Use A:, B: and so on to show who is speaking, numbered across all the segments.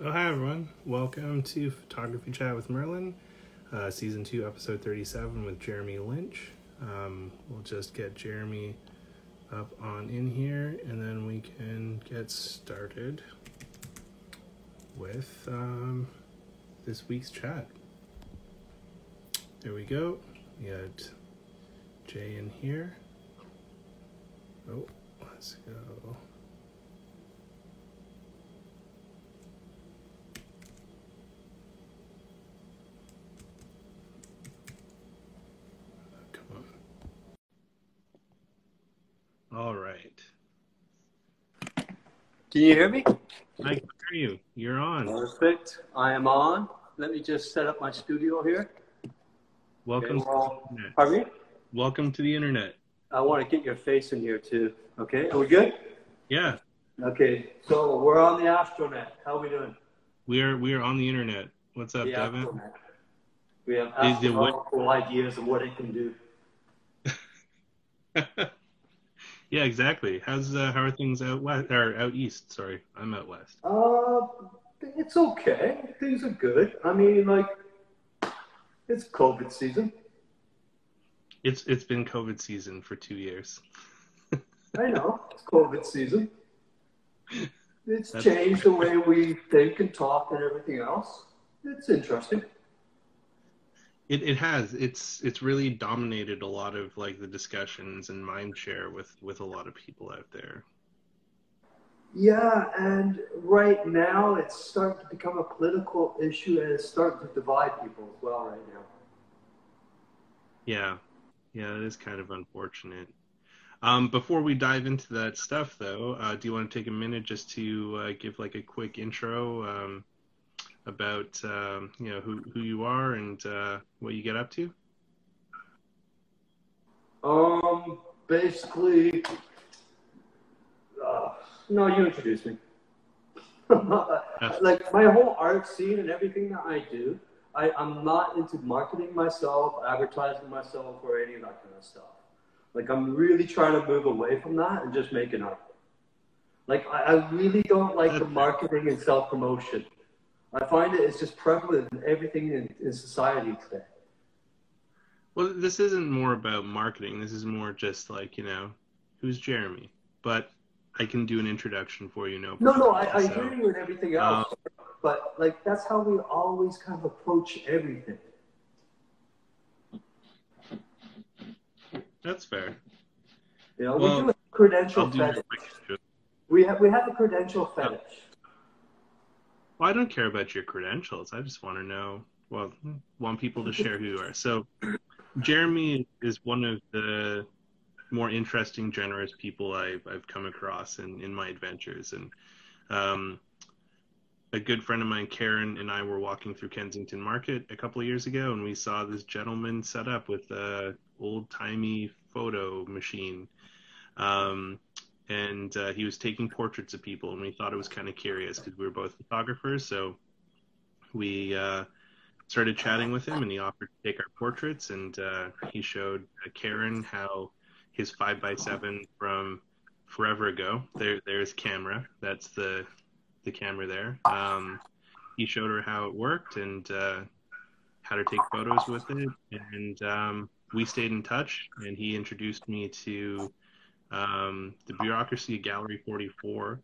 A: Oh, hi everyone. Welcome to Photography Chat with Merlin, uh, season two, episode 37 with Jeremy Lynch. Um, we'll just get Jeremy up on in here and then we can get started with um, this week's chat. There we go. We got Jay in here. Oh, let's go. Come on. All right.
B: Can you hear me?
A: I can hear you. You're on.
B: Perfect. I am on. Let me just set up my studio here.
A: Welcome.
B: Okay,
A: to
B: well,
A: the internet.
B: pardon me?
A: Welcome to the internet.
B: I want to get your face in here too. Okay, are we good?
A: Yeah,
B: Okay, so we're on the Astronet. How are we doing?
A: we are we are on the internet. What's up,
B: the
A: Devin?
B: Astronet. We have astronomical ideas of what it can do.
A: yeah, exactly. How's uh, how are things out west or out east? Sorry, I'm out west.
B: Uh, it's okay. Things are good. I mean, like, it's COVID season.
A: It's it's been COVID season for two years.
B: I know it's COVID season. It's
A: That's-
B: changed the way we think and talk and everything else. It's interesting.
A: It it has. It's it's really dominated a lot of like the discussions and mind share with with a lot of people out there.
B: Yeah, and right now it's starting to become a political issue and it's starting to divide people as well right now.
A: Yeah, yeah, it is kind of unfortunate. Um, before we dive into that stuff, though, uh, do you want to take a minute just to uh, give like a quick intro um, about um, you know who who you are and uh, what you get up to?
B: Um, basically, uh, no, you introduce me. like my whole art scene and everything that I do, I, I'm not into marketing myself, advertising myself, or any of that kind of stuff. Like I'm really trying to move away from that and just making art. Like I, I really don't like the marketing and self promotion. I find it is just prevalent in everything in, in society today.
A: Well, this isn't more about marketing. This is more just like you know, who's Jeremy? But I can do an introduction for you. No,
B: No, no, I, I
A: So,
B: hear you and everything else, um, but like that's how we always kind of approach everything.
A: That's fair.
B: You know,
A: Well,
B: we do a credential fetish. We have we have a credential fetish.
A: Well, I don't care about your credentials. I just want to know, well, want people to share who you are. So, Jeremy is one of the more interesting, generous people I've, I've come across in, in my adventures. And um, a good friend of mine, Karen, and I were walking through Kensington Market a couple of years ago, and we saw this gentleman set up with a old timey photo machine. Um, and uh, he was taking portraits of people, and we thought it was kind of curious because we were both photographers. So we uh, started chatting with him, and he offered to take our portraits. And uh, he showed uh, Karen how his five by seven from forever ago. There, there's camera. That's the the camera there. Um, he showed her how it worked and uh, how to take photos with it, and um, we stayed in touch. And he introduced me to um, the bureaucracy of Gallery 44,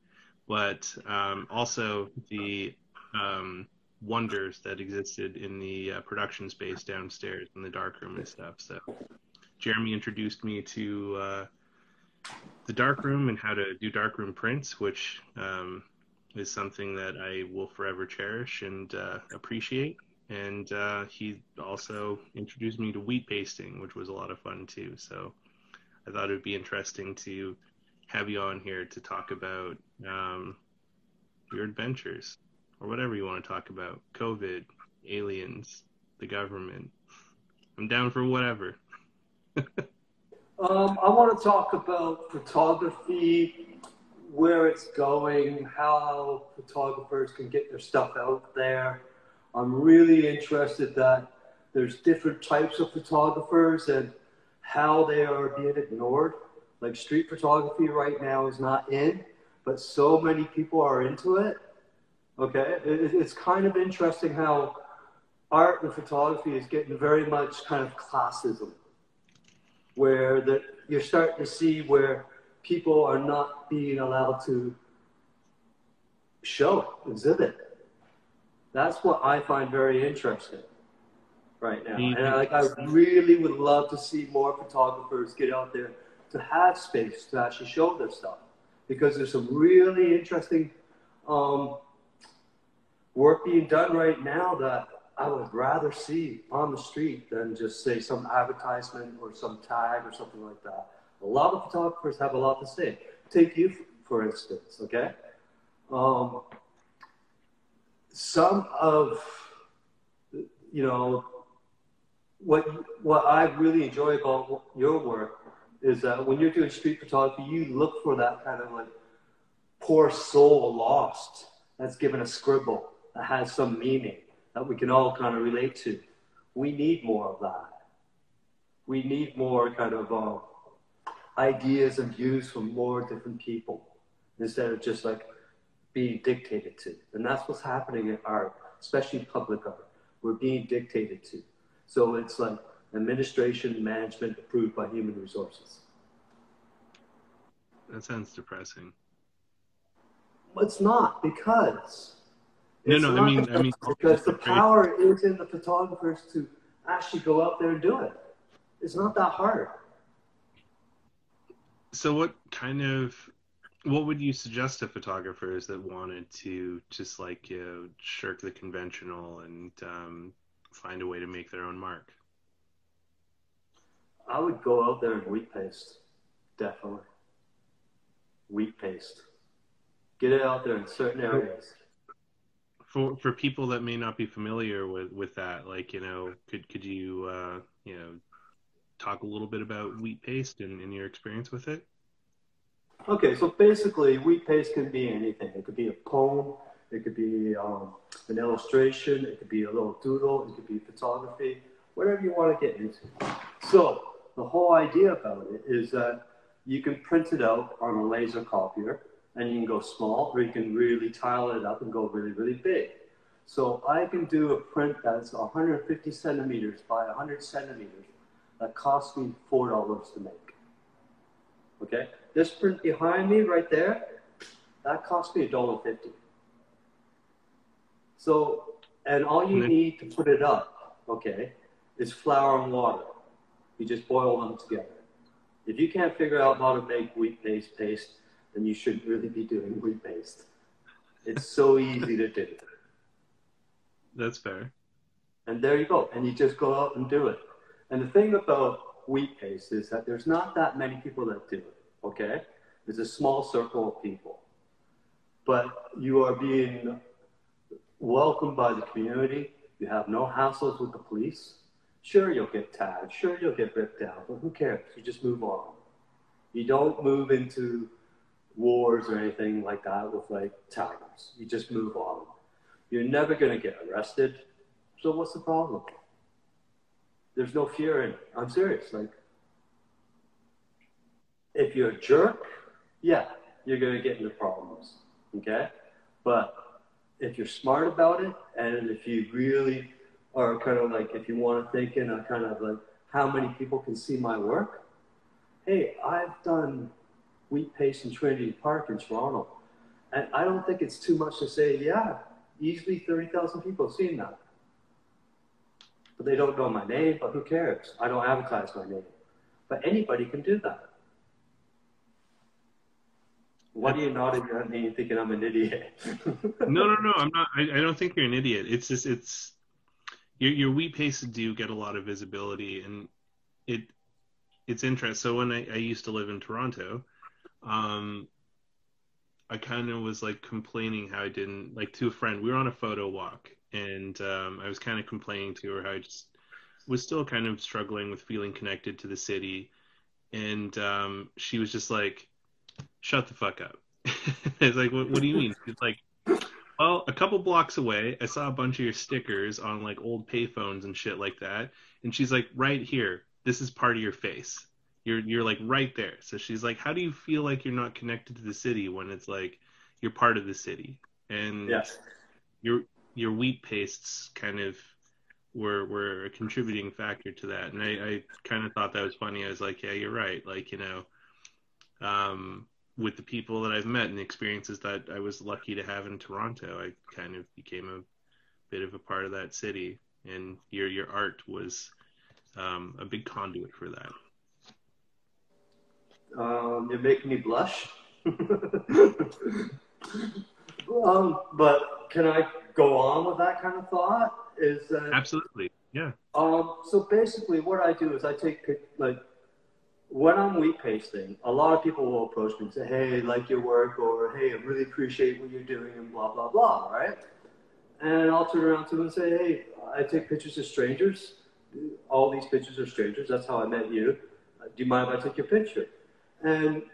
A: but um, also the um, wonders that existed in the uh, production space downstairs in the darkroom and stuff. So Jeremy introduced me to uh, the darkroom and how to do darkroom prints, which um, is something that I will forever cherish and uh, appreciate. And uh, he also introduced me to wheat pasting, which was a lot of fun too. So I thought it would be interesting to have you on here to talk about um, your adventures or whatever you want to talk about COVID, aliens, the government. I'm down for whatever.
B: Um, I want to talk about photography, where it's going, how photographers can get their stuff out there. I'm really interested that there's different types of photographers and how they are being ignored. Like street photography right now is not in, but so many people are into it. Okay, it, it's kind of interesting how art and photography is getting very much kind of classism, where the, you're starting to see where people are not being allowed to show, exhibit. That's what I find very interesting right now. And I, like, I really would love to see more photographers get out there to have space to actually show their stuff because there's some really interesting um, work being done right now that I would rather see on the street than just say some advertisement or some tag or something like that. A lot of photographers have a lot to say. Take you, for instance, okay? Um, some of, you know, what, what I really enjoy about your work is that when you're doing street photography, you look for that kind of like poor soul lost that's given a scribble that has some meaning that we can all kind of relate to. We need more of that. We need more kind of uh, ideas and views from more different people instead of just like being dictated to. And that's what's happening in art, especially public art. We're being dictated to. So it's like administration, management approved by human resources.
A: That sounds depressing.
B: It's not because
A: no, no. I mean, I mean,
B: because the power is in the photographers to actually go out there and do it. It's not that hard.
A: So, what kind of what would you suggest to photographers that wanted to just like you know, shirk the conventional and um, find a way to make their own mark?
B: I would go out there and wheat paste, definitely. Wheat paste. Get it out there in certain areas
A: for for people that may not be familiar with with that like you know could could you uh you know talk a little bit about wheat paste and, and your experience with it
B: okay so basically wheat paste can be anything it could be a poem it could be um, an illustration it could be a little doodle it could be photography whatever you want to get into so the whole idea about it is that you can print it out on a laser copier and you can go small or you can really tile it up and go really, really big. So I can do a print that's 150 centimeters by 100 centimeters that costs me $4 to make. Okay? This print behind me right there, that cost me $1.50. So, and all you need to put it up, okay, is flour and water. You just boil them together. If you can't figure out how to make wheat paste paste, then you shouldn't really be doing wheat paste. It's so easy to do.
A: That's fair.
B: And there you go. And you just go out and do it. And the thing about wheat paste is that there's not that many people that do it. Okay? There's a small circle of people. But you are being welcomed by the community. You have no hassles with the police. Sure, you'll get tagged. Sure, you'll get ripped down. But who cares? You just move on. You don't move into wars or anything like that with like tigers. You just move on. You're never going to get arrested. So what's the problem? There's no fear in it. I'm serious. Like, if you're a jerk, yeah, you're going to get into problems. Okay? But if you're smart about it and if you really are kind of like, if you want to think in a kind of like, how many people can see my work? Hey, I've done Wheat Paste in Trinity Park in Toronto. And I don't think it's too much to say, yeah, easily 30,000 people have seen that. But they don't know my name, but who cares? I don't advertise my name. But anybody can do that. What are you nodding at me thinking I'm an idiot?
A: no, no, no. I'm not. I, I, don't think you're an idiot. It's just it's your your wheat paste do get a lot of visibility, and it it's interesting. So when I, I used to live in Toronto, um, I kind of was like complaining how I didn't like to a friend. We were on a photo walk, and um, I was kind of complaining to her how I just was still kind of struggling with feeling connected to the city, and um, she was just like, "Shut the fuck up." it's like, what, "What do you mean?" She's like, "Well, a couple blocks away, I saw a bunch of your stickers on like old payphones and shit like that," and she's like, "Right here, this is part of your face." you're you're like right there. So she's like, how do you feel like you're not connected to the city when it's like you're part of the city? And
B: yes.
A: your your wheat pastes kind of were were a contributing factor to that, and I, I kind of thought that was funny. I was like, yeah, you're right. Like you know, um, with the people that I've met and the experiences that I was lucky to have in Toronto, I kind of became a bit of a part of that city, and your your art was um, a big conduit for that.
B: Um, you're making me blush. um, but can I go on with that kind of thought? Is that
A: absolutely yeah.
B: Um, so basically, what I do is I take like when I'm wheat pasting, a lot of people will approach me and say, "Hey, like your work," or "Hey, I really appreciate what you're doing," and blah blah blah, right? And I'll turn around to them and say, "Hey, I take pictures of strangers. All these pictures are strangers. That's how I met you. Do you mind if I take your picture?" And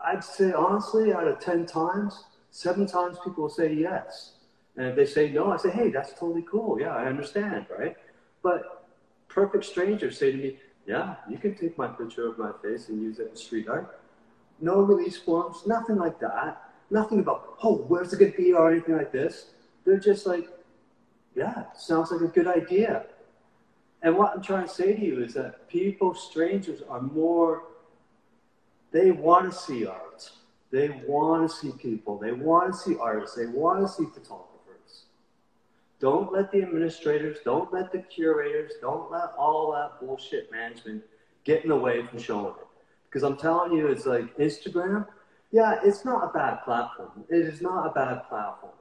B: I'd say honestly, out of ten times, seven times people will say yes. And if they say no, I say, hey, that's totally cool. Yeah, I understand, right? But perfect strangers say to me, yeah, you can take my picture of my face and use it in street art. No release forms, nothing like that. Nothing about, oh, where's it going to be or anything like this. They're just like, yeah, sounds like a good idea. And what I'm trying to say to you is that people, strangers, are more, they want to see art. They want to see people. They want to see artists. They want to see photographers. Don't let the administrators, don't let the curators, don't let all that bullshit management get in the way from showing it. Because I'm telling you, it's like Instagram, yeah, it's not a bad platform. It is not a bad platform,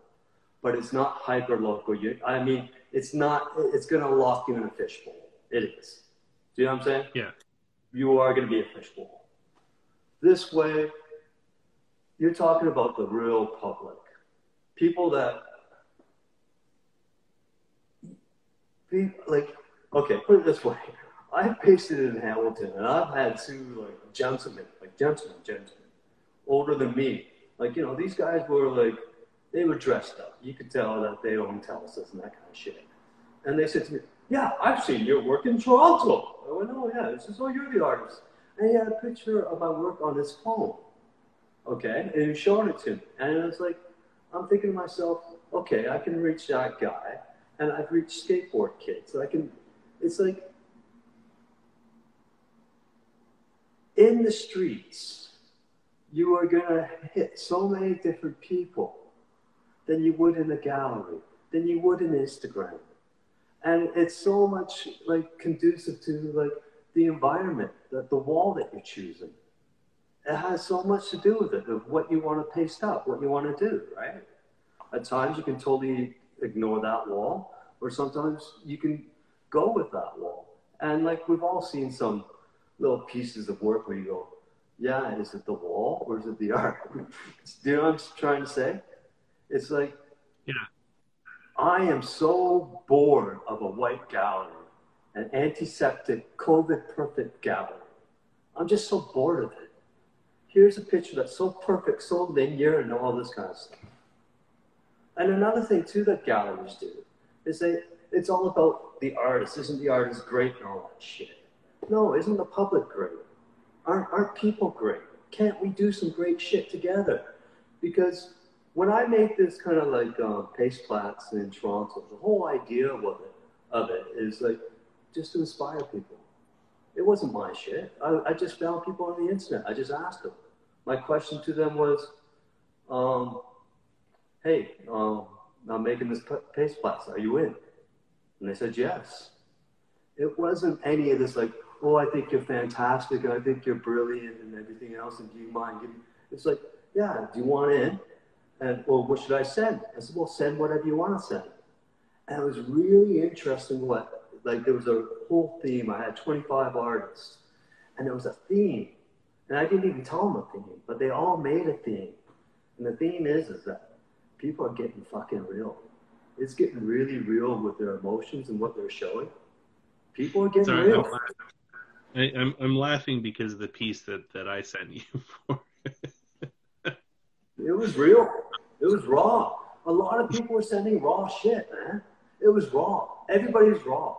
B: but it's not hyper local. I mean, it's not, it's going to lock you in a fishbowl. It is. Do you know what I'm saying?
A: Yeah.
B: You are going to be a fishbowl. This way, you're talking about the real public. People that like, okay, put it this way. I've pasted in Hamilton, and I've had two like gentlemen, like gentlemen, gentlemen, older than me. Like, you know, these guys were like, they were dressed up. You could tell that they own Teslas and that kind of shit. And they said to me, "Yeah, I've seen your work in Toronto." I went, "Oh yeah." This is, "Oh, you're the artist." And he had a picture of my work on his phone. Okay, and he showing it to me, and it was like, I'm thinking to myself, okay, I can reach that guy and I've reached skateboard kids. I can, it's like in the streets, you are going to hit so many different people than you would in a gallery, than you would in Instagram. And it's so much like conducive to like the environment, the, the wall that you're choosing. It has so much to do with it, of what you want to paste up, what you want to do, right? At times you can totally ignore that wall, or sometimes you can go with that wall. And like we've all seen some little pieces of work where you go, yeah, is it the wall or is it the art? Do you know what I'm trying to say? It's like,
A: yeah,
B: I am so bored of a white gallery, an antiseptic, COVID perfect gallery. I'm just so bored of it. Here's a picture that's so perfect, so linear, and all this kind of stuff. And another thing too that galleries do is that it's all about the artist. Isn't the artist great and all that shit? No, isn't the public great? Aren't, aren't people great? Can't we do some great shit together? Because when I made this kind of like um, paste plots in Toronto, the whole idea of it, of it is like just to inspire people. It wasn't my shit. I, I just found people on the internet. I just asked them. My question to them was, um, hey, um, I'm making this paste plots. Are you in? And they said, yes. It wasn't any of this like, oh, I think you're fantastic and I think you're brilliant and everything else. And do you mind giving? It's like, yeah, do you want in? And, well, what should I send? I said, well, send whatever you want to send. And it was really interesting what, like, there was a whole theme. I had 25 artists and there was a theme. And I didn't even tell them a theme, but they all made a theme. And the theme is, is that people are getting fucking real. It's getting really real with their emotions and what they're showing. People are getting Sorry, real.
A: I'm, I, I'm, I'm laughing because of the piece that, that I sent you for.
B: it was real. It was raw. A lot of people were sending raw shit, man. It was raw. Everybody's raw.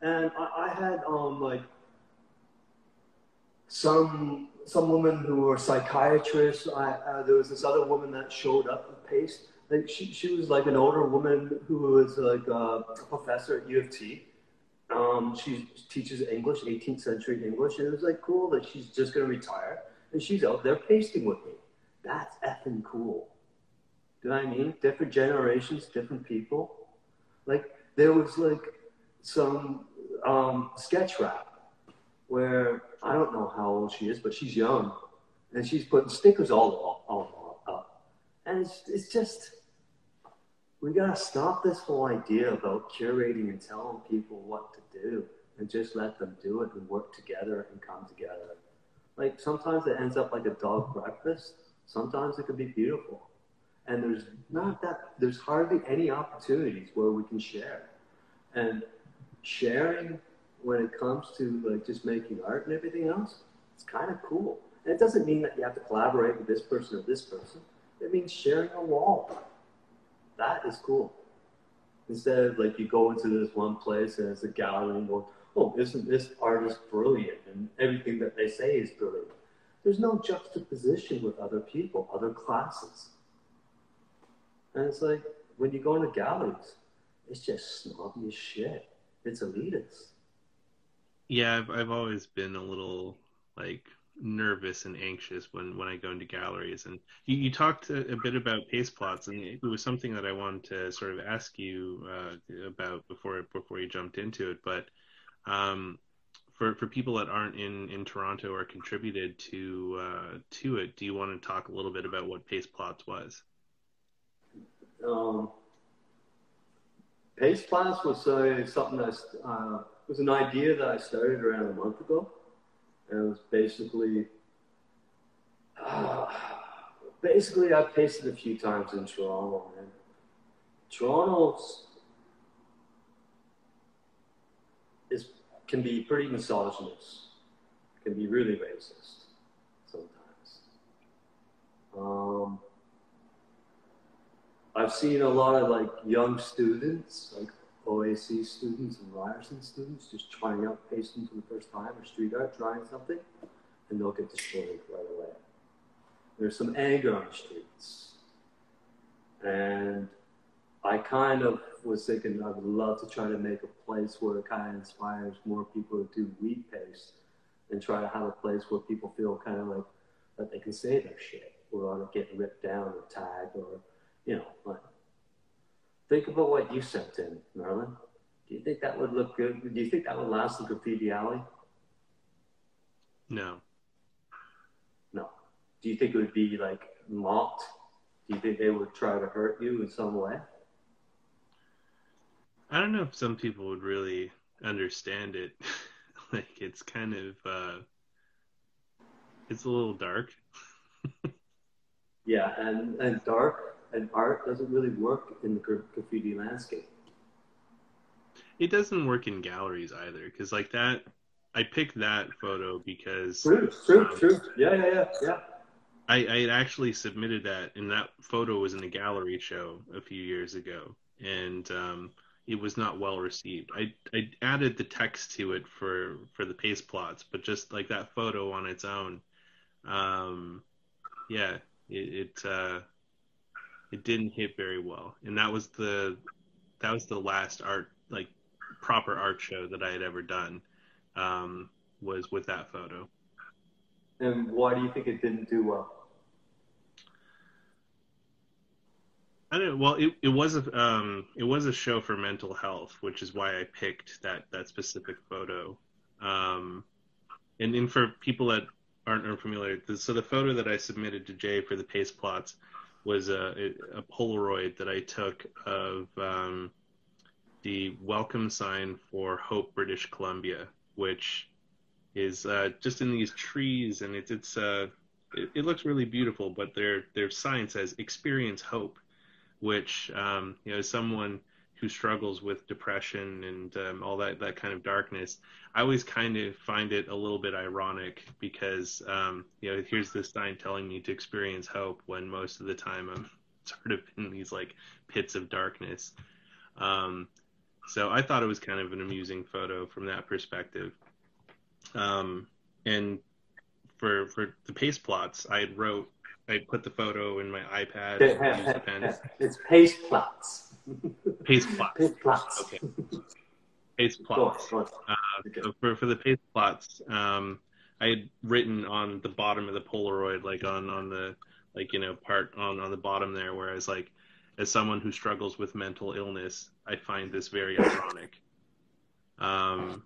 B: And I, I had um like some some women who were psychiatrists. I, uh, there was this other woman that showed up with paste. Like she, she was like an older woman who was like a professor at U of T. Um, she teaches English, 18th century English, and it was like cool that she's just gonna retire and she's out there pasting with me. That's effing cool. Do you know what I mean? Different generations, different people. Like there was like some um, sketch rap where I don't know how old she is, but she's young, and she's putting stickers all, all, all up, and it's it's just we gotta stop this whole idea about curating and telling people what to do, and just let them do it and work together and come together. Like sometimes it ends up like a dog breakfast. Sometimes it could be beautiful, and there's not that there's hardly any opportunities where we can share, and sharing when it comes to like just making art and everything else, it's kind of cool. And it doesn't mean that you have to collaborate with this person or this person. It means sharing a wall. That is cool. Instead of like you go into this one place and it's a gallery and go, oh, isn't this artist brilliant? And everything that they say is brilliant. There's no juxtaposition with other people, other classes. And it's like when you go into galleries, it's just snobby as shit. It's elitist.
A: Yeah, I've I've always been a little like nervous and anxious when when I go into galleries. And you, you talked a, a, bit about paste plots, and it was something that I wanted to sort of ask you uh, about before before you jumped into it. But um, for for people that aren't in in Toronto or contributed to uh, to it, do you want to talk a little bit about what paste plots was?
B: Um, paste plots was uh, something that. It was an idea that I started around a month ago. And it was basically, uh, basically I pasted a few times in Toronto, man. Toronto's is can be pretty misogynist, can be really racist sometimes. Um, I've seen a lot of like young students, like OAC students and Ryerson students just trying out pasting for the first time or street art, trying something, and they'll get destroyed right away. There's some anger on the streets. And I kind of was thinking I would love to try to make a place where it kind of inspires more people to do wheat paste and try to have a place where people feel kind of like that they can say their shit without getting ripped down or tagged or, you know, like Think about what you sent in, Merlin. Do you think that would look good? Do you think that would last in Graffiti Alley?
A: No.
B: No. Do you think it would be like mocked? Do you think they would try to hurt you in some way?
A: I don't know if some people would really understand it. like it's kind of uh it's a little dark.
B: yeah, and and dark and art doesn't really work in the graffiti landscape.
A: It doesn't work in galleries either, because like that, I picked that photo because
B: true, true, um, true. Yeah, yeah, yeah, yeah.
A: I, I actually submitted that, and that photo was in a gallery show a few years ago, and um, it was not well received. I I added the text to it for for the paste plots, but just like that photo on its own, um, yeah, it, it uh, it didn't hit very well, and that was the that was the last art like proper art show that I had ever done um, was with that photo.
B: And why do you think it didn't do well?
A: I don't. Well, it, it was a um, it was a show for mental health, which is why I picked that that specific photo. Um, and, and for people that aren't unfamiliar, so the photo that I submitted to Jay for the paste plots was a, a Polaroid that I took of um, the welcome sign for Hope, British Columbia, which is uh, just in these trees, and it's it's uh, it, it, looks really beautiful. But their their sign says "Experience Hope," which um, you know, someone who struggles with depression and um, all that that kind of darkness, I always kind of find it a little bit ironic because um, you know here's this sign telling me to experience hope when most of the time I'm sort of in these like pits of darkness. Um, so I thought it was kind of an amusing photo from that perspective. Um, and for for the paste plots, I wrote I put the photo in my iPad.
B: Yeah,
A: and use
B: yeah,
A: the pen.
B: yeah. It's paste plots.
A: Paste plots.
B: Paste plots.
A: Okay. Paste plots. Uh,
B: Okay.
A: so for for the paste plots, um, I had written on the bottom of the Polaroid, like on on the like you know part on on the bottom there, where I was like, as someone who struggles with mental illness, I find this very ironic. Um,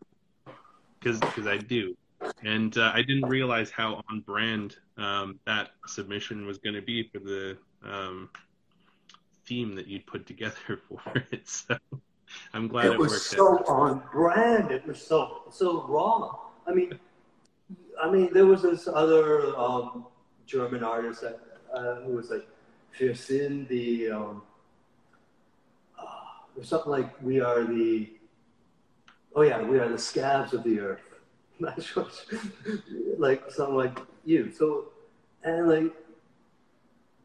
A: because because I do, and uh, I didn't realize how on brand um, that submission was going to be for the um, theme that you'd put together for it. So I'm glad it,
B: it was
A: worked
B: so
A: out.
B: on brand. It was so so raw. I mean, I mean, there was this other um, German artist that uh, who was like, "Wir sind the," um, uh, or something like, "We are the." Oh yeah, we are the scabs of the earth. Like something like you. So, and like,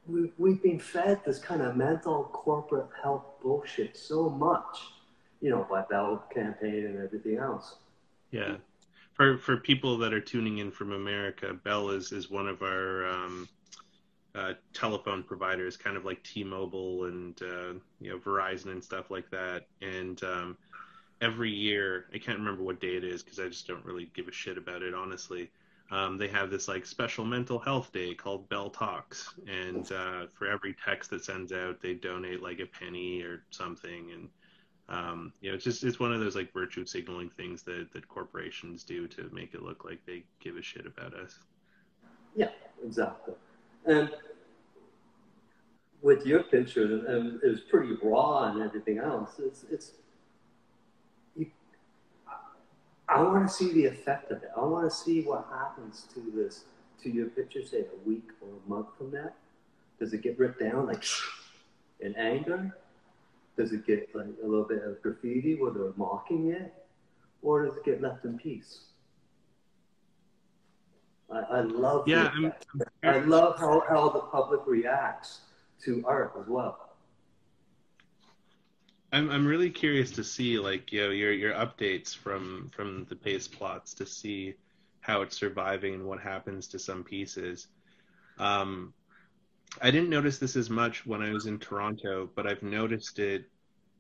B: we we've been fed this kind of mental corporate health bullshit so much you know, by Bell campaign and everything else.
A: Yeah. For for people that are tuning in from America, Bell is is one of our um, uh, telephone providers, kind of like T-Mobile and uh, you know Verizon and stuff like that. And um, every year, I can't remember what day it is because I just don't really give a shit about it, honestly. Um, they have this like special mental health day called Bell Talks, and uh, for every text that sends out, they donate like a penny or something, and um, you know, it's just it's one of those like virtue signaling things that that corporations do to make it look like they give a shit about us.
B: Yeah, exactly. And with your picture, and it was pretty raw and everything else. It's it's. You, I want to see the effect of it. I want to see what happens to this to your picture, say a week or a month from now. Does it get ripped down like in anger? Does it get like a little bit of graffiti where they're mocking it, or does it get left in peace? I, I love.
A: Yeah.
B: I love how, how the public reacts to art as well.
A: I'm I'm really curious to see like you know your your updates from from the paste plots to see how it's surviving and what happens to some pieces. Um, I didn't notice this as much when I was in Toronto, but I've noticed it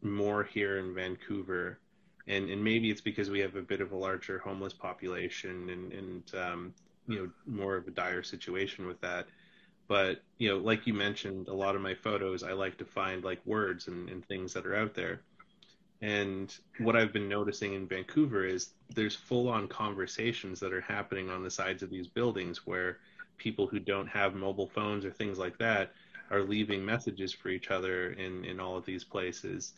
A: more here in Vancouver, and and maybe it's because we have a bit of a larger homeless population and and um, you know more of a dire situation with that. But you know, like you mentioned, a lot of my photos I like to find like words and, and things that are out there. And what I've been noticing in Vancouver is there's full on conversations that are happening on the sides of these buildings where people who don't have mobile phones or things like that are leaving messages for each other in, in all of these places.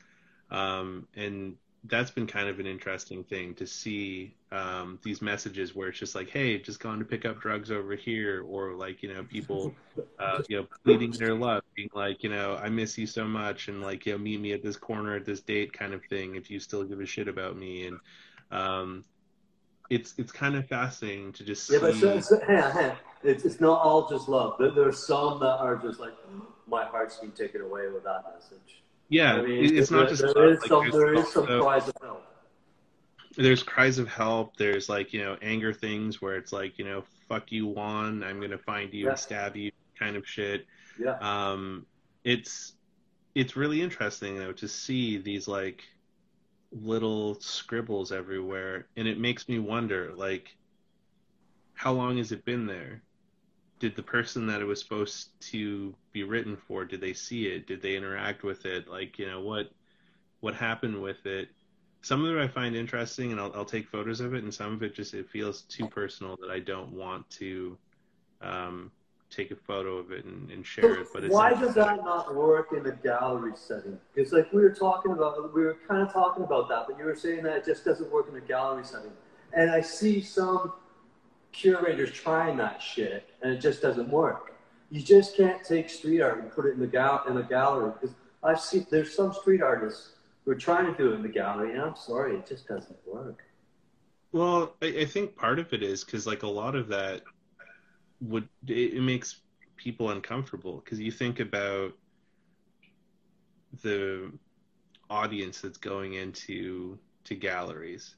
A: Um, and that's been kind of an interesting thing to see um, these messages where it's just like, hey, just gone to pick up drugs over here, or like, you know, people, uh, you know, pleading their love, being like, you know, I miss you so much, and like, you know, meet me at this corner at this date, kind of thing, if you still give a shit about me, and um, it's it's kind of fascinating to just see.
B: Yeah, but so, so, hang on, hang on. It's, it's not all just love. There, there's some that are just like, my heart's been taken away with that message.
A: Yeah,
B: I mean,
A: it- it's
B: there,
A: not just
B: there is
A: like,
B: some
A: there's
B: some
A: also-
B: cries of help.
A: there's cries of help there's like you know anger things where it's like you know fuck you Juan i'm gonna find you
B: Yeah.
A: and stab you kind of shit
B: Yeah,
A: um it's it's really interesting though to see these like little scribbles everywhere and it makes me wonder like how long has it been there did the person that it was supposed to be written for did they see it did they interact with it like you know what what happened with it some of it i find interesting and i'll, I'll take photos of it and some of it just it feels too personal that i don't want to um, take a photo of it and, and share it but
B: why does that not work in a gallery setting? Because like we were talking about, we were kind of talking about that, but you were saying that it just doesn't work in a gallery setting. And I see some curators trying that shit, and it just doesn't work. You just can't take street art and put it in the gal in a gallery. Because I've seen there's some street artists who are trying to do it in the gallery, and I'm sorry, it just doesn't work.
A: Well, I, I think part of it is because like a lot of that would it, it makes people uncomfortable because you think about the audience that's going into to galleries,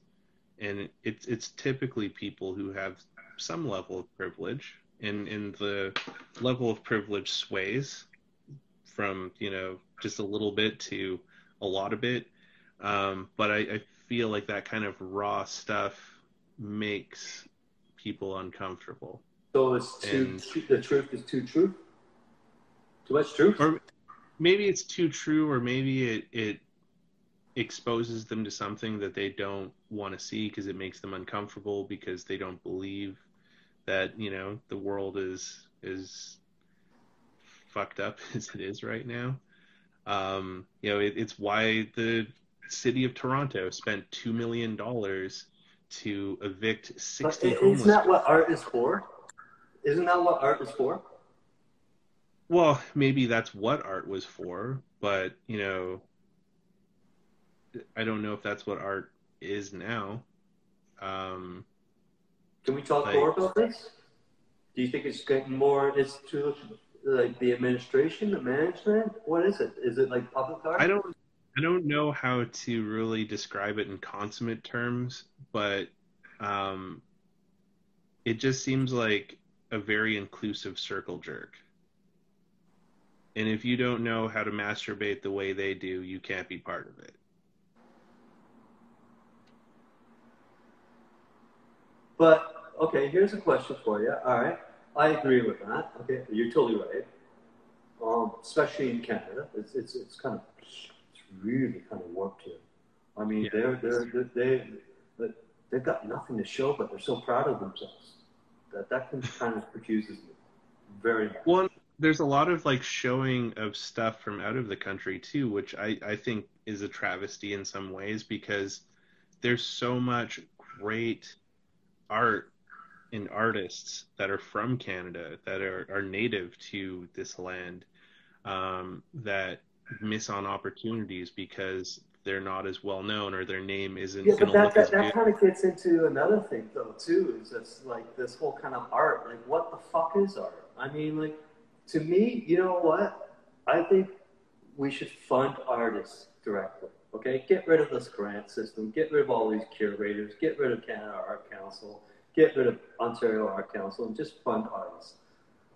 A: and it's it's typically people who have some level of privilege, and and the level of privilege sways from you know just a little bit to a lot of it. Um, but I, I feel like that kind of raw stuff makes people uncomfortable.
B: So it's too, and, the truth is too true. Too much truth.
A: Or maybe it's too true, or maybe it it exposes them to something that they don't want to see because it makes them uncomfortable because they don't believe that you know the world is is fucked up as it is right now. Um, you know, it, it's why the city of Toronto spent two million dollars to evict sixty.
B: But isn't that what art is for? Isn't that what art is for?
A: Well, maybe that's what art was for, but you know, I don't know if that's what art is now. Um,
B: Can we talk like, more about this? Do you think it's getting more? It's to like the administration, the management. What is it? Is it like public art?
A: I don't. I don't know how to really describe it in consummate terms, but um, it just seems like a very inclusive circle jerk. And if you don't know how to masturbate the way they do, you can't be part of it.
B: But okay, here's a question for you. All right, I agree with that. Okay, you're totally right. Um, especially in Canada, it's it's it's kind of it's really kind of warped here. I mean, yeah. they're they're they they they've got nothing to show, but they're so proud of themselves that that kind of confuses me very much.
A: Well, there's a lot of like showing of stuff from out of the country too, which I I think is a travesty in some ways because there's so much great art and artists that are from Canada that are, are native to this land um, that miss on opportunities because they're not as well known or their name isn't.
B: Yeah, but that, that, that kind of gets into another thing though too. Is just like this whole kind of art. Like, what the fuck is art? I mean, like to me, you know what? I think we should fund artists directly. Okay, get rid of this grant system. Get rid of all these curators. Get rid of Canada Art Council get rid of Ontario Art Council and just fund artists.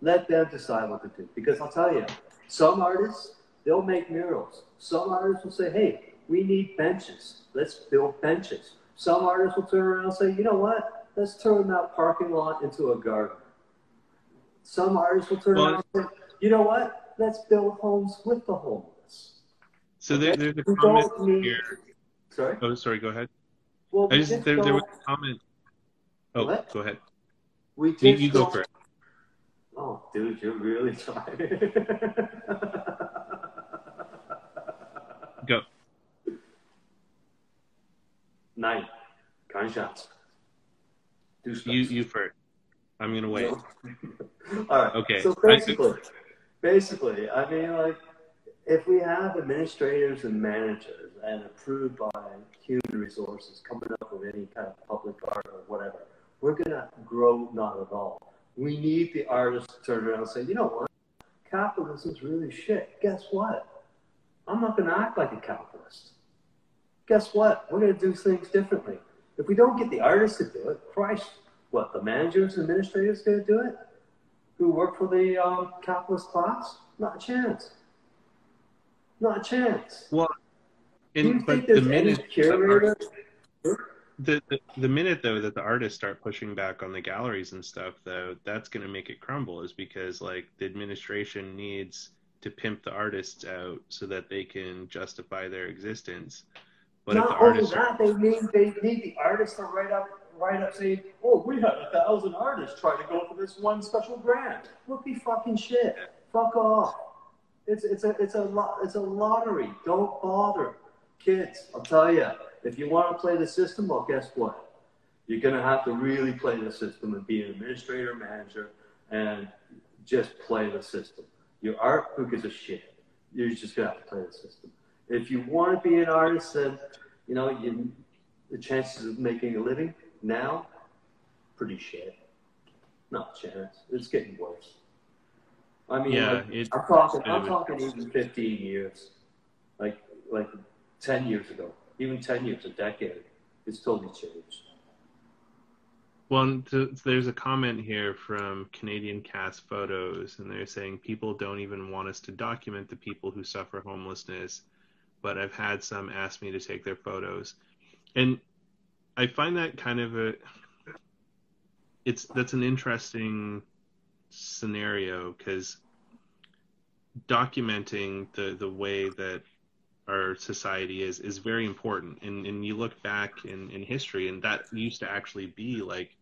B: Let them decide what to do. Because I'll tell you, some artists, they'll make murals. Some artists will say, hey, we need benches. Let's build benches. Some artists will turn around and say, you know what? Let's turn that parking lot into a garden. Some artists will turn well, around and say, you know what? Let's build homes with the homeless.
A: So okay? there, there's a comment here. Sorry? Oh, sorry, go ahead. Well, I just, there, there was a comment Oh, what? go ahead. We just you, you go for it.
B: Oh, dude, you're really trying.
A: go.
B: Nine. Gunshots.
A: Do You, you first. I'm gonna wait.
B: All right. Okay. So basically, basically, I mean, like, if we have administrators and managers and approved by human resources coming up with any kind of public art or whatever, we're going to grow not at all. We need the artists to turn around and say, you know what? Capitalism is really shit. Guess what? I'm not going to act like a capitalist. Guess what? We're going to do things differently. If we don't get the artists to do it, Christ, what, the managers and administrators going to do it? Who work for the um, capitalist class? Not a chance. Not a chance.
A: Well, in, do you think there's the any curator? the, the, the minute though that the artists start pushing back on the galleries and stuff though that's going to make it crumble is because like the administration needs to pimp the artists out so that they can justify their existence.
B: But not only that are... they need they need the artists to write up write up saying oh we had a thousand artists try to go for this one special grant. Rookie fucking shit. Fuck off it's it's a it's a lot it's a lottery don't bother kids i'll tell you if you want to play the system, well, guess what? You're going to have to really play the system and be an administrator, manager, and just play the system. Your art, book is a shit? You're just going to have to play the system. If you want to be an artist, then, you know, you, the chances of making a living now, pretty shit. Not a chance. It's getting worse. I mean, yeah, like, it, I'm talking, I'm talking even 15 years, like like 10 years ago even 10 years, a decade, it's totally changed.
A: Well, there's a comment here from Canadian Cast Photos, and they're saying people don't even want us to document the people who suffer homelessness, but I've had some ask me to take their photos, and I find that kind of a it's that's an interesting scenario because documenting the the way that our society is is very important. And and you look back in in history and that used to actually be like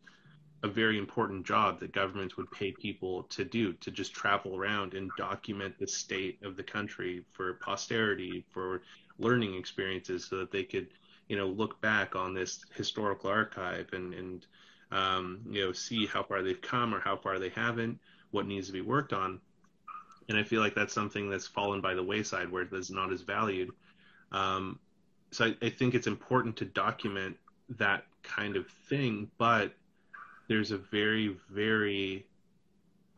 A: a very important job that governments would pay people to do to just travel around and document the state of the country for posterity for learning experiences so that they could you know look back on this historical archive and and um, you know see how far they've come or how far they haven't what needs to be worked on and I feel like that's something that's fallen by the wayside where it's not as valued. Um, so I, I, think it's important to document that kind of thing, but there's a very, very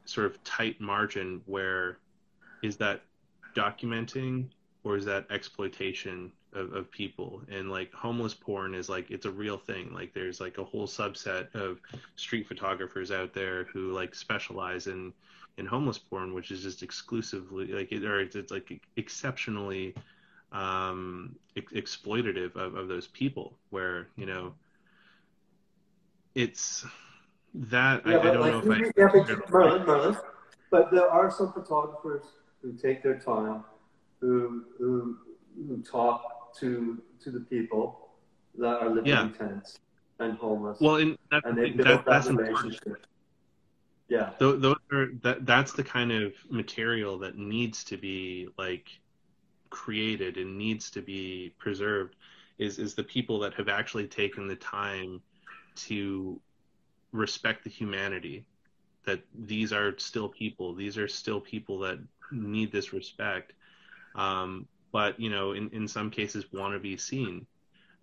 A: sort of tight margin where is that documenting or is that exploitation of, of people and like homeless porn is like it's a real thing like there's like a whole subset of street photographers out there who like specialize in in homeless porn, which is just exclusively like it, or it's, it's like exceptionally um, ex- exploitative of, of those people. Where you know, it's that yeah, I, I, don't like, know if I. Yeah,
B: but, Merlin, Merlin, but there are some photographers who take their time, who who, who talk to to the people that are living yeah. in tents and homeless.
A: Well, and, that,
B: and they
A: build
B: that, that relationship. Important. Yeah.
A: Those, are that that's the kind of material that needs to be like created and needs to be preserved is is the people that have actually taken the time to respect the humanity that these are still people these are still people that need this respect um, but you know in, in some cases want to be seen.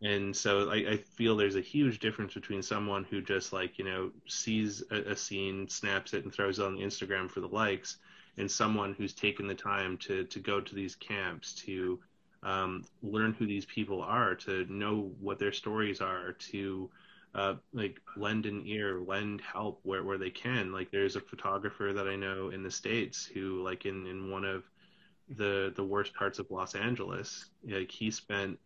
A: And so I, I, feel there's a huge difference between someone who just like you know sees a, a, scene snaps it and throws it on instagram for the likes and someone who's taken the time to to go to these camps to um, learn who these people are to know what their stories are to uh, like lend an ear lend help where, where they can. Like there's a photographer that i know in the states who like in in one of the the worst parts of los angeles like he spent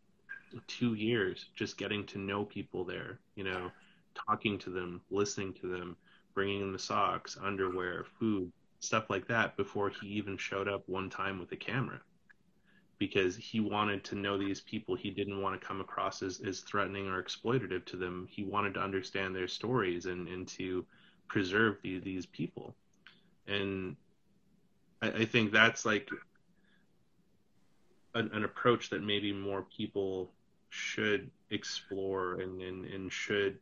A: two years just getting to know people there, you know, talking to them, listening to them, bringing them the socks, underwear, food, stuff like that before he even showed up one time with a camera because he wanted to know these people. He didn't want to come across as, as threatening or exploitative to them. He wanted to understand their stories and, and to preserve the, these people. And I, I think that's like an, an approach that maybe more people should explore and, and, and should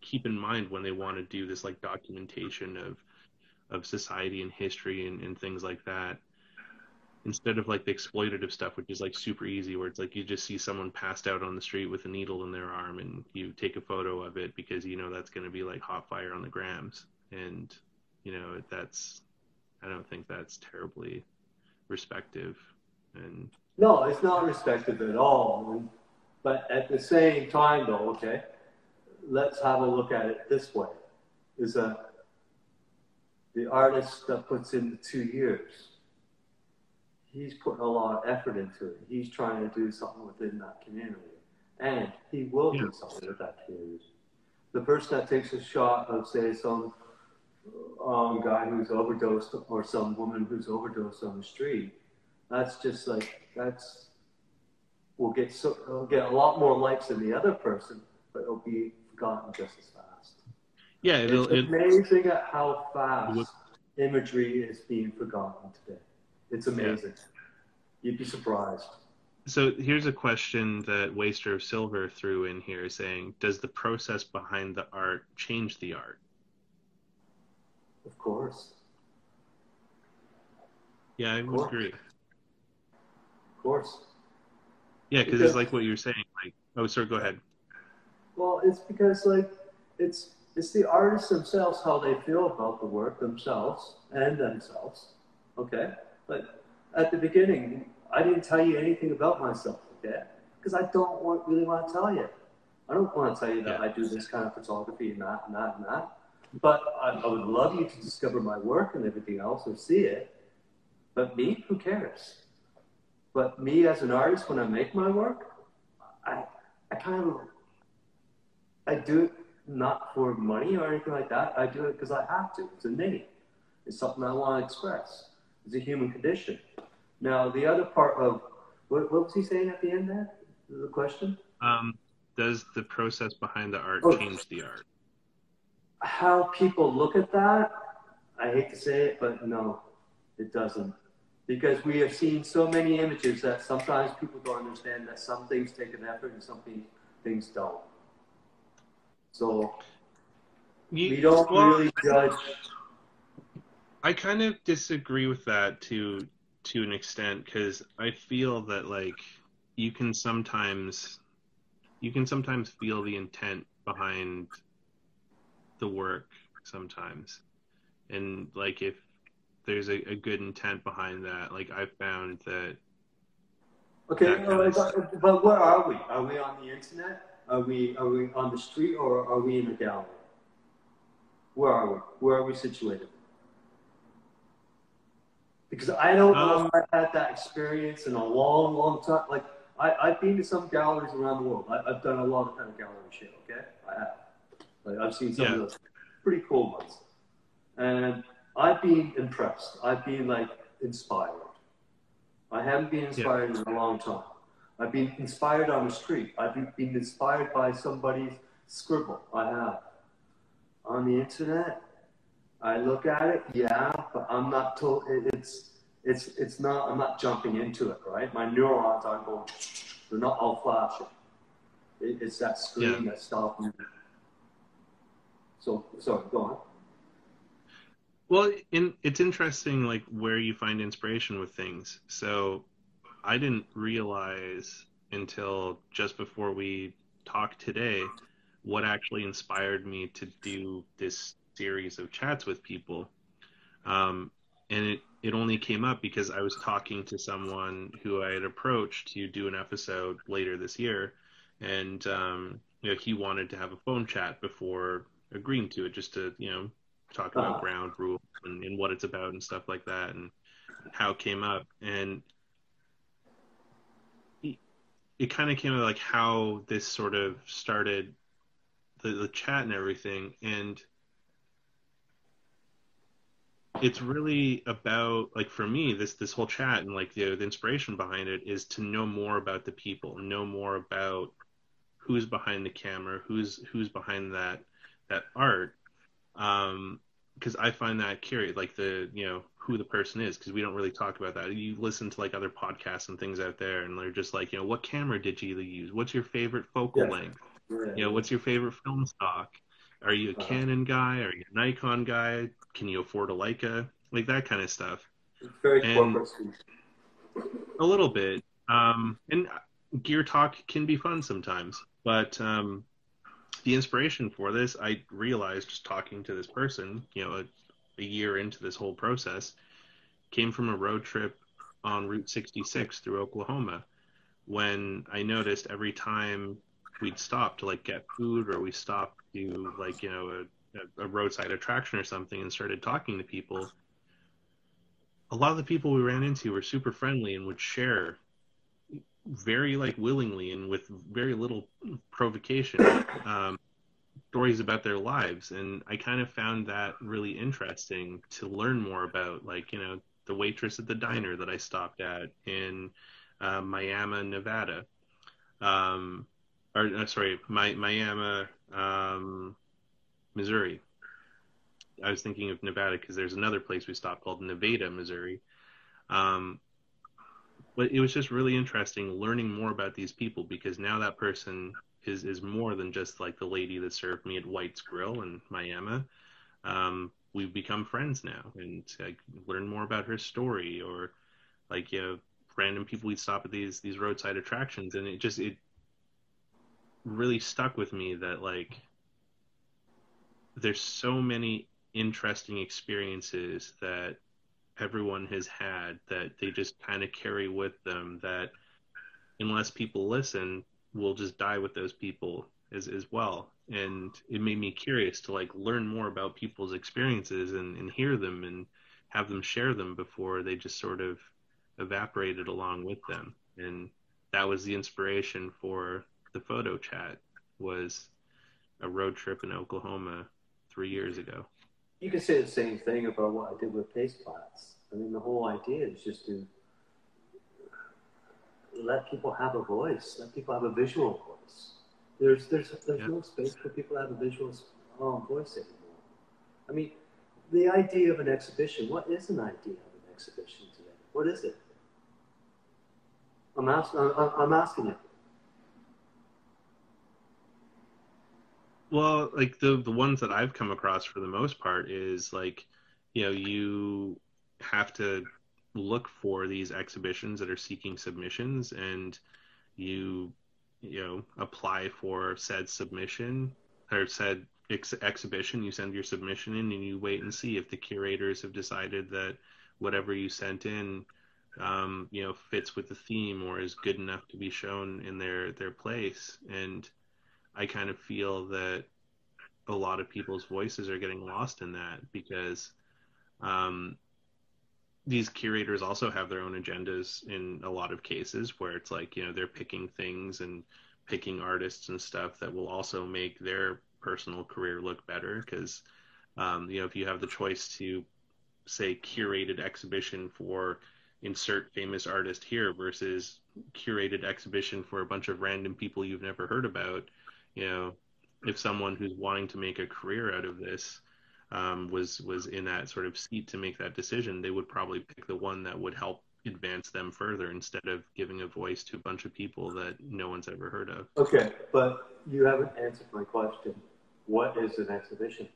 A: keep in mind when they want to do this like documentation of of society and history and, and things like that. Instead of like the exploitative stuff which is like super easy where it's like you just see someone passed out on the street with a needle in their arm and you take a photo of it because you know that's going to be like hot fire on the grams. And you know that's i don't think that's terribly respective and
B: no it's not respected at all but at the same time, though, okay, let's have a look at it this way: is that the artist that puts in the two years, he's putting a lot of effort into it. He's trying to do something within that community, and he will do something with that community. The person that takes a shot of, say, some um, guy who's overdosed or some woman who's overdosed on the street, that's just like that's will get so will get a lot more likes than the other person, but it'll be forgotten just as fast.
A: Yeah,
B: it's amazing at how fast imagery is being forgotten today. It's amazing. Yeah. You'd be surprised.
A: So here's a question that Waster of Silver threw in here saying, does the process behind the art change the art?
B: Of course.
A: Yeah, I would agree.
B: Course.
A: Yeah, because it's like what you're saying. Like, oh, sir, go ahead.
B: Well, it's because like it's it's the artists themselves how they feel about the work themselves and themselves. Okay, but at the beginning, I didn't tell you anything about myself. Okay, because I don't want really want to tell you. I don't want to tell you that
A: Yeah.
B: I do this kind of photography and that and that and that. But I, I would love you to discover my work and everything else and see it. But me, who cares? But me as an artist, when I make my work, I, I kind of, I do it not for money or anything like that. I do it because I have to. It's innate. It's something I want to express. It's a human condition. Now, the other part of, what, what was he saying at the end there? The question?
A: Um, does the process behind the art
B: Oh.
A: change the art?
B: how people look at that, I hate to say it, but no, it doesn't. Because we have seen so many images that sometimes people don't understand that some things take an effort and some things don't. So
A: You-
B: we don't
A: well,
B: really judge.
A: I kind of disagree with that to to an extent because I feel that like you can sometimes you can sometimes feel the intent behind the work sometimes, and like if there's a, a good intent behind that, like I've found that
B: Okay,
A: that
B: but, but where are we? Are we on the internet? Are we are we on the street or are we in a gallery? Where are we? Where are we situated? Because I don't know
A: Um,
B: if I've had that experience in a long, long time. Like I, I've been to some galleries around the world. I, I've done a lot of kind of gallery shit. Okay, I have. Like I've seen some
A: Yeah.
B: of those pretty cool ones, and I've been impressed. I've been like inspired. I haven't been inspired in a long time. I've been inspired on the street. I've been, inspired by somebody's scribble. I have. On the internet, I look at it, yeah, but I'm not told it's it's it's not. I'm not jumping into it, right? My neurons aren't going. They're not all flashing. It, it's that screen that stops me. So sorry, go on.
A: Well, in, it's interesting, like where you find inspiration with things. So, I didn't realize until just before we talked today what actually inspired me to do this series of chats with people. Um, and it, it only came up because I was talking to someone who I had approached to do an episode later this year, and um, you know he wanted to have a phone chat before agreeing to it, just to you know talk about
B: Uh-huh.
A: ground rules and, and what it's about and stuff like that, and how it came up. And it, it kind of came out like how this sort of started the, the chat and everything, and it's really about like for me this this whole chat and like the, the inspiration behind it is to know more about the people know more about who's behind the camera who's who's behind that that art um because i find that curious like the you know who the person is because we don't really talk about that you listen to like other podcasts and things out there and they're just like you know what camera did you use what's your favorite focal
B: Yeah.
A: length you know, what's your favorite film stock? Are you a
B: Uh-huh.
A: Canon guy? Are you a Nikon guy? Can you afford a Leica? Like that kind of stuff.
B: Very
A: and-. A little bit. Um, and gear talk can be fun sometimes, but um, the inspiration for this, I realized just talking to this person, you know, a, a year into this whole process, came from a road trip on Route 66 through Oklahoma when I noticed every time we'd stop to like get food or we stopped to like, you know, a, a roadside attraction or something and started talking to people, a lot of the people we ran into were super friendly and would share very like willingly and with very little provocation um, stories about their lives. And i kind of found that really interesting to learn more about like you know the waitress at the diner that i stopped at in uh, miami nevada. Um, or uh, sorry my, miami um, missouri. I was thinking of nevada because there's another place we stopped called nevada missouri. Um, but it was just really interesting learning more about these people because now that person is is more than just like the lady that served me at White's Grill in Miami. Um, we've become friends now, and I learn more about her story, or like you know, random people we'd stop at these these roadside attractions, and it just it really stuck with me that like there's so many interesting experiences that everyone has had that they just kind of carry with them that unless people listen will just die with those people as as well, and it made me curious to like learn more about people's experiences and, and hear them and have them share them before they just sort of evaporated along with them. And that was the inspiration for the photo chat was a road trip in Oklahoma three years ago.
B: You could say the same thing about what I did with Paste Plots. I mean, the whole idea is just to let people have a voice, let people have a visual voice. There's there's there's yeah. no space for people to have a visual um, voice anymore. I mean, the idea of an exhibition. What is an idea of an exhibition today? What is it? I'm asking. I'm, I'm asking you.
A: Well, like the the ones that I've come across for the most part is like, you know, you have to look for these exhibitions that are seeking submissions and you you know apply for said submission or said ex- exhibition. You send your submission in and you wait and see if the curators have decided that whatever you sent in um, you know fits with the theme or is good enough to be shown in their their place. And i kind of feel that a lot of people's voices are getting lost in that because um, these curators also have their own agendas in a lot of cases where it's like you know they're picking things and picking artists and stuff that will also make their personal career look better because um, you know if you have the choice to say curated exhibition for insert famous artist here versus curated exhibition for a bunch of random people you've never heard about you know if someone who's wanting to make a career out of this um, was was in that sort of seat to make that decision, they would probably pick the one that would help advance them further instead of giving a voice to a bunch of people that no one's ever heard of.
B: Okay, but you haven't answered my question. What is an exhibition?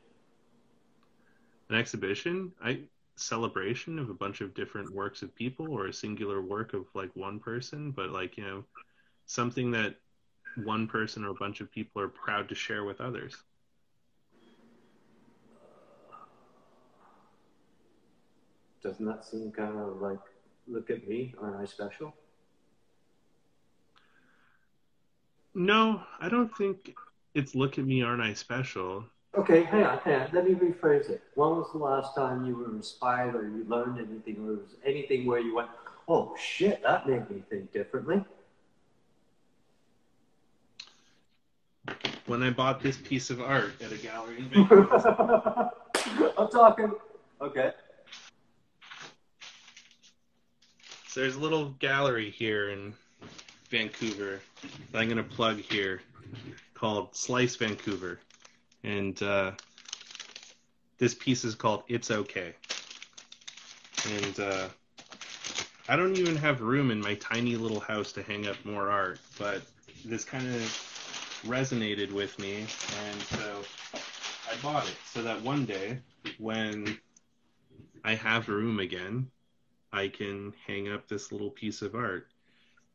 A: An exhibition, I celebration of a bunch of different works of people or a singular work of like one person, but like, you know, something that one person or a bunch of people are proud to share with others.
B: doesn't that seem kind of like, look at me, aren't I special?
A: No, I don't think it's look at me, aren't I special?
B: Okay, hang on, hang on. Let me rephrase it. When was the last time you were inspired or you learned anything or was anything where you went, oh shit, that made me think differently?
A: When I bought this piece of art at a gallery in Vancouver.
B: I'm talking. Okay.
A: So there's a little gallery here in Vancouver that I'm going to plug here called Slice Vancouver. And uh, this piece is called It's Okay. And uh, I don't even have room in my tiny little house to hang up more art, but this kind of resonated with me. And so I bought it so that one day when I have room again, I can hang up this little piece of art.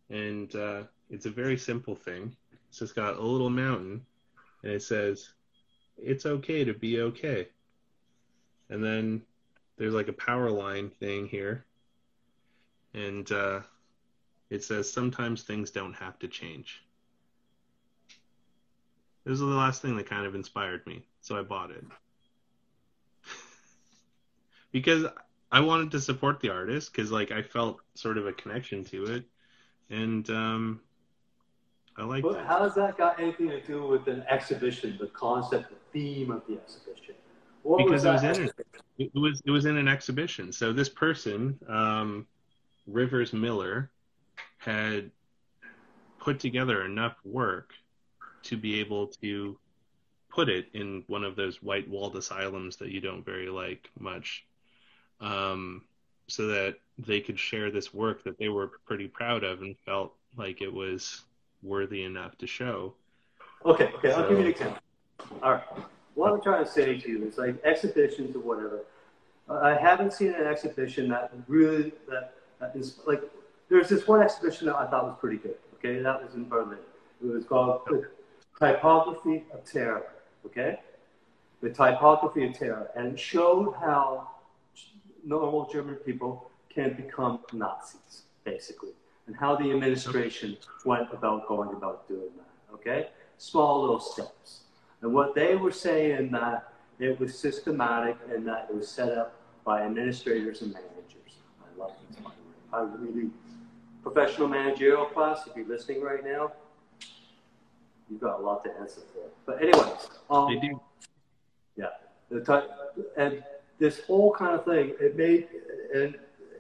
A: And uh, it's a very simple thing. It's got a little mountain, and it says, It's okay to be okay. And then there's like a power line thing here. And uh, it says, Sometimes things don't have to change. This is the last thing that kind of inspired me, so I bought it. because I wanted to support the artist because like I felt sort of a connection to it, and um, I like.
B: But how has that got anything to do with an exhibition? The concept, the theme of the exhibition.
A: What because was it was in an, it was it was in an exhibition. So this person, um, Rivers Miller, had put together enough work to be able to put it in one of those white walled asylums that you don't very like much um, so that they could share this work that they were pretty proud of and felt like it was worthy enough to show.
B: Okay, okay, so, I'll give you an example. All right. What I'm trying to say to you is like exhibitions or whatever. I haven't seen an exhibition that really that, that is like there's this one exhibition that I thought was pretty good. Okay, that was in Berlin. It was called Topography of Terror. Okay, the Topography of Terror, and showed how normal German people can become Nazis, basically, and how the administration went about going about doing that. Okay, small little steps. And what they were saying that it was systematic and that it was set up by administrators and managers. I love this. I really professional managerial class. If you're listening right now, you've got a lot to answer for. But anyways, um,
A: They do.
B: yeah, and this whole kind of thing, it made, and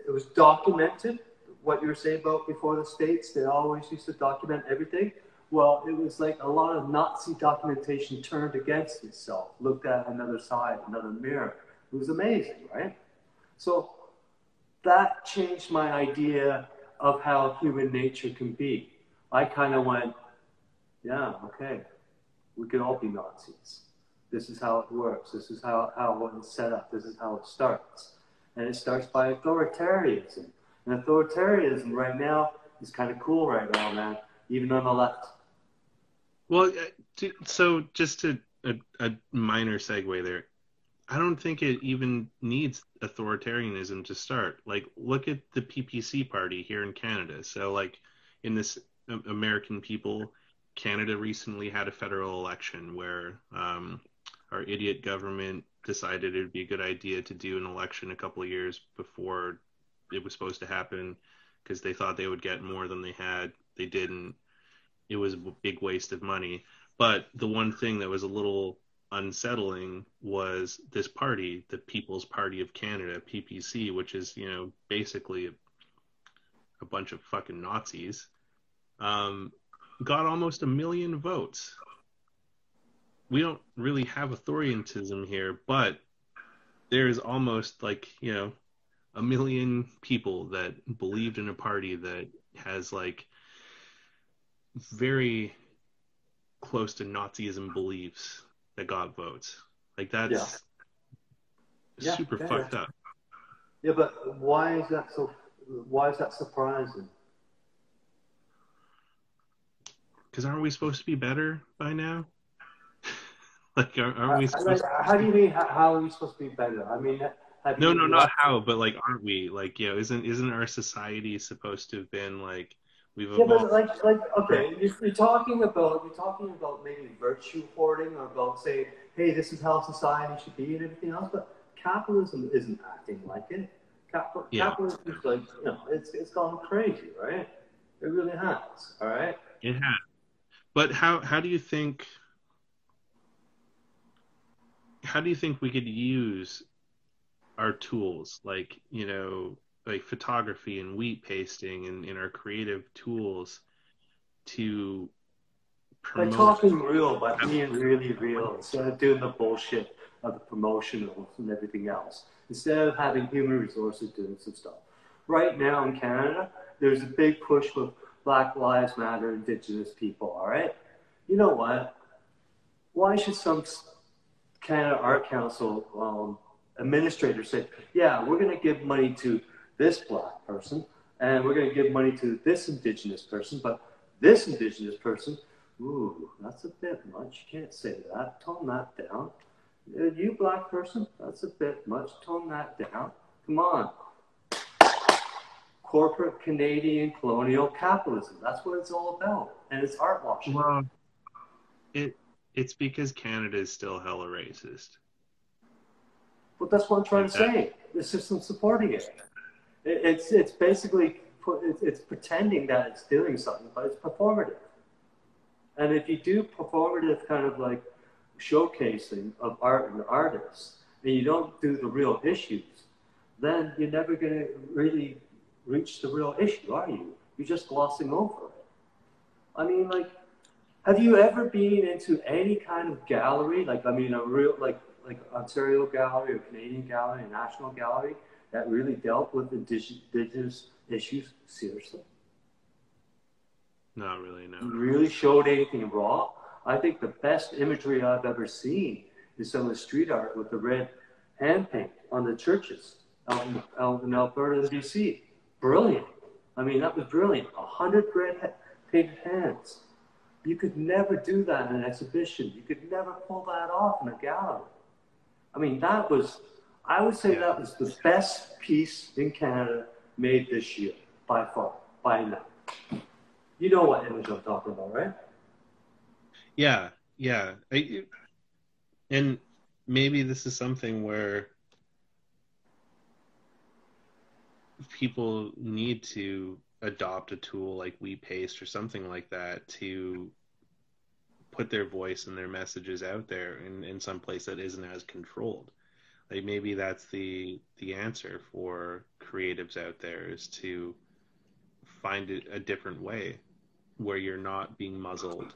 B: it was documented. What you were saying about before the states, they always used to document everything. Well, it was like a lot of Nazi documentation turned against itself, looked at another side, another mirror. It was amazing, right? So that changed my idea of how human nature can be. I kind of went, yeah, okay, we can all be Nazis. This is how it works. This is how, how it's set up. This is how it starts. And it starts by authoritarianism. And authoritarianism right now is kind of cool right now, man, even on the left.
A: Well, uh, so just a, a minor segue there, I don't think it even needs authoritarianism to start. Like, look at the PPC party here in Canada. So, like, in this um, American people, Canada recently had a federal election where um, our idiot government decided it would be a good idea to do an election a couple of years before it was supposed to happen because they thought they would get more than they had. They didn't. It was a big waste of money. But the one thing that was a little unsettling was this party, the People's Party of Canada, PPC, which is, you know, basically a, a bunch of fucking Nazis, um, got almost a million votes. We don't really have authoritarianism here, but there's almost like, you know, a million people that believed in a party that has like very close to Nazism beliefs that got votes. Like that's
B: Yeah.
A: super
B: Yeah,
A: fucked
B: yeah.
A: up.
B: Yeah, but why is that so? Why is that surprising?
A: Because aren't we supposed to be better by now? like, aren't, aren't we supposed?
B: like, how do you mean? How, how are we supposed to be better? I mean, have
A: No, no, not how, but like, aren't we? Like, you know, isn't isn't our society supposed to have been like we've
B: Yeah,
A: evolved?
B: but like, like, okay, you're, you're talking about you're talking about maybe virtue hoarding or about saying, hey, this is how society should be and everything else. But capitalism isn't acting like it.
A: Yeah.
B: Capitalism is like, you know, it's it's gone crazy, right? It really has. All right.
A: It has. But how how do you think how do you think we could use our tools like, you know, like photography and wheat pasting and, and our creative tools to
B: By
A: promote
B: talking real, by being really real, instead of doing the bullshit of the promotionals and everything else, instead of having human resources doing some stuff. Right now in Canada, there's a big push with Black Lives Matter, Indigenous people, all right? You know what? Why should some Canada Art Council um, administrator say, yeah, we're going to give money to this black person and we're going to give money to this Indigenous person, but this Indigenous person Ooh, that's a bit much. You can't say that. Tone that down. Uh, You black person, that's a bit much. Tone that down. Come on. Corporate Canadian colonial capitalism. That's what it's all about. And it's art washing.
A: well it it's because Canada is still hella racist.
B: But that's what I'm trying to say. The system supporting it. it it's it's basically put, it's, it's pretending that it's doing something, but it's performative. And if you do performative kind of like showcasing of art and artists, and you don't do the real issues, then you're never going to really reach the real issue, are you? You're just glossing over it. I mean, like, have you ever been into any kind of gallery, like I mean, a real like like Ontario Gallery or Canadian Gallery, a National Gallery that really dealt with indig- indigenous issues seriously?
A: Not really, no.
B: Really showed anything raw? I think the best imagery I've ever seen is some of the street art with the red hand paint on the churches out in, out in Alberta BC. Brilliant. I mean, that was brilliant. A hundred red ha- painted hands. You could never do that in an exhibition. You could never pull that off in a gallery. I mean, that was, I would say that was the best piece in Canada made this year, by far, by now. You know what image I'm talking about, right?
A: Yeah, yeah. I, and maybe this is something where people need to adopt a tool like wheat paste or something like that to put their voice and their messages out there in, in some place that isn't as controlled. Like maybe that's the the answer for creatives out there is to find it a different way where you're not being muzzled.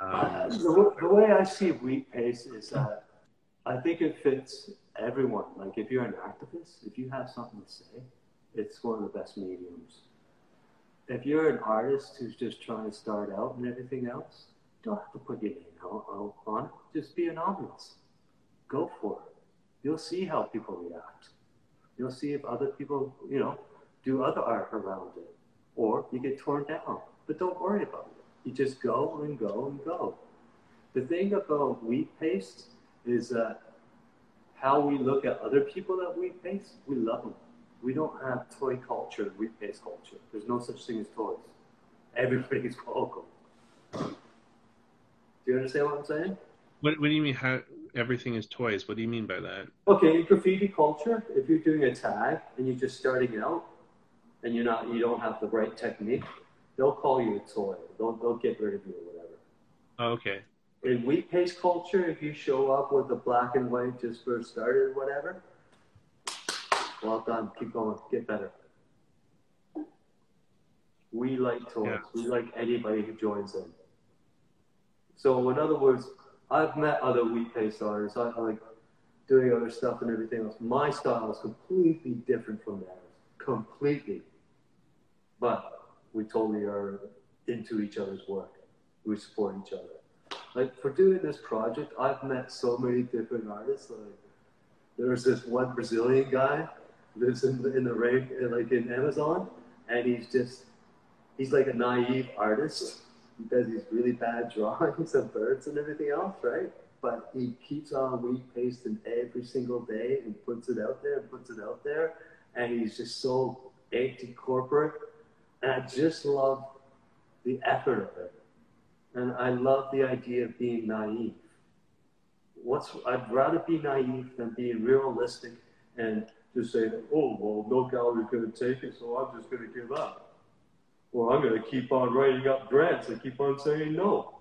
B: Um, the, the, way I see wheat paste is that I think it fits everyone. Like if you're an activist, if you have something to say, it's one of the best mediums. If you're an artist who's just trying to start out and everything else, don't have to put your name on it. Just be anonymous. Go for it. You'll see how people react. You'll see if other people, you know, do other art around it. Or you get torn down. But don't worry about it. You just go and go and go. The thing about wheat WePaste is that how we look at other people that wheat paste, we love them. We don't have toy culture, wheat paste culture. There's no such thing as toys. Everybody's welcome. Do you understand what I'm saying?
A: What, what do you mean? How everything is toys? What do you mean by that?
B: Okay, graffiti culture. If you're doing a tag and you're just starting out, and you're not, you don't have the right technique, they'll call you a toy. They'll they'll get rid of you or whatever.
A: Oh, okay.
B: In wheat paste culture, if you show up with a black and white just first started, whatever, well done. Keep going. Get better. We like toys. Yeah. We like anybody who joins in. So in other words, I've met other wheat paste artists. I, I like doing other stuff and everything else. My style is completely different from theirs. Completely. But we totally are into each other's work. We support each other. Like for doing this project, I've met so many different artists. Like there's this one Brazilian guy lives in the, in the rain, uh, like in Amazon, and he's just he's like a naive artist he does these really bad drawings of birds and everything else, right? But he keeps on wheat pasting every single day and puts it out there and puts it out there. And he's just so anti-corporate. And I just love the effort of it. And I love the idea of being naive. What's I'd rather be naive than be realistic and just say, that, oh well, no gallery's going to take it, so I'm just going to give up well, I'm going to keep on writing up grants and keep on saying no.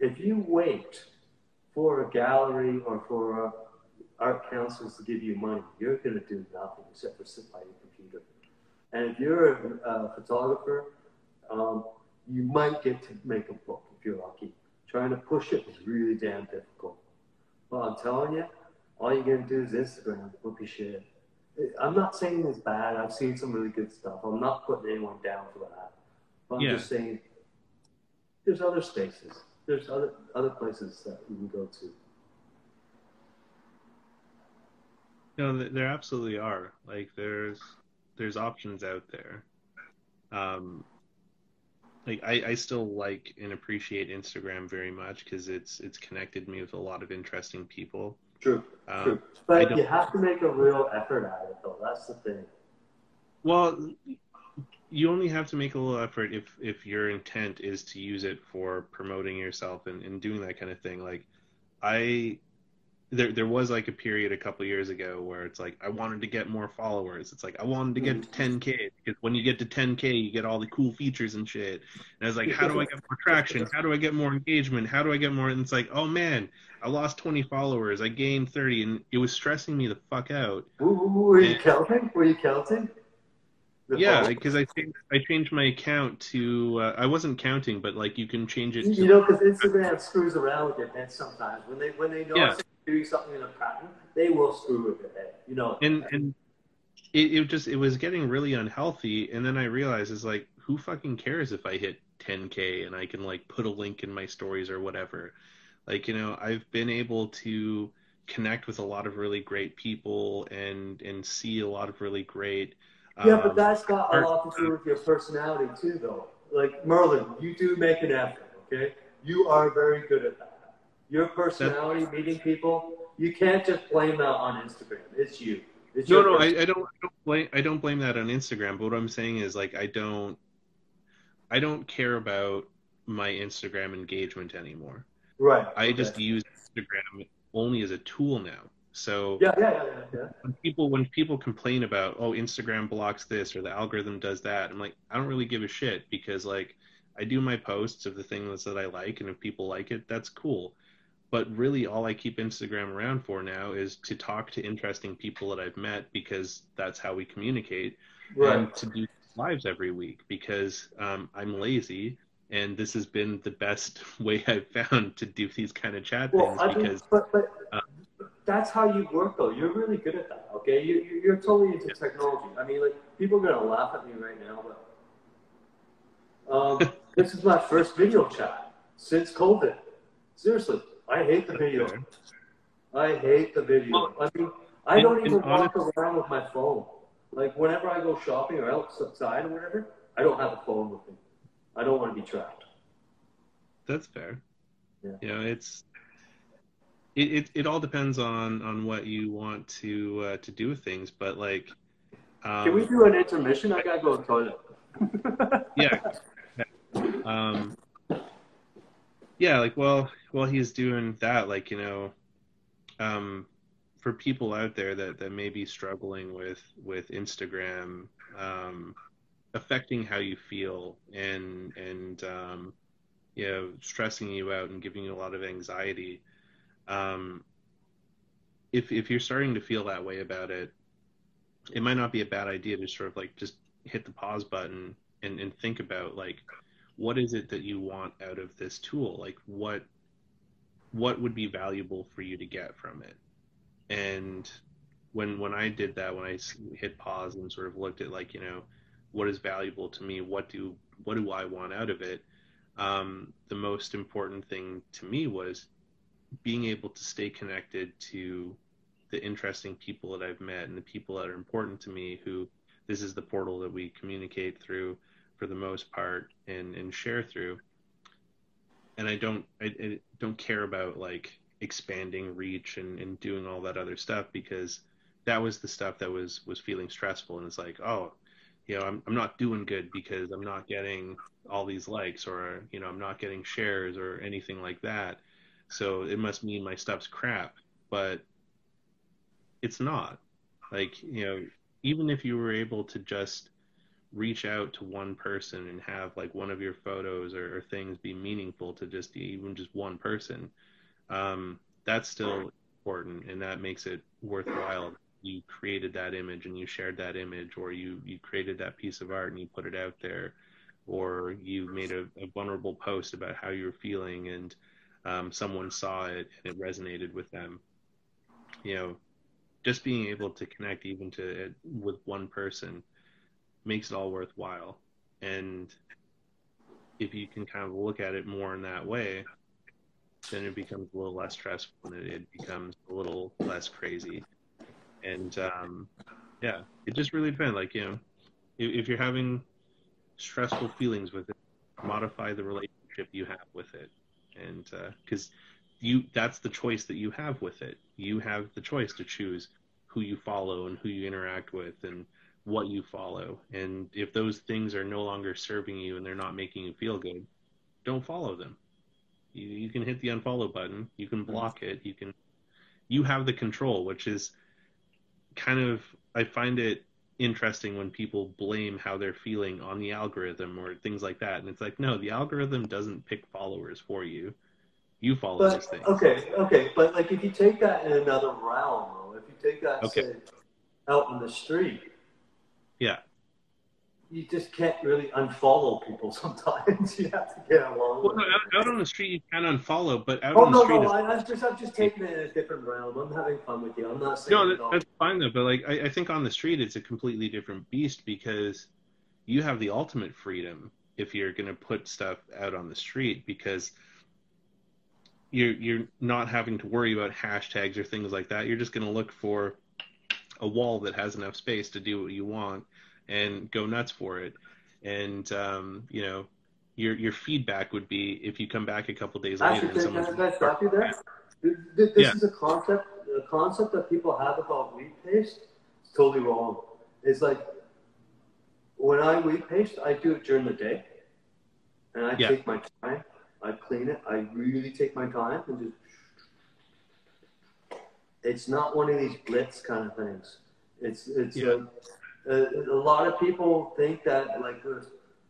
B: If you wait for a gallery or for uh, art councils to give you money, you're going to do nothing except for sit by your computer. And if you're a, a photographer, um, you might get to make a book if you're lucky. Trying to push it is really damn difficult. But I'm telling you, all you're going to do is Instagram, book your shit. I'm not saying it's bad. I've seen some really good stuff. I'm not putting anyone down for that. But I'm yeah. just saying there's other spaces. There's other other places that you can go to.
A: No, there absolutely are. Like there's there's options out there. Um, like I, I still like and appreciate Instagram very much because it's it's connected me with a lot of interesting people.
B: True, um, true. But you have to make a real effort at it, though. That's the thing.
A: Well, you only have to make a little effort if if your intent is to use it for promoting yourself and, and doing that kind of thing. Like, I there there was like a period a couple years ago where it's like I wanted to get more followers. It's like I wanted to get to 10k because when you get to 10k, you get all the cool features and shit. And I was like, how do I get more traction? How do I get more engagement? How do I get more? And it's like, oh man, I lost 20 followers. I gained 30, and it was stressing me the fuck out.
B: were you counting? Were you counting?
A: yeah, because I changed, I changed my account to uh, I wasn't counting, but like you can change it.
B: To, you know, because Instagram screws around with your head sometimes when they when they know yeah. Doing something in a pattern, they will screw with it. You know,
A: and and it, it just it was getting really unhealthy, and then I realized it's like who fucking cares if I hit 10k and I can like put a link in my stories or whatever. Like you know, I've been able to connect with a lot of really great people and and see a lot of really great
B: yeah, but um, that's got a lot to do with your personality too, though. Like Merlin, you do make an effort. Okay, you are very good at that. Your personality, meeting people, you can't just blame that on Instagram. It's you. It's
A: no, no, I, I, don't. I don't blame. I don't blame that on Instagram. But what I'm saying is, like, I don't. I don't care about my Instagram engagement anymore.
B: Right.
A: I
B: okay.
A: just use Instagram only as a tool now. So
B: yeah, yeah, yeah, yeah.
A: when people when people complain about oh Instagram blocks this or the algorithm does that, I'm like I don't really give a shit because like I do my posts of the things that I like, and if people like it, that's cool. But really, all I keep Instagram around for now is to talk to interesting people that I've met because that's how we communicate,
B: Right.
A: and to do lives every week because um, I'm lazy, and this has been the best way I've found to do these kind of chat
B: Well,
A: things
B: I mean,
A: because
B: but, but
A: uh,
B: that's how you work, though. You're really good at that. Okay, you, you- you're totally into technology. I mean, like people are gonna laugh at me right now, but um, this is my first video chat since COVID. Seriously, I hate the video. I hate the video. I mean, I
A: in-
B: don't even walk
A: honest-
B: around with my phone. Like whenever I go shopping or outside or whatever, I don't have a phone with me. I don't want to be tracked.
A: That's fair.
B: Yeah.
A: You know, it's it, it, it all depends on on what you want to uh, to do with things, but like um,
B: Can we do an intermission? I gotta go to the toilet.
A: yeah. Um, yeah, like well, while he's doing that, like you know, um, for people out there that that may be struggling with with Instagram, um, affecting how you feel and and um, you know, stressing you out and giving you a lot of anxiety. Um, if if you're starting to feel that way about it, it might not be a bad idea to sort of like just hit the pause button and, and think about like what is it that you want out of this tool? Like what what would be valuable for you to get from it? And when when i did that when I hit pause and sort of looked at like you know what is valuable to me what do what do i want out of it? Um, the most important thing to me was being able to stay connected to the interesting people that I've met and the people that are important to me who this is the portal that we communicate through for the most part and, and share through. And I don't I, I don't care about like expanding reach and, and doing all that other stuff because that was the stuff that was was feeling stressful and it's like, oh, you know, I'm I'm not doing good because I'm not getting all these likes or you know, I'm not getting shares or anything like that. So it must mean my stuff's crap. But it's not like you know even if you were able to just reach out to one person and have like one of your photos or, or things be meaningful to just even just one person um, that's still important and that makes it worthwhile. You created that image and you shared that image or you you created that piece of art and you put it out there or you made a, a vulnerable post about how you were feeling and um, someone saw it and it resonated with them. You know just being able to connect even to it with one person makes it all worthwhile. And if you can kind of look at it more in that way then it becomes a little less stressful and it, becomes a little less crazy. And um, yeah it just really depends. Like you know if, if you're having stressful feelings with it modify the relationship you have with it. And because you that's the choice that you have with it. You have the choice to choose who you follow and who you interact with and what you follow. And if those things are no longer serving you and they're not making you feel good don't follow them. You, you can hit the unfollow button. You can mm-hmm. block it. You can you have the control which is kind of i find it interesting when people blame how they're feeling on the algorithm or things like that. And it's like no the algorithm doesn't pick followers for you. You follow these
B: But
A: things.
B: okay, okay, but like if you take that in another realm, if you take that
A: Okay.
B: say, out in the street, you just can't really unfollow people. Sometimes you have to get along.
A: well,
B: with
A: no, out, out on the street you can unfollow but out
B: Oh
A: on the
B: no,
A: street
B: no,
A: is
B: I, I'm just, I'm just taking it in a different realm. I'm having fun with you. I'm not saying
A: No,
B: no.
A: that, that's fine though. But like, I, I think on the street it's a completely different beast because you have the ultimate freedom if you're going to put stuff out on the street because you're you're not having to worry about hashtags or things like that. You're just going to look for a wall that has enough space to do what you want and go nuts for it. And um, you know, your your feedback would be if you come back a couple days later
B: Actually, can, can I stop you there? Th- th- This
A: Yeah.
B: is a concept. The concept that people have about wheat paste is totally wrong. It's like when I wheat paste, I do it during the day. and I
A: Yeah.
B: take my time. I clean it. I really take my time and just. It's not one of these blitz kind of things. It's it's
A: Yeah.
B: Uh, a, lot of people think that like with,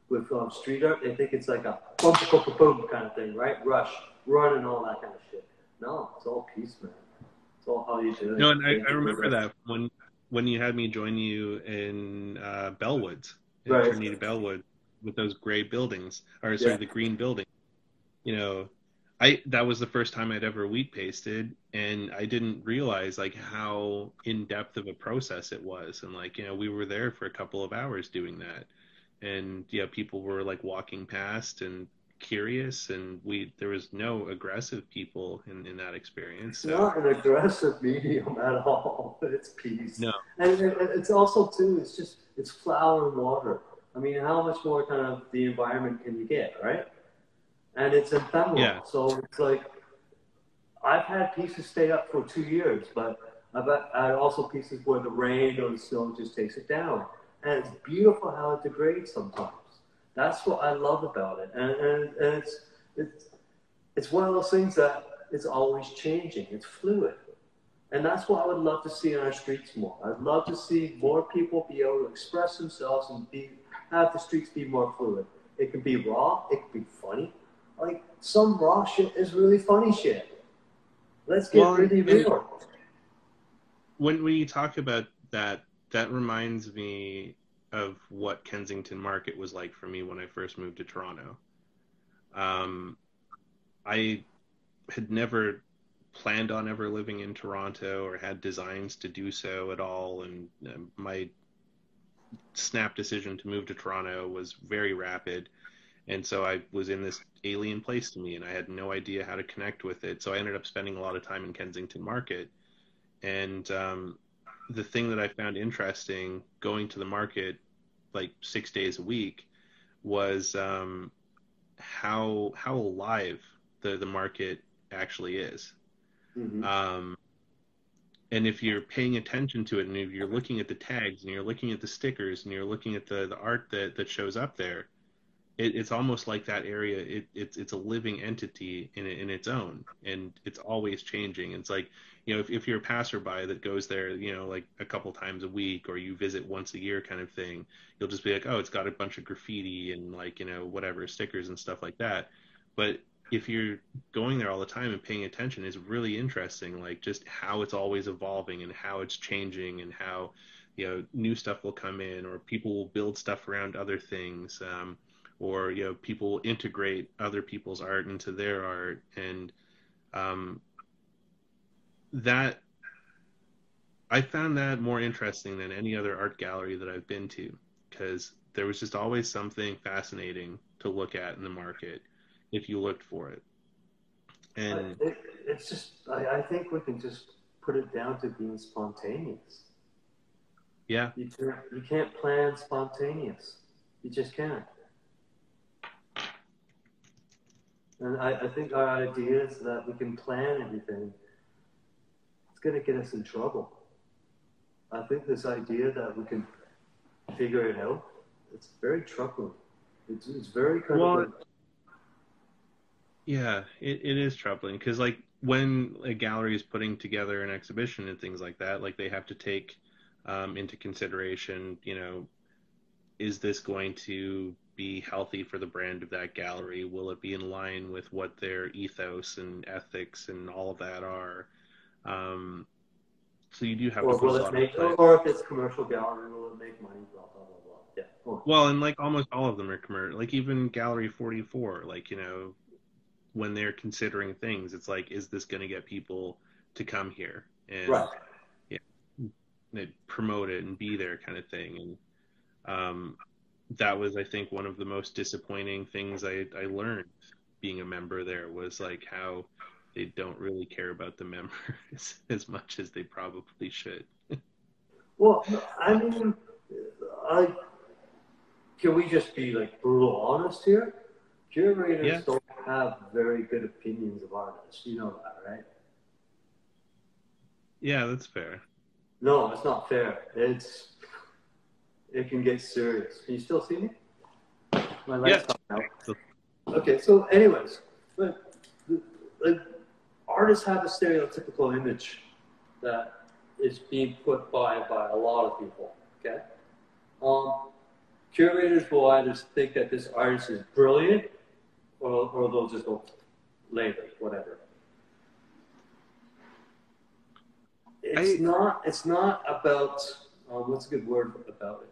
B: with um, street art, they think it's like a boom, boom, boom, boom kind of thing, right? Rush, run, and all that kind of shit. No, it's all peace, man. It's all how you do it.
A: No, and I, I remember that when when you had me join you in uh, Bellwoods, in
B: Right.
A: Trinity Bellwood, with those gray buildings, or sorry,
B: Yeah.
A: the green building. You know, I that was the first time I'd ever wheat pasted, and I didn't realize like how in depth of a process it was, and like you know we were there for a couple of hours doing that, and yeah, people were like walking past and curious, and we there was no aggressive people in in that experience.
B: It's
A: So
B: not an aggressive medium at all. It's peace.
A: No.
B: And it's also too. It's just it's flour and water. I mean, how much more kind of the environment can you get, right? And it's ephemeral.
A: Yeah.
B: So it's like I've had pieces stay up for two years, but I've had also pieces where the rain or the snow just takes it down, and it's beautiful how it degrades sometimes. That's what I love about it, and, and, and it's it's it's one of those things that it's always changing. It's fluid. And that's what I would love to see in our streets more. I'd love to see more people be able to express themselves and be have the streets be more fluid. It can be raw, it can be funny. Like some raw shit is really funny shit. Let's get
A: Well,
B: really real.
A: when when you talk about that, that reminds me of what Kensington Market was like for me when I first moved to Toronto. Um, I had never planned on ever living in Toronto or had designs to do so at all, and um, my snap decision to move to Toronto was very rapid. And so I was in this alien place to me, and I had no idea how to connect with it. So I ended up spending a lot of time in Kensington Market. And um, the thing that I found interesting going to the market like six days a week was um, how how alive the the market actually is.
B: Mhm.
A: Um, and if you're paying attention to it, and if you're looking at the tags, and you're looking at the stickers, and you're looking at the, the art that, that shows up there, it, it's almost like that area. It, it's it's a living entity in in its own, and it's always changing. It's like you know, if, if you're a passerby that goes there, you know, like a couple times a week, or you visit once a year, kind of thing, you'll just be like, oh, it's got a bunch of graffiti and like you know whatever stickers and stuff like that. But if you're going there all the time and paying attention, it's really interesting, like just how it's always evolving and how it's changing and how you know new stuff will come in or people will build stuff around other things um, or you know people will integrate other people's art into their art and um, that I found that more interesting than any other art gallery that I've been to because there was just always something fascinating to look at in the market if you looked for it. And
B: it, it's just, I, I think we can just put it down to being spontaneous.
A: yeah,
B: You can't, you can't plan spontaneous. You just can't. And I, I think our idea is that we can plan everything. It's going to get us in trouble. I think this idea that we can figure it out, it's very troubling. It's, it's very kind
A: Well,
B: of.
A: Yeah, it, it is troubling because like when a gallery is putting together an exhibition and things like that, like they have to take um, into consideration, you know, is this going to be healthy for the brand of that gallery? Will it be in line with what their ethos and ethics and all of that are? Um, so you do have
B: or
A: to
B: will it make,
A: plan.
B: or if it's commercial gallery, will it make money? Blah blah blah blah. Yeah.
A: Well, and like almost all of them are commercial. Like even Gallery 44, like, you know, when they're considering things, it's like, is this going to get people to come here and
B: right.
A: they promote it and be there kind of thing? And um, that was, I think, one of the most disappointing things I, I learned being a member there was like how they don't really care about the members as much as they probably should.
B: Well, I mean, I can we just be like brutal honest here? Curators
A: Yeah.
B: don't have very good opinions of artists. You know that, right?
A: Yeah, that's fair.
B: No, it's not fair. It's it can get serious. Can you still see me? My
A: Yeah.
B: light's not out. okay. So, anyways, but like artists have a stereotypical image that is being put by by a lot of people. Okay. Um, curators will either think that this artist is brilliant, or, or they'll just go later, whatever. It's
A: I-
B: not. It's not about. Um, what's a good word about it?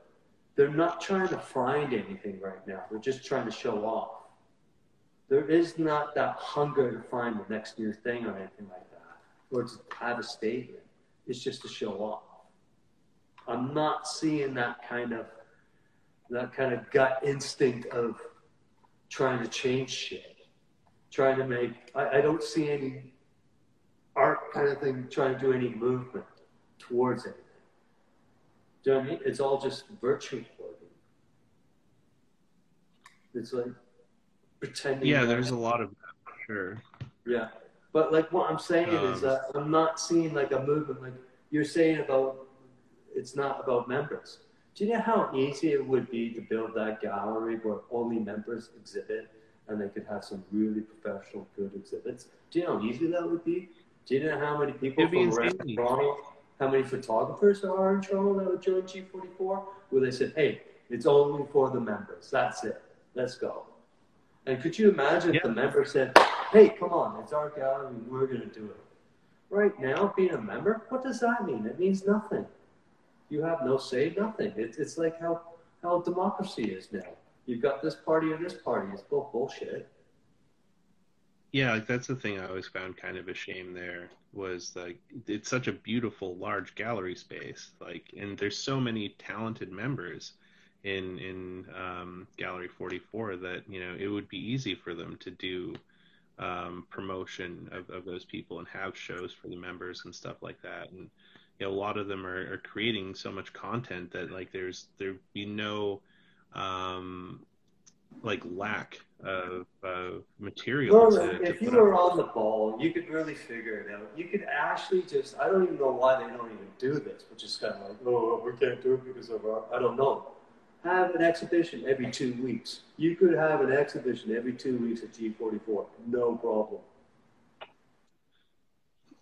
B: They're not trying to find anything right now. They're just trying to show off. There is not that hunger to find the next new thing or anything like that, or to have a statement. It's just to show off. I'm not seeing that kind of that kind of gut instinct of trying to change shit, trying to make. I, I don't see any art kind of thing trying to do any movement towards anything. Do you know what I mean? It's all just virtue clothing. It's like pretending.
A: Yeah, there's a lot of that sure.
B: yeah, but like what I'm saying is
A: Um,
B: that I'm not seeing like a movement like you're saying about. It's not about members. Do you know how easy it would be to build that gallery where only members exhibit and they could have some really professional, good exhibits? Do you know how easy that would be? Do you know how many people
A: It'd
B: from around. Toronto, how many photographers there are in Toronto that would join G44? Where they said, hey, it's only for the members. That's it. Let's go. And could you imagine if the member said, hey, come on, it's our gallery, we're going to do it. Right now, being a member, what does that mean? It means nothing. You have no say, nothing. It's, it's like how, how democracy is now. You've got this party and this party. It's both bullshit.
A: Yeah, like that's the thing I always found kind of a shame there was like it's such a beautiful large gallery space like and there's so many talented members in in um, gallery 44 that you know it would be easy for them to do um, promotion of, of those people and have shows for the members and stuff like that. And you know a lot of them are, are creating so much content that like there's there'd be no um like lack of, of material
B: Well,
A: to, to
B: if you
A: put out.
B: were on the ball, you could really figure it out. You could actually just, I don't even know why they don't even do this, which is kind of like, oh, we can't do it because of our, I don't know. Have an exhibition every two weeks. You could have an exhibition every two weeks at G44. No problem.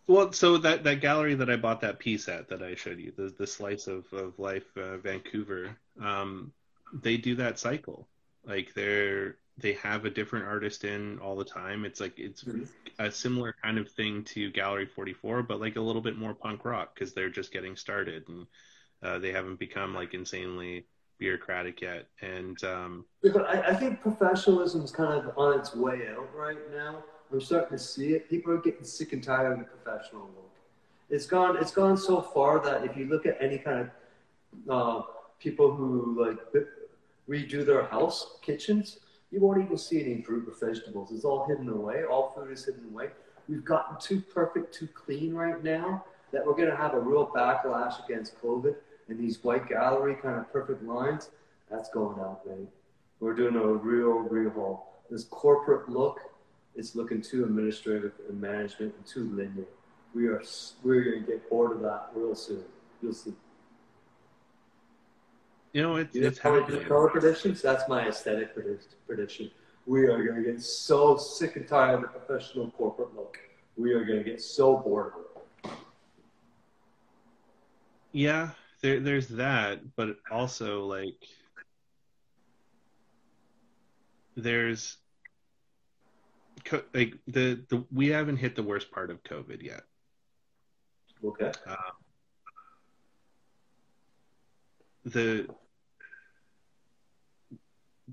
A: Well, so that that gallery that I bought that piece at that I showed you, the the slice of of life uh, Vancouver, um, they do that cycle. Like they're they have a different artist in all the time. It's like it's a similar kind of thing to Gallery 44, but like a little bit more punk rock because they're just getting started and uh, they haven't become like insanely bureaucratic yet. And um,
B: I, I think professionalism is kind of on its way out right now. I'm starting to see it. People are getting sick and tired of the professional look. It's gone. It's gone so far that if you look at any kind of uh, people who like redo their house kitchens, you won't even see any fruit or vegetables. It's all hidden away. All food is hidden away. We've gotten too perfect, too clean right now that we're going to have a real backlash against COVID and these white gallery kind of perfect lines. That's going out, mate. We're doing a real rehaul. This corporate look, it's looking too administrative and management and too linear. We are we're going to get bored of that real soon. You'll see.
A: You know, it's
B: You
A: it's happening.
B: color predictions? That's my aesthetic predict- prediction. We are going to get so sick and tired of the professional corporate look. We are going to get so bored.
A: Yeah, there there's that, but also like there's like the the we haven't hit the worst part of COVID yet.
B: Okay.
A: Uh, the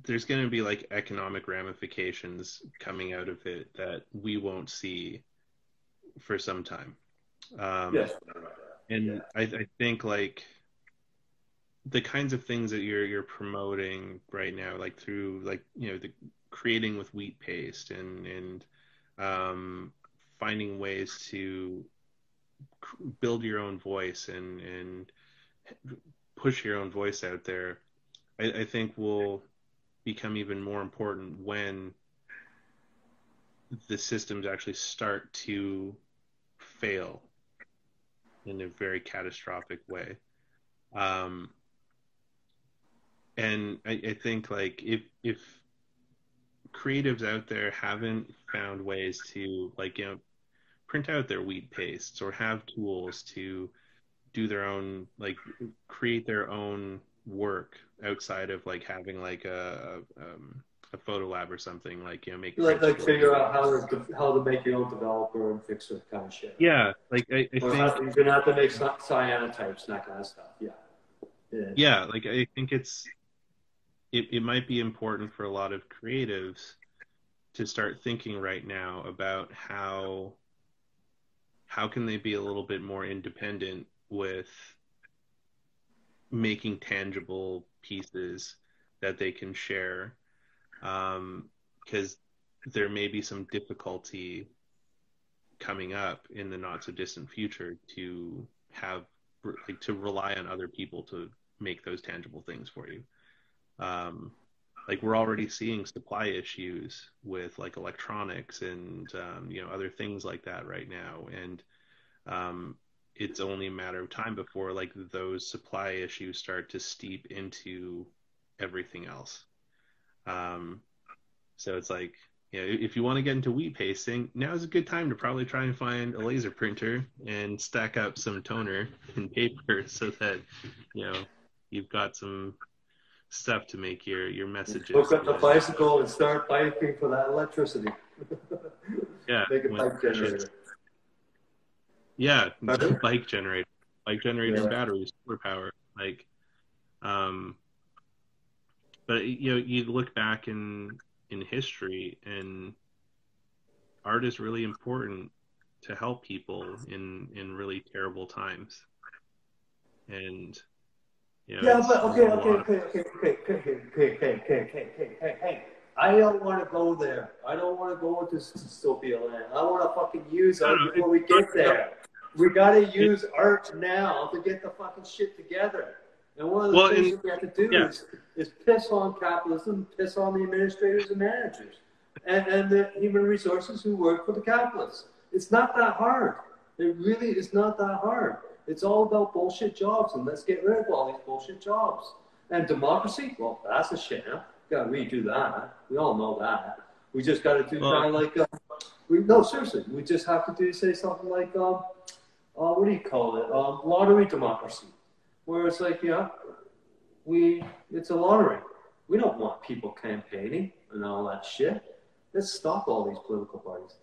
A: there's going to be like economic ramifications coming out of it that we won't see for some time. Um,
B: Yes.
A: and
B: Yeah.
A: I, I think like the kinds of things that you're you're promoting right now like through like you know the creating with wheat paste and and um, finding ways to build your own voice and and push your own voice out there I, I think will become even more important when the systems actually start to fail in a very catastrophic way. Um, and I, I think like if if creatives out there haven't found ways to like you know print out their wheat pastes or have tools to do their own like create their own work outside of like having like a, um, a photo lab or something like you know make
B: like like figure out how to how to make your own developer and fix it kind of shit.
A: Yeah, like I, I think
B: you're gonna have to make cyanotypes and that kind of stuff. Yeah.
A: Yeah, yeah like I think it's it, it might be important for a lot of creatives to start thinking right now about how how can they be a little bit more independent with making tangible pieces that they can share because um, there may be some difficulty coming up in the not so distant future to have like to rely on other people to make those tangible things for you. Um, like we're already seeing supply issues with like electronics and um, you know other things like that right now. And um, it's only a matter of time before like those supply issues start to steep into everything else um, so it's like you know if you want to get into wheat pasting now is a good time to probably try and find a laser printer and stack up some toner and paper so that you know you've got some stuff to make your your messages.
B: Hook up the bicycle and start biking for that electricity.
A: yeah,
B: make a bike generator.
A: Yeah, bike generator, bike generator yeah. batteries, solar power. Like, um, but you know, you look back in in history, and art is really important to help people in in really terrible times. And
B: you know, yeah, but okay, okay, okay, okay, okay, okay, okay, okay, okay, okay, okay, okay. I don't want to go there. I don't want to go into dystopia land. I want to fucking use art before we get there. We got to use art now to get the fucking shit together. And one of the well, things and, we have to do yeah. is, is piss on capitalism, piss on the administrators and managers, and, and the human resources who work for the capitalists. It's not that hard. It really is not that hard. It's all about bullshit jobs, and let's get rid of all these bullshit jobs. And democracy, well, that's a shit. Got to redo that. We all know that. We just got to do well, kind of like, uh, we, no, seriously, we just have to do say something like, um, uh, what do you call it? Um, lottery democracy, where it's like, yeah, we, it's a lottery. We don't want people campaigning and all that shit. Let's stop all these political parties.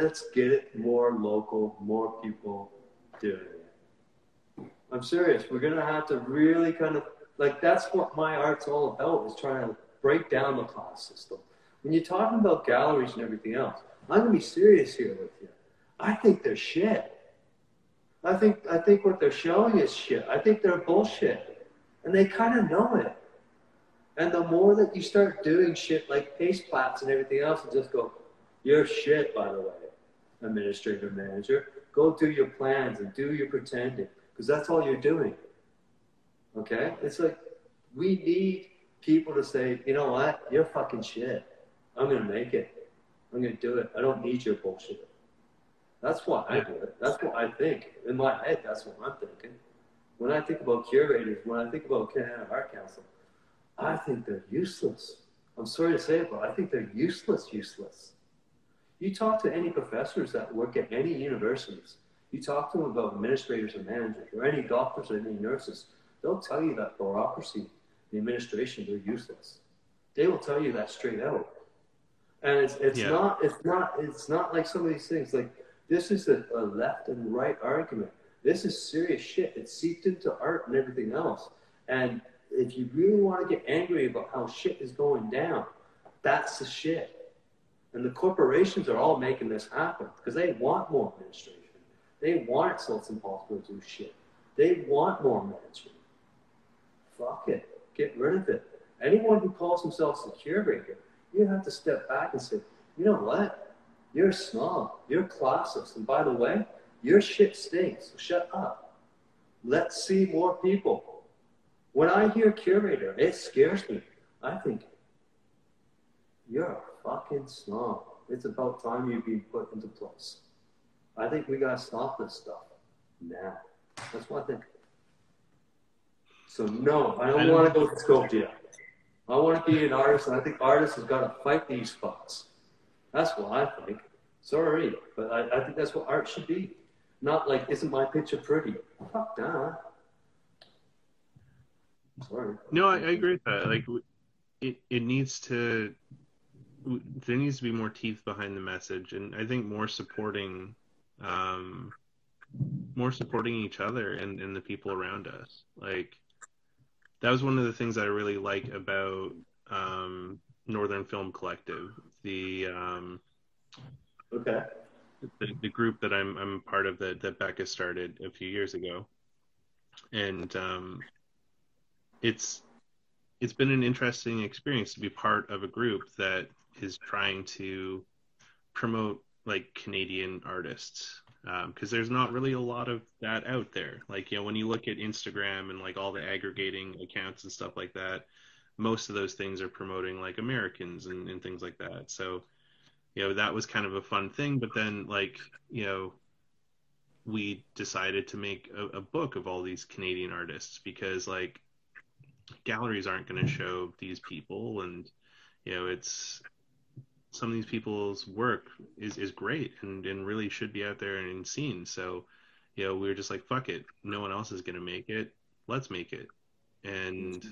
B: Let's get it more local, more people doing it. I'm serious. We're gonna have to really kind of like that's what my art's all about is trying to break down the class system. When you're talking about galleries and everything else, I'm gonna be serious here with you. I think they're shit. I think I think what they're showing is shit. I think they're bullshit. And they kind of know it. And the more that you start doing shit like paste plots and everything else and just go, you're shit, by the way, administrator manager. Go do your plans and do your pretending because that's all you're doing. Okay? It's like we need people to say, you know what? You're fucking shit. I'm to make it. I'm to do it. I don't need your bullshit. That's why I do it. That's what I think. In my head, that's what I'm thinking. When I think about curators, when I think about Canada Art Council, I think they're useless. I'm sorry to say it, but I think they're useless, useless. You talk to any professors that work at any universities, you talk to them about administrators and managers, or any doctors or any nurses, they'll tell you that bureaucracy, the administration, they're useless. They will tell you that straight out. And it's, it's yeah. not it's not it's not like some of these things. Like this is a, a left and right argument. This is serious shit. It's seeped into art and everything else. And if you really want to get angry about how shit is going down, that's the shit. And the corporations are all making this happen because they want more administration. They want so it's Impossible to do shit. They want more management. Fuck it. Get rid of it. Anyone who calls themselves a curator, you have to step back and say, you know what? You're snob. You're classist. And by the way, your shit stinks. So shut up. Let's see more people. When I hear curator, it scares me. I think, you're a fucking snob. It's about time you be put into place. I think we got to stop this stuff now. That's what I think. So no, I don't, don't want to go to dystopia. I want to be an artist, and I think artists have got to fight these fucks. That's what I think. Sorry, but I, I think that's what art should be. Not like, isn't my picture pretty? Fuck nah. Sorry.
A: No, I, I agree with that. Like, it it needs to there needs to be more teeth behind the message, and I think more supporting, um, more supporting each other and, and the people around us. Like, that was one of the things I really like about um, Northern Film Collective. The um,
B: okay.
A: The, the group that I'm I'm part of that that Becca started a few years ago, and um, it's it's been an interesting experience to be part of a group that is trying to promote like Canadian artists because um, there's not really a lot of that out there. Like you know when you look at Instagram and like all the aggregating accounts and stuff like that, most of those things are promoting like Americans and, and things like that. So you know that was kind of a fun thing. But then like you know we decided to make a, a book of all these Canadian artists because like galleries aren't going to show these people and you know it's some of these people's work is, is great and, and really should be out there and seen. So you know we were just like fuck it. No one else is going to make it. Let's make it. And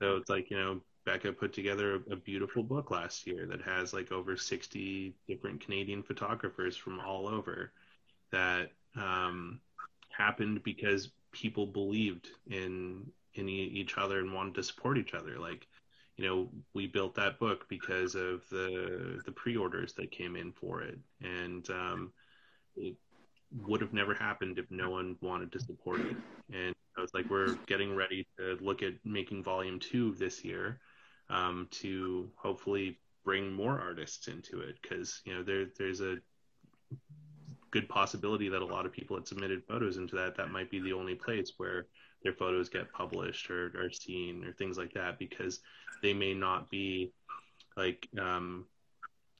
A: so it's like you know becca put together a, a beautiful book last year that has like over 60 different canadian photographers from all over that um, happened because people believed in in each other and wanted to support each other. Like, you know, we built that book because of the the pre-orders that came in for it, and um, it would have never happened if no one wanted to support it. And I was like, we're getting ready to look at making volume two this year um, to hopefully bring more artists into it. Because you know there there's a good possibility that a lot of people had submitted photos into that. That might be the only place where their photos get published or, or seen or things like that because they may not be like um,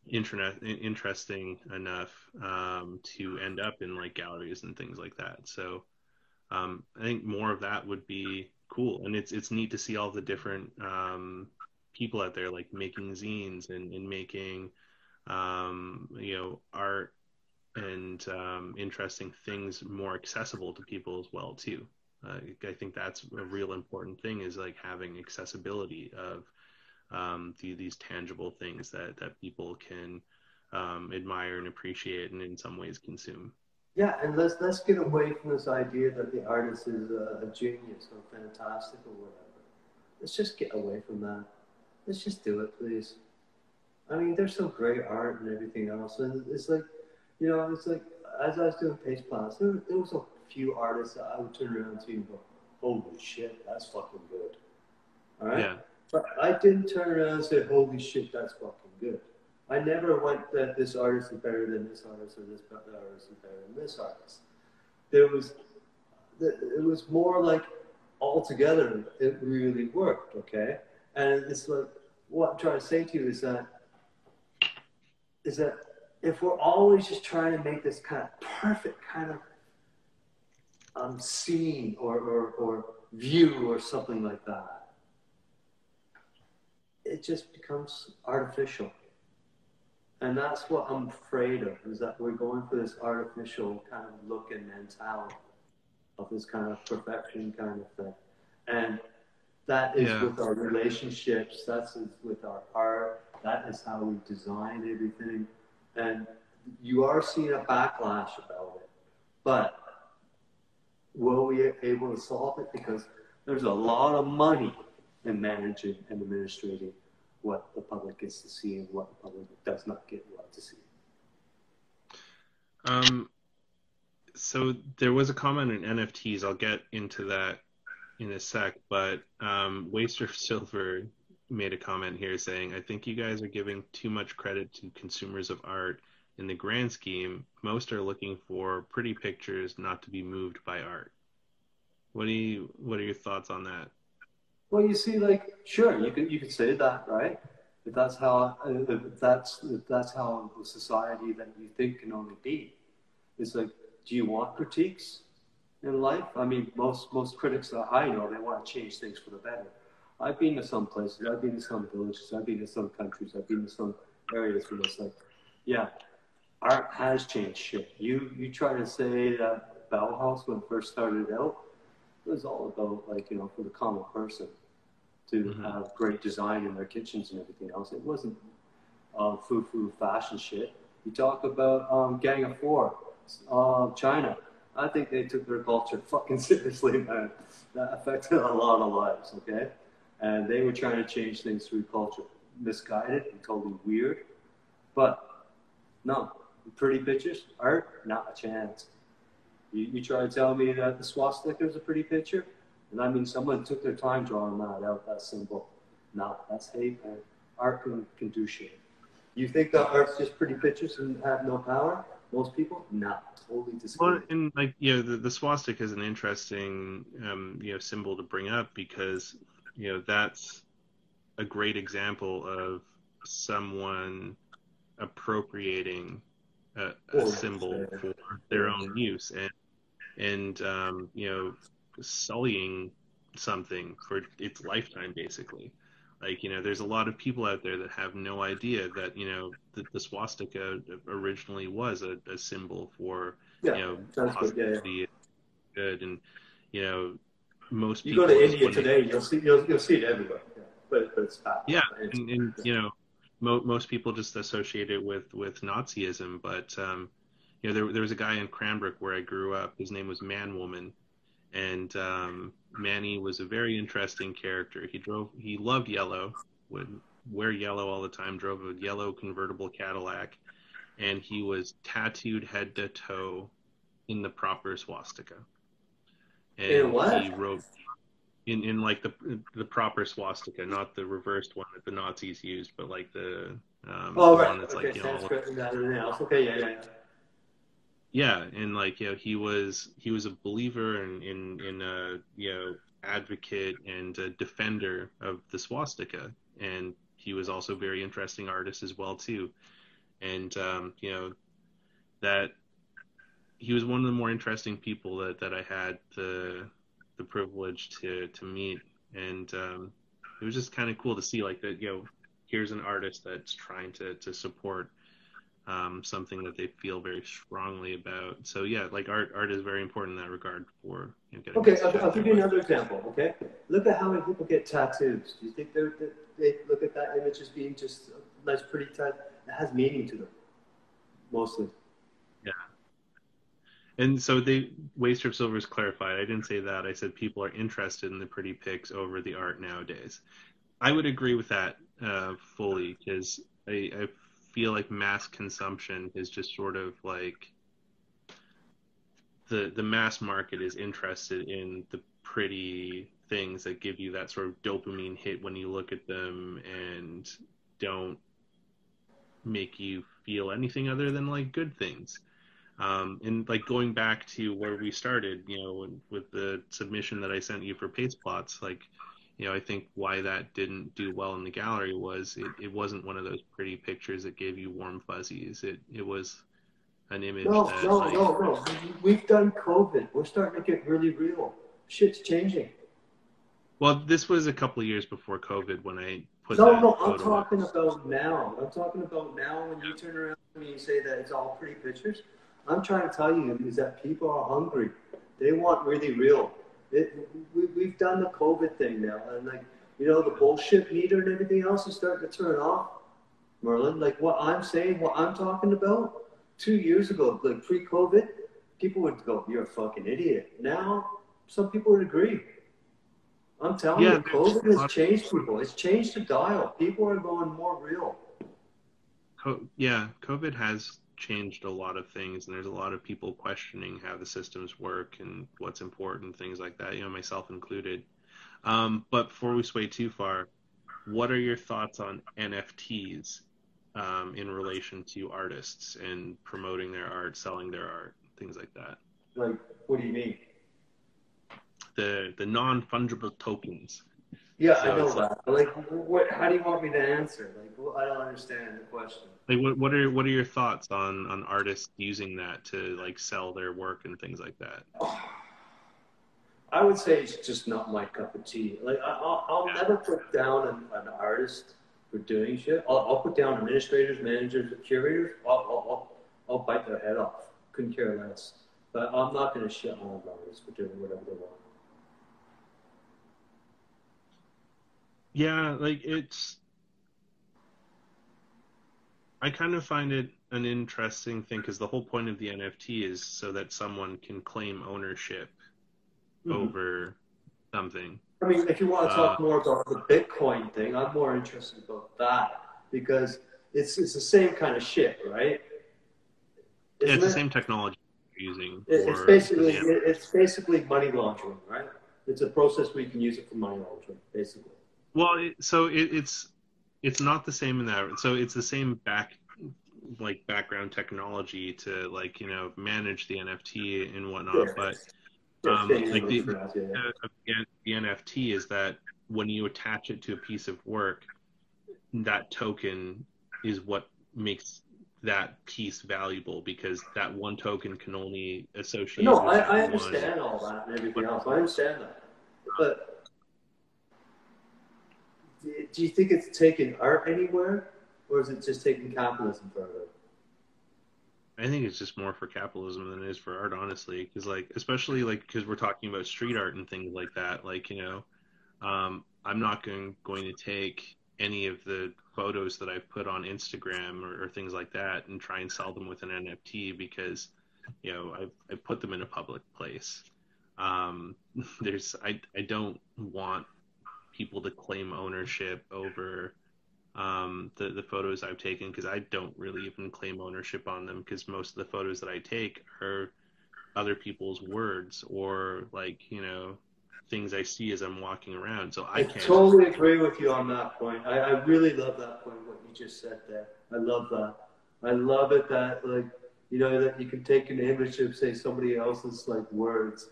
A: internet interesting enough um, to end up in like galleries and things like that. So um, I think more of that would be cool, and it's it's neat to see all the different um, people out there like making zines and, and making um, you know art and um, interesting things more accessible to people as well too. Uh, I think that's a real important thing is like having accessibility of um, the, these tangible things that, that people can um, admire and appreciate and in some ways consume.
B: Yeah, and let's let's get away from this idea that the artist is a, a genius or fantastic or whatever. Let's just get away from that. Let's just do it, please. I mean, there's some great art and everything else, and it's like, you know, it's like as I was doing paste plots, there, there was a few artists that I would turn around to and go, holy shit, that's fucking good. All right? Yeah. But I didn't turn around and say, holy shit, that's fucking good. I never went that this artist is better than this artist or this artist is better than this artist. There was, it was more like all together it really worked, okay? And it's like, what I'm trying to say to you is that, is that if we're always just trying to make this kind of perfect kind of um, scene or, or, or view or something like that, it just becomes artificial. And that's what I'm afraid of, is that we're going for this artificial kind of look and mentality of this kind of perfection kind of thing. And that is yeah. with our relationships, that's with our art, that is how we design everything. And you are seeing a backlash about it. But will we be able to solve it? Because there's a lot of money in managing and administrating what the public gets to see and what the public does not get what to see.
A: Um, so there was a comment in NFTs. I'll get into that in a sec, but um, Waster Silver made a comment here saying, "I think you guys are giving too much credit to consumers of art in the grand scheme, most are looking for pretty pictures not to be moved by art. What do you what are your thoughts on that?
B: Well, you see, like, sure, you could you could say that, right? If that's how if that's if that's how the society that you think can only be, it's like, do you want critiques in life? I mean, most most critics that I know they want to change things for the better. I've been to some places. I've been to some villages. I've been to some countries. I've been to some areas where it's like, yeah, art has changed shit. You you try to say that Bauhaus when it first started out it was all about like you know for the common person to mm-hmm. have great design in their kitchens and everything else. It wasn't um, food food fashion shit. You talk about um, Gang of Four, uh, China. I think they took their culture fucking seriously, man. That affected a lot of lives, okay? And they were trying to change things through culture. Misguided and totally weird. But no, pretty pictures, art, not a chance. You, you try to tell me that the swastika is a pretty picture, and I mean someone took their time drawing that out, that symbol. No, that's hate, man. Art can, can do shit. You think that art's just pretty pictures and have no power? Most people, not totally disagree.
A: Well, and like you know, the, the swastika is an interesting um, you know symbol to bring up because you know that's a great example of someone appropriating a, a symbol for their own use and and um, you know sullying something for its lifetime basically. Like you know there's a lot of people out there that have no idea that you know the, the swastika originally was a, a symbol for yeah, you know
B: positivity yeah, yeah.
A: good. And you know most
B: you people go to india today you'll see you'll, you'll see it everywhere. Yeah. but, but it's bad.
A: Yeah and, and you know mo- most people just associate it with with nazism but um you know there, there was a guy in cranbrook where i grew up his name was ManWoman and um, Manny was a very interesting character. He drove, he loved yellow, would wear yellow all the time, drove a yellow convertible Cadillac, and he was tattooed head to toe in the proper swastika.
B: And in what?
A: he wrote in in like the the proper swastika, not the reversed one that the Nazis used, but like the um,
B: oh, right. one that's okay, like you know, okay, yeah, yeah. yeah
A: yeah and like you know he was he was a believer in in in a you know advocate and a defender of the swastika and he was also a very interesting artist as well too and um you know that he was one of the more interesting people that that I had the the privilege to to meet and um it was just kind of cool to see like that you know here's an artist that's trying to to support um, something that they feel very strongly about. So yeah, like art, art is very important in that regard for
B: you know, getting. Okay, I'll, I'll give you another example. Okay, look at how many people get tattoos. Do you think they're, they look at that image as being just a nice, pretty tattoo? It has meaning to them, mostly.
A: And so they Waster of Silver is clarified. I didn't say that. I said people are interested in the pretty pics over the art nowadays. I would agree with that uh, fully because I, I feel like mass consumption is just sort of like the the mass market is interested in the pretty things that give you that sort of dopamine hit when you look at them and don't make you feel anything other than like good things. Um, and like going back to where we started, you know, with the submission that I sent you for paste plots, like you know, I think why that didn't do well in the gallery was it, it wasn't one of those pretty pictures that gave you warm fuzzies. It it was an image.
B: No,
A: that,
B: no,
A: like,
B: no, no. We've done COVID. We're starting to get really real. Shit's changing.
A: Well, this was a couple of years before COVID when I put.
B: No, no, I'm talking up. about now. I'm talking about now when you turn around and you say that it's all pretty pictures. I'm trying to tell you is that people are hungry. They want really real. It, we, we've done the COVID thing now, and like you know, the bullshit meter and everything else is starting to turn off. Merlin, like what I'm saying, what I'm talking about, two years ago, like pre-COVID, people would go, "You're a fucking idiot." Now, some people would agree. I'm telling yeah, you, COVID has changed people. It's changed the dial. People are going more real.
A: yeah, COVID has changed a lot of things, and there's a lot of people questioning how the systems work and what's important, things like that. You know, myself included. Um, but before we sway too far, what are your thoughts on NFTs um, in relation to artists and promoting their art, selling their art, things like that?
B: Like, what do you mean?
A: The the non fungible tokens.
B: Yeah, so I know that. Like, what? How do you want me to answer? Like, well, I don't understand the question.
A: Like, what, what are what are your thoughts on on artists using that to like sell their work and things like that?
B: I would say it's just not my cup of tea. Like I, will I'll
A: Yeah.
B: never put down an, an artist for doing shit. I'll, I'll put down administrators, managers, curators. I'll, I'll, I'll, I'll bite their head off. Couldn't care less. But I'm not going to shit on artists for doing whatever they want.
A: Yeah, like it's. I kind of find it an interesting thing because the whole point of the NFT is so that someone can claim ownership
B: Mhm.
A: over something.
B: I mean, if you want to talk
A: Uh,
B: more about the Bitcoin thing, I'm more interested about that because it's it's the same kind of shit, right?
A: Yeah,
B: Isn't
A: it's the
B: it?
A: same technology you're using.
B: It- It's basically it- it's basically money laundering, right? It's a process where you can use it for money laundering, basically.
A: Well, it, so it, it's it's not the same in that. So it's the same back like background technology to like you know manage the NFT and whatnot, but Um, like the-
B: yeah,
A: the, NFT is that when you attach it to a piece of work, that token is what makes that piece valuable because that one token can only associate.
B: No, I, I understand all that and everything else. I understand that, but do you think it's taking art anywhere, or is it just taking capitalism further?
A: I think it's just more for capitalism than it is for art, honestly. Because like, especially like, because we're talking about street art and things like that. Like, you know, um, I'm not going going to take any of the photos that I've put on Instagram or, or things like that and try and sell them with an NFT because, you know, I've I put them in a public place. Um, there's I I don't want people to claim ownership over um, the the photos I've taken because I don't really even claim ownership on them because most of the photos that I take are other people's words or like you know things I see as I'm walking around. So I
B: I
A: can't.
B: totally agree with you on that point. I, I really love that point, what you just said there. I love that. I love it that, like, you know, that you can take an image of, say, somebody else's, like, words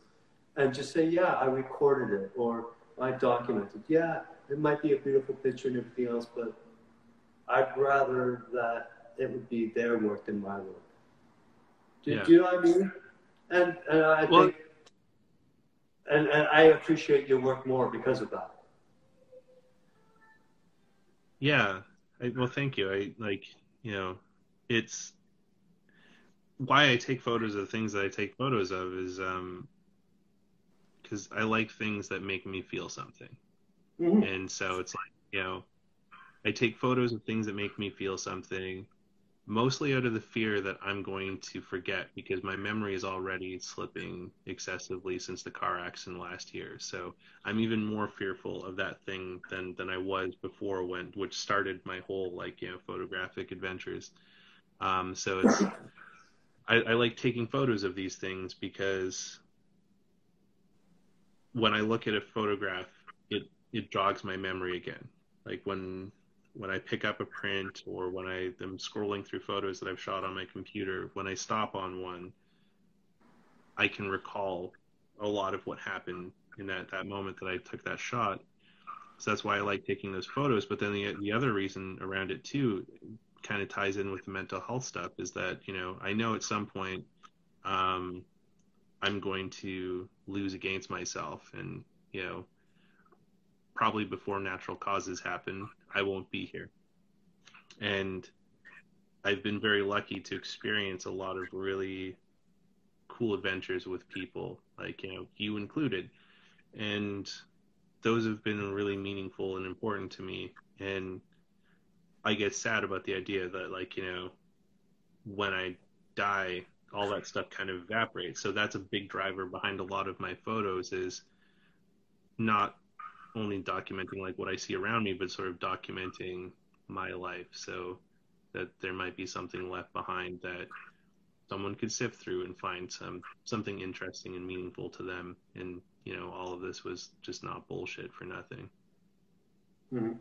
B: and just say, yeah, I recorded it or I documented. Yeah, it might be a beautiful picture and everything else, but I'd rather that it would be their work than my work. Do,
A: Yeah.
B: do you know what I mean? And, and I
A: Well-
B: think, and, and I appreciate your work more because of that.
A: Yeah. I, well, thank you. I like you know, it's why I take photos of the things that I take photos of is um because I like things that make me feel something.
B: Mhm.
A: And so it's like, you know, I take photos of things that make me feel something, mostly out of the fear that I'm going to forget because my memory is already slipping excessively since the car accident last year. So I'm even more fearful of that thing than than I was before when which started my whole like, you know, photographic adventures. Um so it's I, I like taking photos of these things because when I look at a photograph, it it jogs my memory again. Like when when I pick up a print or when I am scrolling through photos that I've shot on my computer, when I stop on one, I can recall a lot of what happened in that, that moment that I took that shot. So that's why I like taking those photos. But then the the other reason around it too kind of ties in with the mental health stuff is that, you know, I know at some point um, I'm going to lose against myself and, you know, probably before natural causes happen, I won't be here. And I've been very lucky to experience a lot of really cool adventures with people, like, you know, you included. And those have been really meaningful and important to me. And I get sad about the idea that, like, you know, when I die, all that stuff kind of evaporates. So that's a big driver behind a lot of my photos is not only documenting like what I see around me, but sort of documenting my life so that there might be something left behind that someone could sift through and find some something interesting and meaningful to them. And you know, all of this was just not bullshit for nothing.
B: Mhm.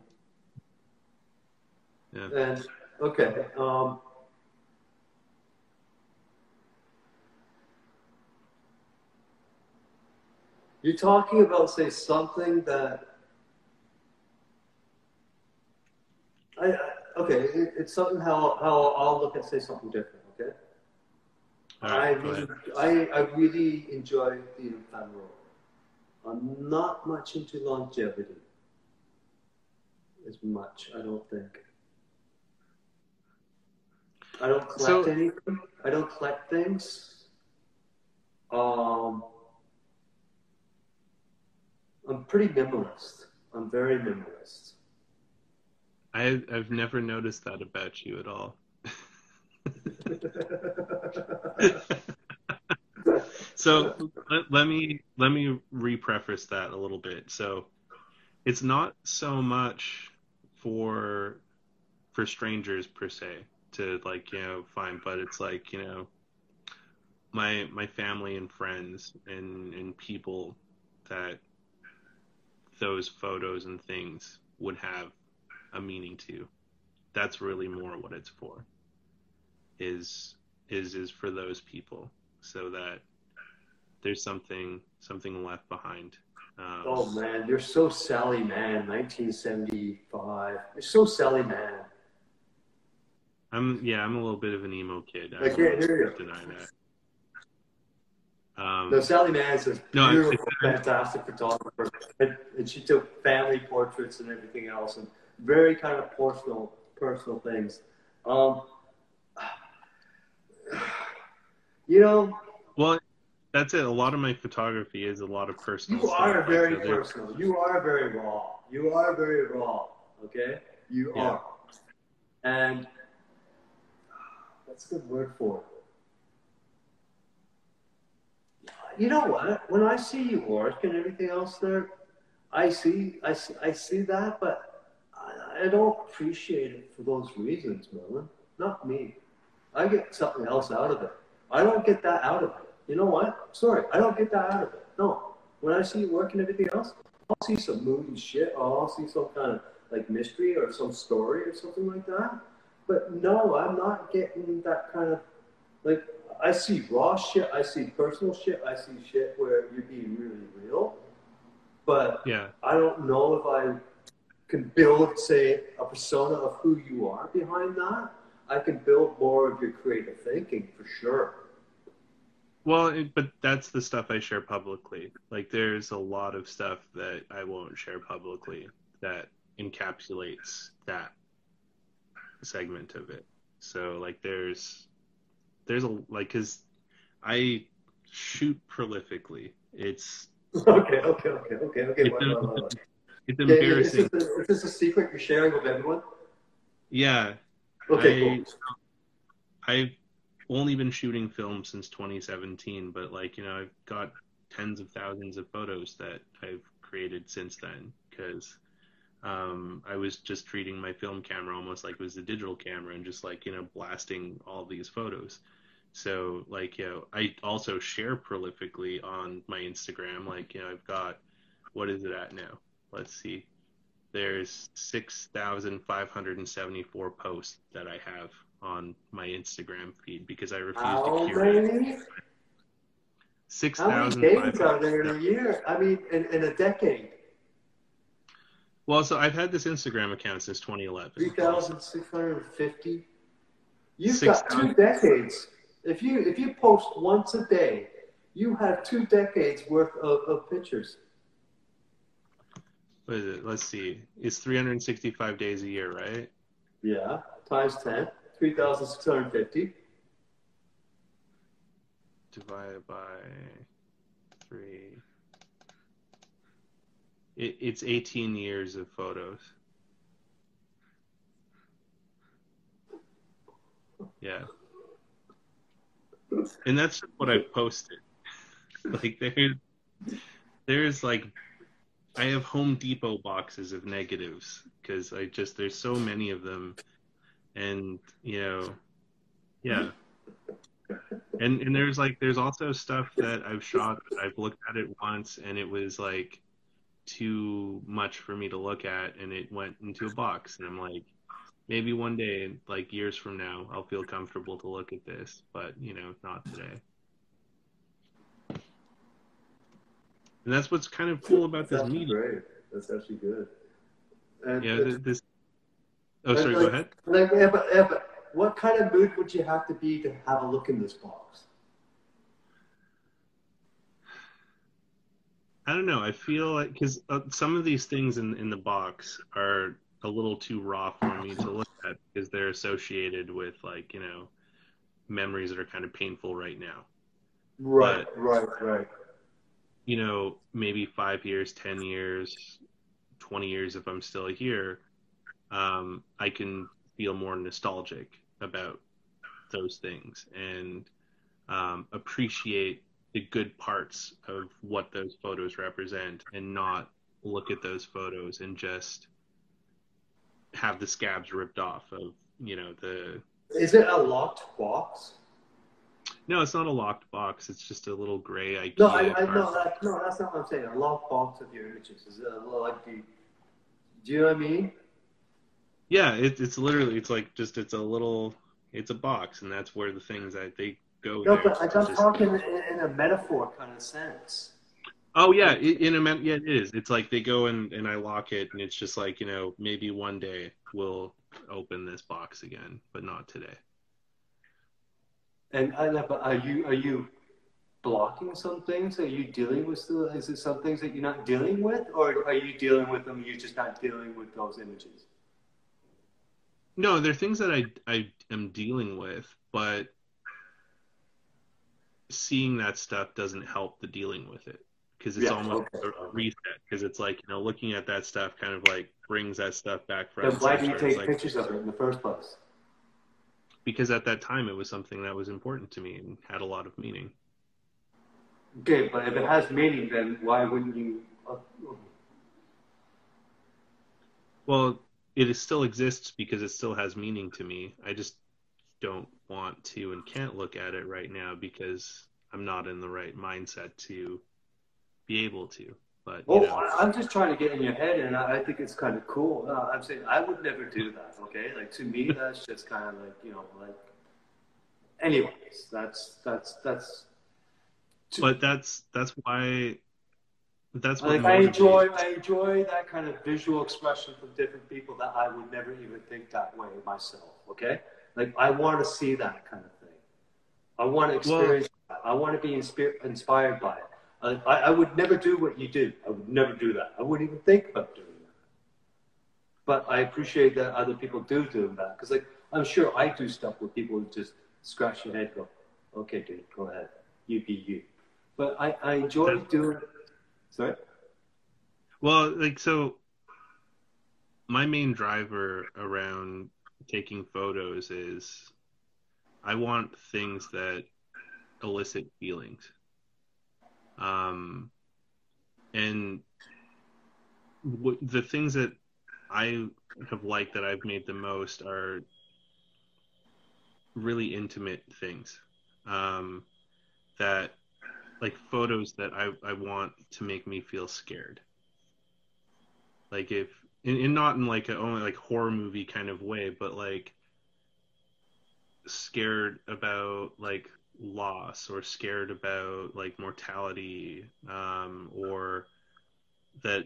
A: Yeah.
B: And okay, um, you're talking about say something that I, I okay, it, it's something how how I'll look at say something different. Okay,
A: All
B: I really. I I really enjoy the ephemeral. I'm not much into longevity as much, I don't think. I don't collect
A: So-
B: anything. I don't collect things. Um, I'm pretty minimalist. I'm very minimalist.
A: I I've never noticed that about you at all. so let, let me let me repreface that a little bit. So it's not so much for for strangers per se to like you know find, but it's like you know my my family and friends and and people that those photos and things would have a meaning to. That's really more what it's for. Is is is for those people so that there's something something left behind. Um,
B: Oh man, you're so Sally Mann, 1975. You're so Sally Mann.
A: I'm yeah, I'm a little bit of an emo kid.
B: I can't hear you.
A: Deny that. Um,
B: No, Sally a
A: No,
B: beautiful, fantastic photographer, and, and she took family portraits and everything else, and very kind of personal, personal things. Um, you know,
A: well, that's it. A lot of my photography is a lot of personal.
B: you are very personal. You are very raw. You are very raw. Okay, you
A: Yeah.
B: are, and that's a good word for it. You know what? When I see you work and everything else there, I see, I see, I see that, but I, I don't appreciate it for those reasons, Merlin. Not me. I get something else out of it. I don't get that out of it. You know what? Sorry, I don't get that out of it. No. When I see you work and everything else, I'll see some movie shit, or I'll see some kind of like mystery or some story or something like that. But no, I'm not getting that kind of like I see raw shit, I see personal shit, I see shit where you're being really real. But
A: Yeah,
B: I don't know if I can build, say, a persona of who you are behind that. I can build more of your creative thinking for sure.
A: Well, it, but that's the stuff I share publicly. Like, there's a lot of stuff that I won't share publicly that encapsulates that segment of it. So, like, there's, there's a like, cause I shoot prolifically. It's
B: Okay, okay, okay, okay, okay.
A: it's,
B: wait, wait, wait.
A: it's
B: Yeah, yeah, is,
A: embarrassing.
B: this a, is this a secret you're sharing with everyone?
A: Yeah,
B: Okay,
A: I-
B: cool.
A: I've only been shooting film since 2017, but like you know, I've got tens of thousands of photos that I've created since then because um, I was just treating my film camera almost like it was a digital camera and just like you know blasting all these photos. So like you know, I also share prolifically on my Instagram. Like you know, I've got what is it at now? Let's see. There's 6,574 posts that I have on my Instagram feed because I refuse
B: How
A: to curate.
B: many? How many
A: 6,500.
B: days are there in a year? I mean, in, in a decade.
A: Well, so I've had this Instagram account since 2011.
B: 3,650. You've
A: Six
B: got two decades. If you if you post once a day, you have two decades worth of, of pictures.
A: What is it? Let's see. It's 365 days a year, right?
B: Yeah, times 10, 3,650.
A: Divided by three. It, it's 18 years of photos. Yeah. And that's what I've posted. Like there's there's like I have Home Depot boxes of negatives because I just there's so many of them, and you know, yeah. And and there's like there's also stuff that I've shot. that I've looked at it once and it was like too much for me to look at, and it went into a box. And I'm like, maybe one day, like years from now, I'll feel comfortable to look at this, but you know, not today. And that's what's kind of cool about this
B: That's
A: media.
B: great. That's actually good. And
A: Yeah, this. Oh, sorry. Go ahead.
B: Like, yeah, but, yeah, but what kind of mood would you have to be to have a look in this box?
A: I don't know. I feel like because uh, some of these things in in the box are a little too raw for me to look at because they're associated with like you know memories that are kind of painful right now.
B: Right, but, right, right.
A: You know, maybe five years, ten years, twenty years if I'm still here, um, I can feel more nostalgic about those things and um, appreciate the good parts of what those photos represent and not look at those photos and just have the scabs ripped off of you know the
B: is it a locked box?
A: No it's not a locked box. It's just a little gray IKEA
B: no I, I no, that, no that's not what i'm saying. A locked box of your images is it a, like the do you know what i mean?
A: Yeah it, it's literally it's like just it's a little it's a box and that's where the things that they go.
B: No, there. but I'm just... talking in, in, a metaphor kind of sense.
A: Oh yeah, in a yeah it is. It's like they go and and I lock it, and it's just like you know maybe one day we'll open this box again, but not today.
B: And I but are you are you blocking some things? Are you dealing with still? Is it some things that you're not dealing with, or are you dealing with them? You're just not dealing with those images.
A: No, they're things that I I am dealing with, but seeing that stuff doesn't help the dealing with it because it's yeah, almost okay. a reset because it's like you know looking at that stuff kind of like brings that stuff back
B: from then why do you take like, pictures of it in the first place?
A: Because at that time it was something that was important to me and had a lot of meaning.
B: Okay but if it has meaning then why wouldn't you uh,
A: well it still exists because it still has meaning to me. I just don't want to and can't look at it right now because I'm not in the right mindset to be able to. But
B: well, know. I'm just trying to get in your head, and I think it's kind of cool. Uh, I'm saying I would never do that. Okay, like to me, that's just kind of like you know, like. Anyways, that's that's that's.
A: but that's that's why. That's
B: what like I enjoy. I enjoy that kind of visual expression from different people that I would never even think that way myself. Okay, like I want to see that kind of thing. I want to experience. Well, I want to be inspi- inspired by it. I, I, would never do what you do. I would never do that. I wouldn't even think about doing that. But I appreciate that other people do do that because, like, I'm sure I do stuff where people just scratch your head, go, "Okay, dude, go ahead, you be you." But I, I enjoy doing. Sorry.
A: Well, like so, my main driver around taking photos is I want things that elicit feelings. Um, and w- the things that I have liked that I've made the most are really intimate things. Um, that like photos that I, I want to make me feel scared. Like if and, and not in like a only like horror movie kind of way, but like scared about like loss or scared about like mortality um, or that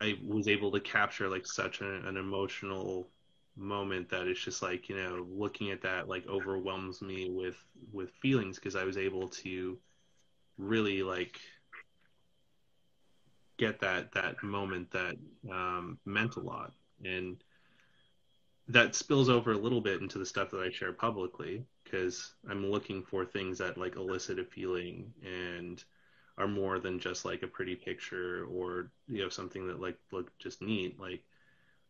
A: I was able to capture like such an, an emotional moment that it's just like you know looking at that like overwhelms me with with feelings because I was able to really like get that that moment that um, meant a lot, and that spills over a little bit into the stuff that I share publicly because I'm looking for things that like elicit a feeling and are more than just like a pretty picture or you know something that like look just neat. Like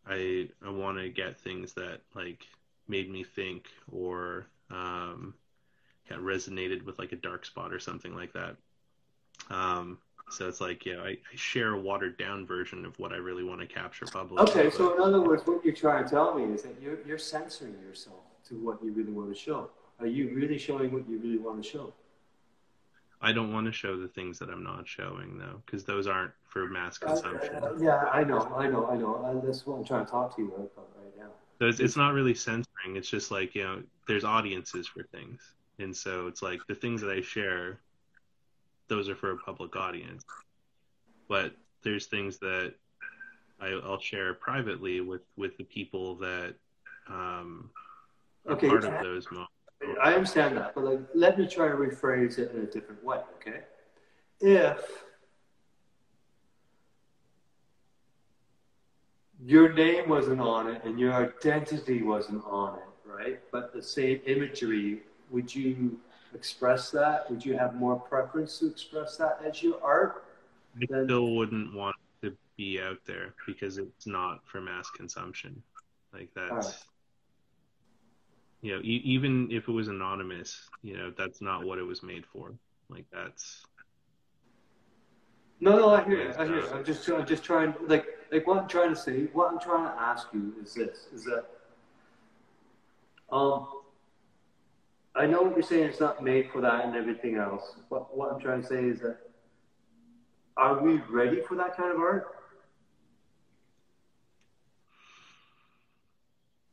A: I I want to get things that like made me think or um, kind of resonated with like a dark spot or something like that. Um, so it's like, yeah, I, I, share a watered down version of what I really want to capture publicly.
B: Okay, but, so in other words, what you're trying to tell me is that you're, you're censoring yourself to what you really want to show. Are you really showing what you really want to show?
A: I don't want to show the things that I'm not showing though, because those aren't for mass consumption. Uh,
B: uh, yeah, I know, I know, I know. Uh, that's what I'm trying to talk to you about right now.
A: So it's, it's not really censoring. It's just like you know, there's audiences for things, and so it's like the things that I share those are for a public audience. But there's things that I, will share privately with with the people that um, are okay, part of those moments.
B: I understand that, but like, let me try to rephrase it in a different way. Okay, if your name wasn't on it and your identity wasn't on it, right? But the same imagery, would you express that? Would you have more preference to express that as your art?
A: I then... still wouldn't want to be out there because it's not for mass consumption. Like that's, right. you know, e- even if it was anonymous, you know, that's not what it was made for. Like that's.
B: No, no, I hear you. I hear you. I'm just, I'm just trying, like, like what I'm trying to say, what I'm trying to ask you is this: is that, um, I know what you're saying. It's not made for that and everything else. But what I'm trying to say is that, are we ready for that kind of art?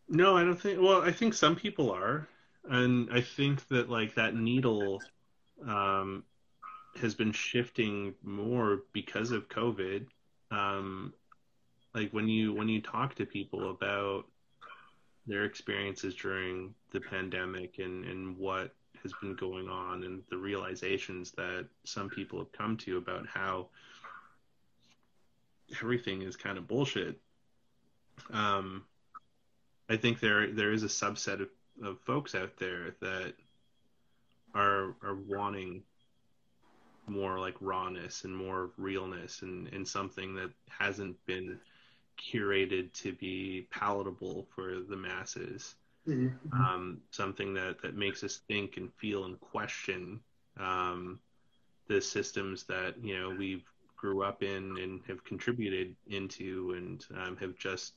A: No, I don't think. Well, I think some people are, and I think that like that needle um, has been shifting more because of COVID. Um, like when you when you talk to people about their experiences during the pandemic and and what has been going on and the realizations that some people have come to about how everything is kind of bullshit. Um, I think there there is a subset of, of folks out there that are are wanting more like rawness and more realness and, and something that hasn't been curated to be palatable for the masses. Mm-hmm. Um, something that, that makes us think and feel and question um, the systems that you know we grew up in and have contributed into and um, have just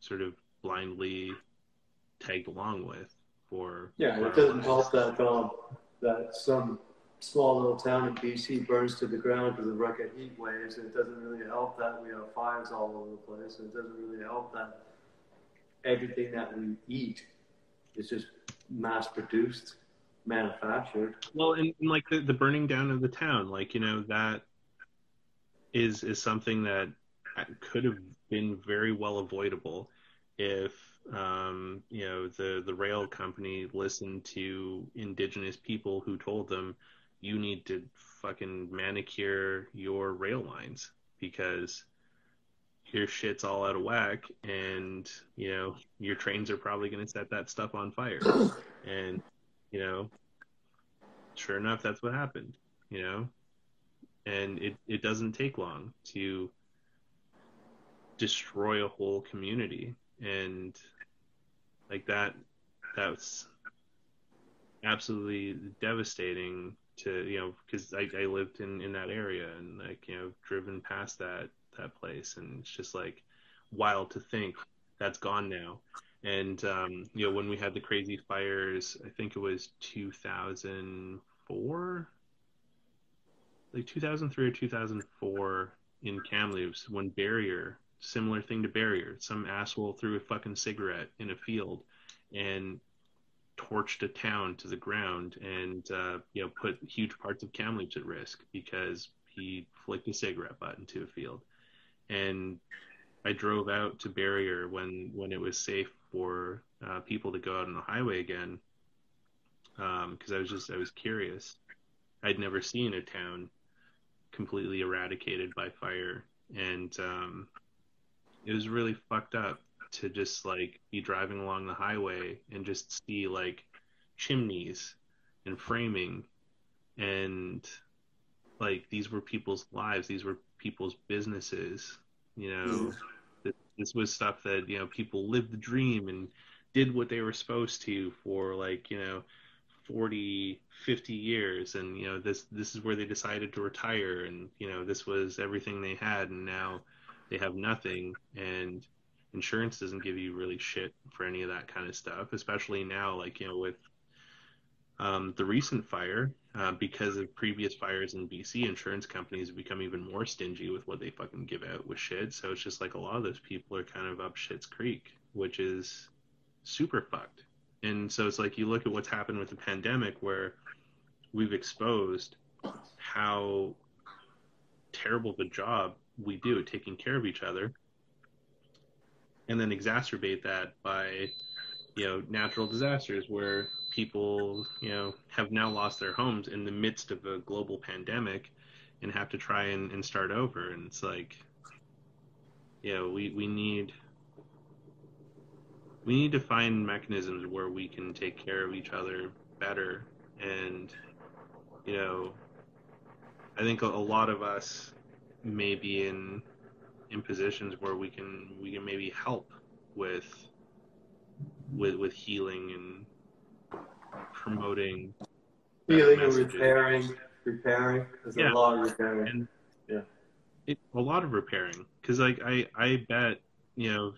A: sort of blindly tagged along with for
B: yeah it doesn't help that um, that some small little town in BC burns to the ground because of record heat waves, and it doesn't really help that we have fires all over the place, and it doesn't really help that everything that we eat is just mass produced, manufactured.
A: Well, and, and like the, the burning down of the town, like you know that is is something that could have been very well avoidable if um, you know the the rail company listened to indigenous people who told them you need to fucking manicure your rail lines because your shit's all out of whack and you know your trains are probably going to set that stuff on fire. And you know sure enough that's what happened you know? And it, it doesn't take long to destroy a whole community. And like that that's absolutely devastating to you know because I, I lived in in that area and like you know driven past that that place. And it's just like wild to think that's gone now. And um, you know when we had the crazy fires i think it was 2004 like 2003 or 2004 in Kamloops when Barriere similar thing to Barriere some asshole threw a fucking cigarette in a field and torched a town to the ground and uh, you know put huge parts of Kamloops at risk because he flicked a cigarette butt into a field. And I drove out to Barriere when when it was safe for uh, people to go out on the highway again because um, I was just I was curious. I'd never seen a town completely eradicated by fire, and um, it was really fucked up to just like be driving along the highway and just see like chimneys and framing and like these were people's lives these were people's businesses you know? This, this was stuff that you know people lived the dream and did what they were supposed to for like you know 40 50 years. And you know this this is where they decided to retire and you know this was everything they had and now they have nothing. And insurance doesn't give you really shit for any of that kind of stuff, especially now, like, you know, with um, the recent fire, uh, because of previous fires in BC, insurance companies have become even more stingy with what they fucking give out with shit. So it's just like a lot of those people are kind of up shit's creek, which is super fucked. And so it's like you look at what's happened with the pandemic where we've exposed how terrible the job we do at taking care of each other and then exacerbate that by you know natural disasters where people you know have now lost their homes in the midst of a global pandemic and have to try and, and start over. And it's like you know we, we need we need to find mechanisms where we can take care of each other better. And you know i think a, a lot of us may be in in positions where we can we can maybe help with with with healing and promoting
B: healing and repairing repairing there's yeah. a lot of repairing. And yeah.
A: It, a lot of repairing because like i i bet you know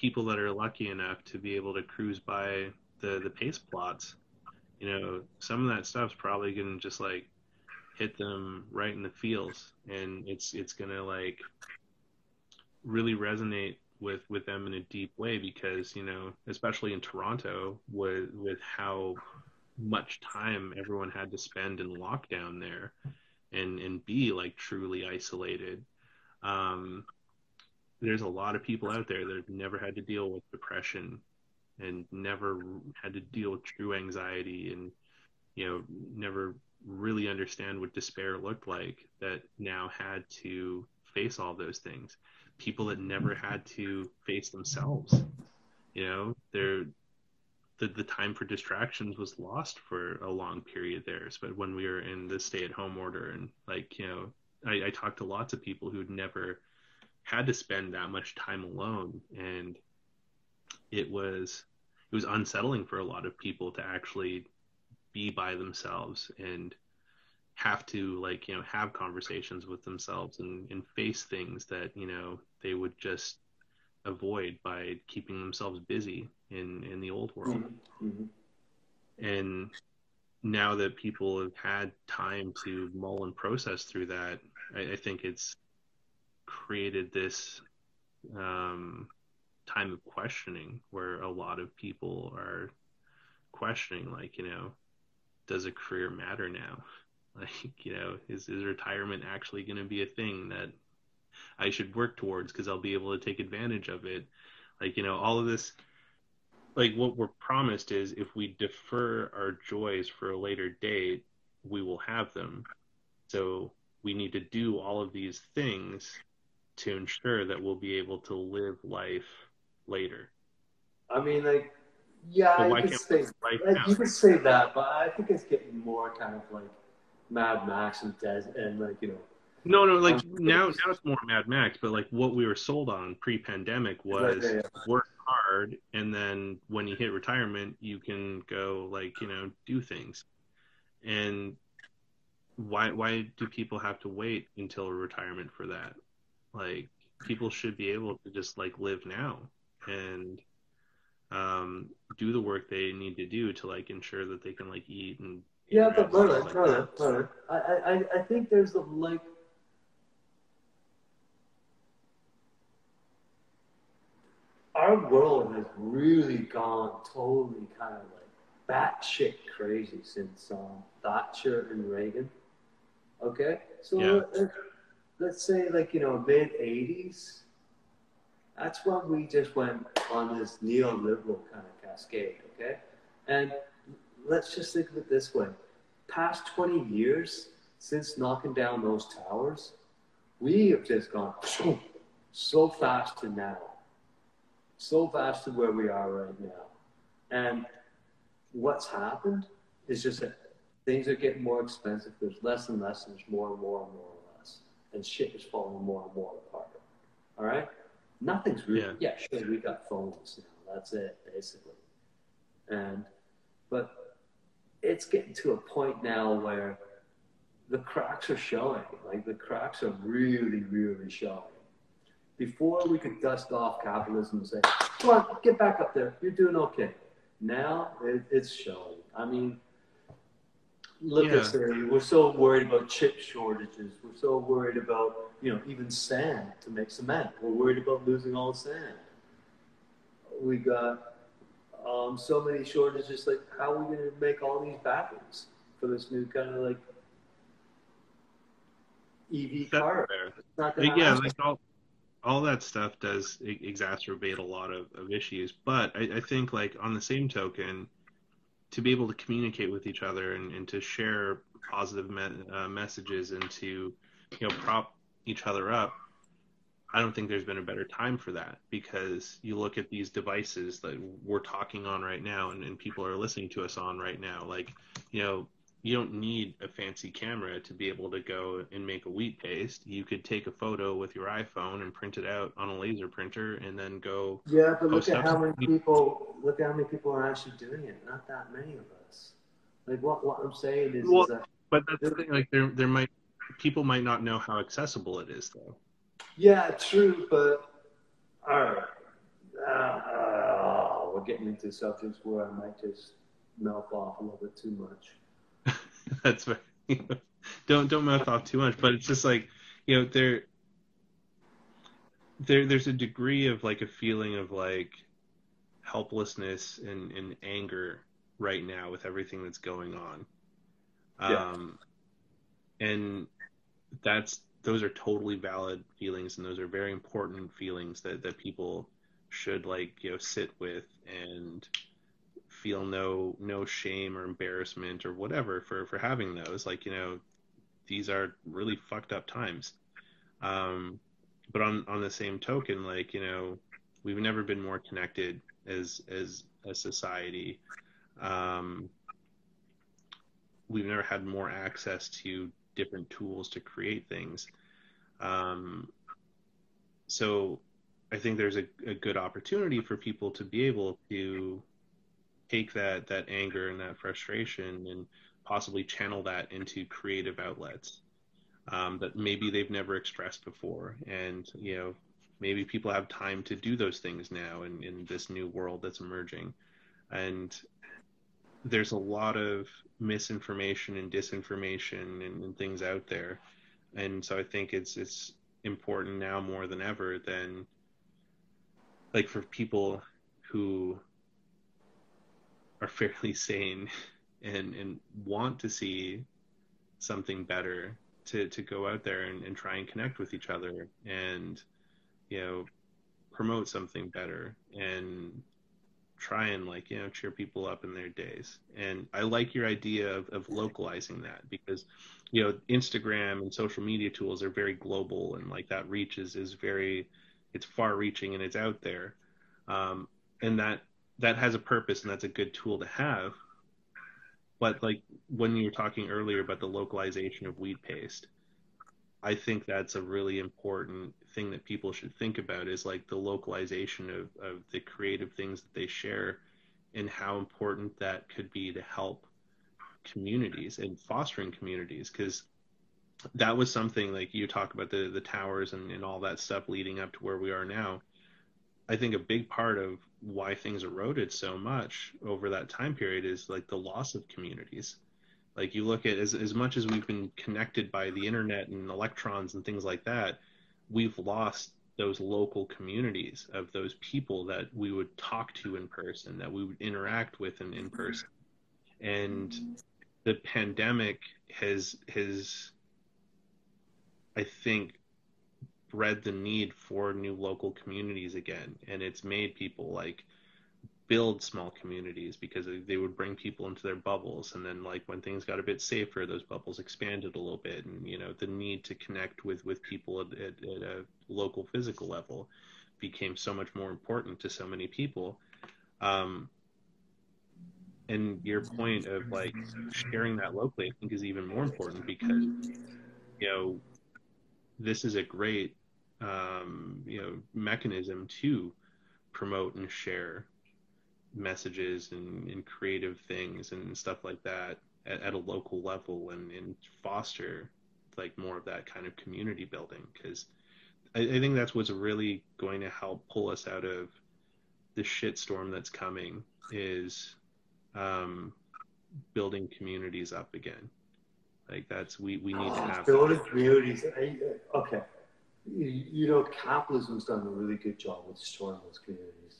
A: people that are lucky enough to be able to cruise by the the paste plots, you know, some of that stuff's probably gonna just like hit them right in the feels, and it's it's gonna like really resonate with with them in a deep way because you know, especially in Toronto, with with how much time everyone had to spend in lockdown there, and and be like truly isolated. Um, there's a lot of people out there that have never had to deal with depression and never had to deal with true anxiety and you know never really understand what despair looked like that now had to face all those things people that never had to face themselves you know? They're the, the time for distractions was lost for a long period there but when we were in the stay at home order and like you know I, I talked to lots of people who'd never had to spend that much time alone and it was it was unsettling for a lot of people to actually be by themselves and have to like you know have conversations with themselves and, and face things that you know they would just avoid by keeping themselves busy in in the old world mm-hmm. mm-hmm. and now that people have had time to mull and process through that I, I think it's created this um, time of questioning where a lot of people are questioning, like, you know, does a career matter now? Like, you know, is, is retirement actually going to be a thing that I should work towards because I'll be able to take advantage of it? Like, you know, all of this, like, what we're promised is if we defer our joys for a later date, we will have them. So we need to do all of these things to ensure that we'll be able to live life later.
B: I mean, like, yeah, you could, say, like, you could say that, but I think it's getting more kind of like Mad Max and Des and like you know.
A: No, no, like um, now, now it's more Mad Max, but like what we were sold on pre-pandemic was right, yeah, yeah. work hard, and then when you hit retirement, you can go like you know do things, and why why do people have to wait until retirement for that? Like people should be able to just like live now and um, do the work they need to do to like ensure that they can like eat and
B: yeah, but Merlin, like Merlin, Merlin, I, I, I think there's a like our world has really gone totally kind of like batshit crazy since um, Thatcher and Reagan. Okay, so yeah. let's say like you know mid 80s that's when we just went on this neoliberal kind of cascade okay? And let's just think of it this way. Past 20 years since knocking down those towers we have just gone so fast to now so fast to where we are right now and what's happened is just that things are getting more expensive there's less and less and there's more and more and more and less. and shit is falling more and more apart. All right? Nothing's really, yeah, yeah sure, we got phones now. That's it, basically. And, but it's getting to a point now where the cracks are showing. Like the cracks are really, really showing. Before we could dust off capitalism and say, come on, get back up there. You're doing okay. Now it, it's showing. I mean, look yeah. at we're so worried about chip shortages. We're so worried about, you know, even sand to make cement. We're worried about losing all the sand. We got um, so many shortages. Like, how are we going to make all these batteries for this new kind of like EV car?
A: yeah, like all, all that stuff does exacerbate a lot of, of issues. But I, I think, like, on the same token, to be able to communicate with each other and, and to share positive me- uh, messages and to you know prop each other up I don't think there's been a better time for that because you look at these devices that we're talking on right now and, and people are listening to us on right now. Like, you know, you don't need a fancy camera to be able to go and make a wheat paste. You could take a photo with your iPhone and print it out on a laser printer and then go.
B: Yeah, but look at how many people look at how many people are actually doing it. Not that many of us. Like what what I'm saying is,
A: well,
B: is that
A: but that's the thing. Like there there might people might not know how accessible it is though.
B: Yeah, true, but all right. Uh, uh, we're getting into subjects where I might just mouth off a little bit too much.
A: that's right. don't don't mouth off too much, but it's just like you know there there there's a degree of like a feeling of like helplessness and, and anger right now with everything that's going on. Um, yeah. and that's those are totally valid feelings and those are very important feelings that, that people should like you know sit with and feel no no shame or embarrassment or whatever for for having those. Like you know these are really fucked up times. Um but on on the same token like you know we've never been more connected as as a society. Um we've never had more access to different tools to create things. Um so i think there's a, a good opportunity for people to be able to take that that anger and that frustration and possibly channel that into creative outlets um, that maybe they've never expressed before. And you know maybe people have time to do those things now in, in this new world that's emerging. And there's a lot of misinformation and disinformation and, and things out there. And so i think it's it's important now more than ever than like for people who are fairly sane and and want to see something better to to go out there and, and try and connect with each other and you know promote something better and try and like you know cheer people up in their days. And i like your idea of, of localizing that because you know instagram and social media tools are very global and like that reach is, is very it's far reaching and it's out there. Um, and that that has a purpose and that's a good tool to have. But like when you were talking earlier about the localization of wheat paste, I think that's a really important thing that people should think about is like the localization of, of the creative things that they share and how important that could be to help communities and fostering communities because that was something like you talk about the the towers and, and all that stuff leading up to where we are now I think a big part of why things eroded so much over that time period is like the loss of communities. Like you look at as as much as we've been connected by the internet and electrons and things like that, we've lost those local communities of those people that we would talk to in person, that we would interact with in, in person. And the pandemic has has I think bred the need for new local communities again. And it's made people like build small communities because they would bring people into their bubbles. And then like when things got a bit safer those bubbles expanded a little bit. And you know the need to connect with with people at, at, at a local physical level became so much more important to so many people. Um, and your point of like sharing that locally i think is even more important because you know this is a great um, you know mechanism to promote and share messages and, and creative things and stuff like that at, at a local level and, and, foster like more of that kind of community building. Because I, I, think that's what's really going to help pull us out of the shitstorm that's coming is um, building communities up again. Like that's we we need to have
B: building communities. Okay you know, capitalism's done a really good job with destroying those communities.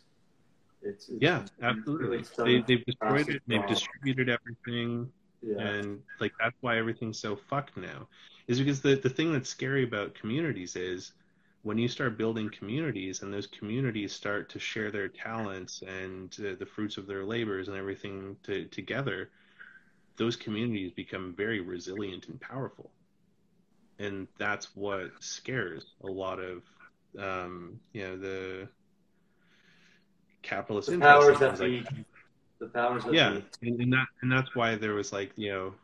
A: It's, it's yeah, absolutely. They, have destroyed it. They've distributed everything, yeah. and like that's why everything's so fucked now. Is because the the thing that's scary about communities is when you start building communities and those communities start to share their talents and uh, the fruits of their labors and everything to, together, those communities become very resilient and powerful and that's what scares a lot of um, you know the capitalist
B: The powers that
A: things like.
B: The powers that
A: yeah,
B: be.
A: and, and that and that's why there was like you know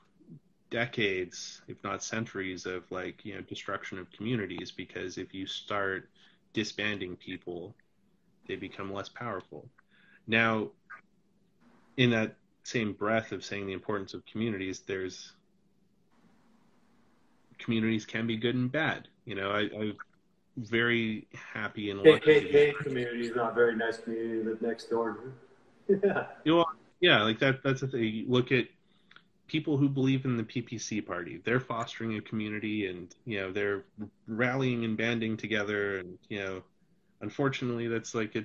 A: decades, if not centuries, of like you know destruction of communities because if you start disbanding people, they become less powerful. Now, in that same breath of saying the importance of communities, there's communities can be good and bad. You know, I, I'm very happy and lucky. to be-
B: KKK community is not a very nice community to live next door. Yeah.
A: You know, yeah, like that. That's the thing. You look at people who believe in the PPC party. They're fostering a community, and you know, they're rallying and banding together. And you know, unfortunately, that's like a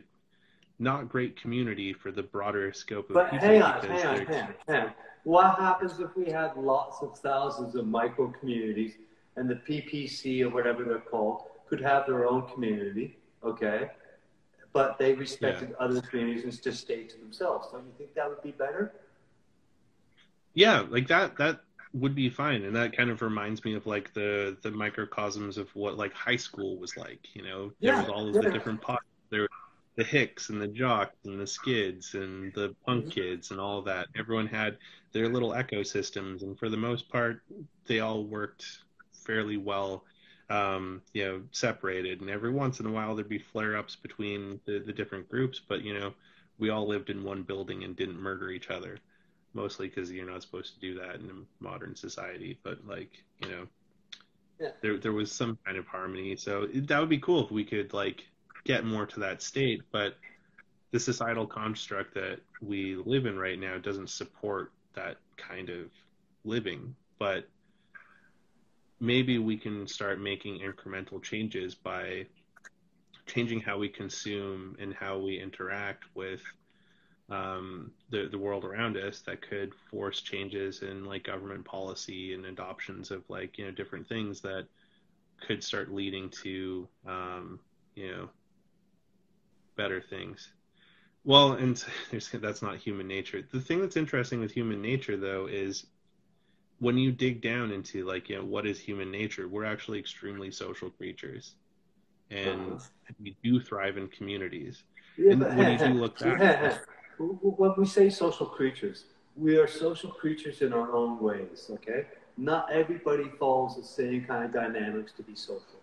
A: not great community for the broader scope of
B: But hang on, hang on, hang on, hang on. What happens if we had lots of thousands of micro communities and the PPC or whatever they're called could have their own community, okay? But they respected other communities and just stayed to themselves. Don't you think that would be better?
A: Yeah, like that. That would be fine, and that kind of reminds me of like the the microcosms of what like high school was like. You know, there
B: Yeah,
A: was all of
B: yeah.
A: the different pots. There, the Hicks and the Jocks and the Skids and the Punk
B: Mhm.
A: Kids and all that. Everyone had their little ecosystems, and for the most part, they all worked fairly well. Um, you know, separated, and every once in a while there'd be flare-ups between the, the different groups, but you know, we all lived in one building and didn't murder each other mostly because you're not supposed to do that in a modern society. But like, you know,
B: Yeah.
A: there there was some kind of harmony. So it, that would be cool if we could like get more to that state. But the societal construct that we live in right now doesn't support that kind of living. But maybe we can start making incremental changes by changing how we consume and how we interact with um, the the world around us that could force changes in like government policy and adoptions of like you know different things that could start leading to um, you know better things. Well, and there's, that's not human nature. The thing that's interesting with human nature though is when you dig down into like you know what is human nature, we're actually extremely social creatures, and
B: Uh-huh.
A: we do thrive in communities.
B: Yeah,
A: And
B: but
A: when you do look back-
B: hey. when we say social creatures, we are social creatures in our own ways. Okay, not everybody follows the same kind of dynamics to be social.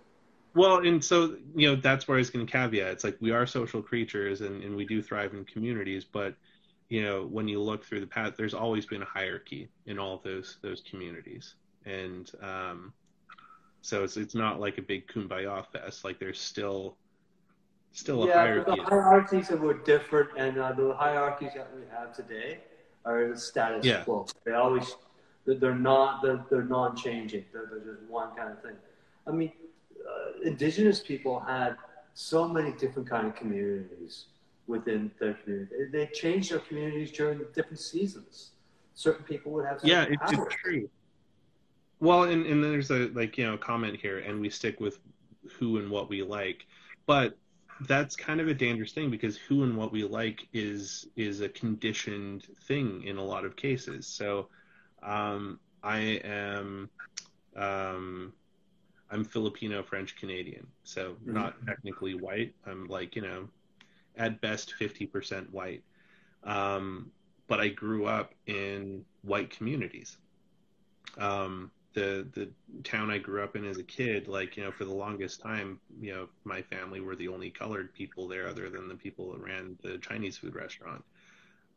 A: Well, and so you know that's where I was going to caveat. It's like we are social creatures, and, and we do thrive in communities. But you know, when you look through the path, there's always been a hierarchy in all those those communities, and um, so it's it's not like a big kumbaya fest. Like there's still still a
B: yeah, but
A: hierarchy.
B: the hierarchies that were different, and uh, the hierarchies that we have today are the status
A: Yeah.
B: quo. They always they're not they're, they're non-changing. They're, they're just one kind of thing. I mean, indigenous people had so many different kind of communities within their community. They changed their communities during different seasons. Certain people would have
A: yeah, it's true. Well, and, and then there's a like you know comment here, and we stick with who and what we like, but that's kind of a dangerous thing because who and what we like is is a conditioned thing in a lot of cases. So, um, I am, um, I'm Filipino French Canadian, so
B: Mhm.
A: not technically white. I'm like you know, at best fifty percent white. Um, but I grew up in white communities. Um, the the town I grew up in as a kid, like you know, for the longest time, you know, my family were the only colored people there, other than the people that ran the Chinese food restaurant.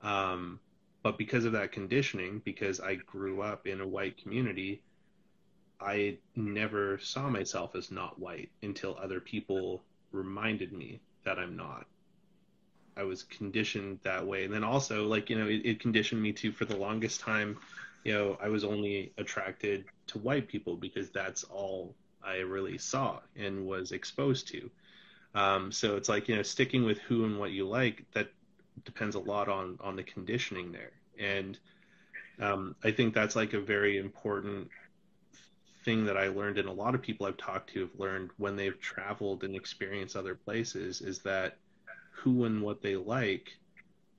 A: Um, but because of that conditioning, because I grew up in a white community, I never saw myself as not white until other people reminded me that I'm not. I was conditioned that way. And then also, like, you know, it, it conditioned me to, for the longest time, you know, I was only attracted to white people because that's all I really saw and was exposed to. Um, so it's like, you know, sticking with who and what you like, that depends a lot on, on the conditioning there. And um, I think that's like a very important thing that I learned, and a lot of people I've talked to have learned when they've traveled and experienced other places, is that who and what they like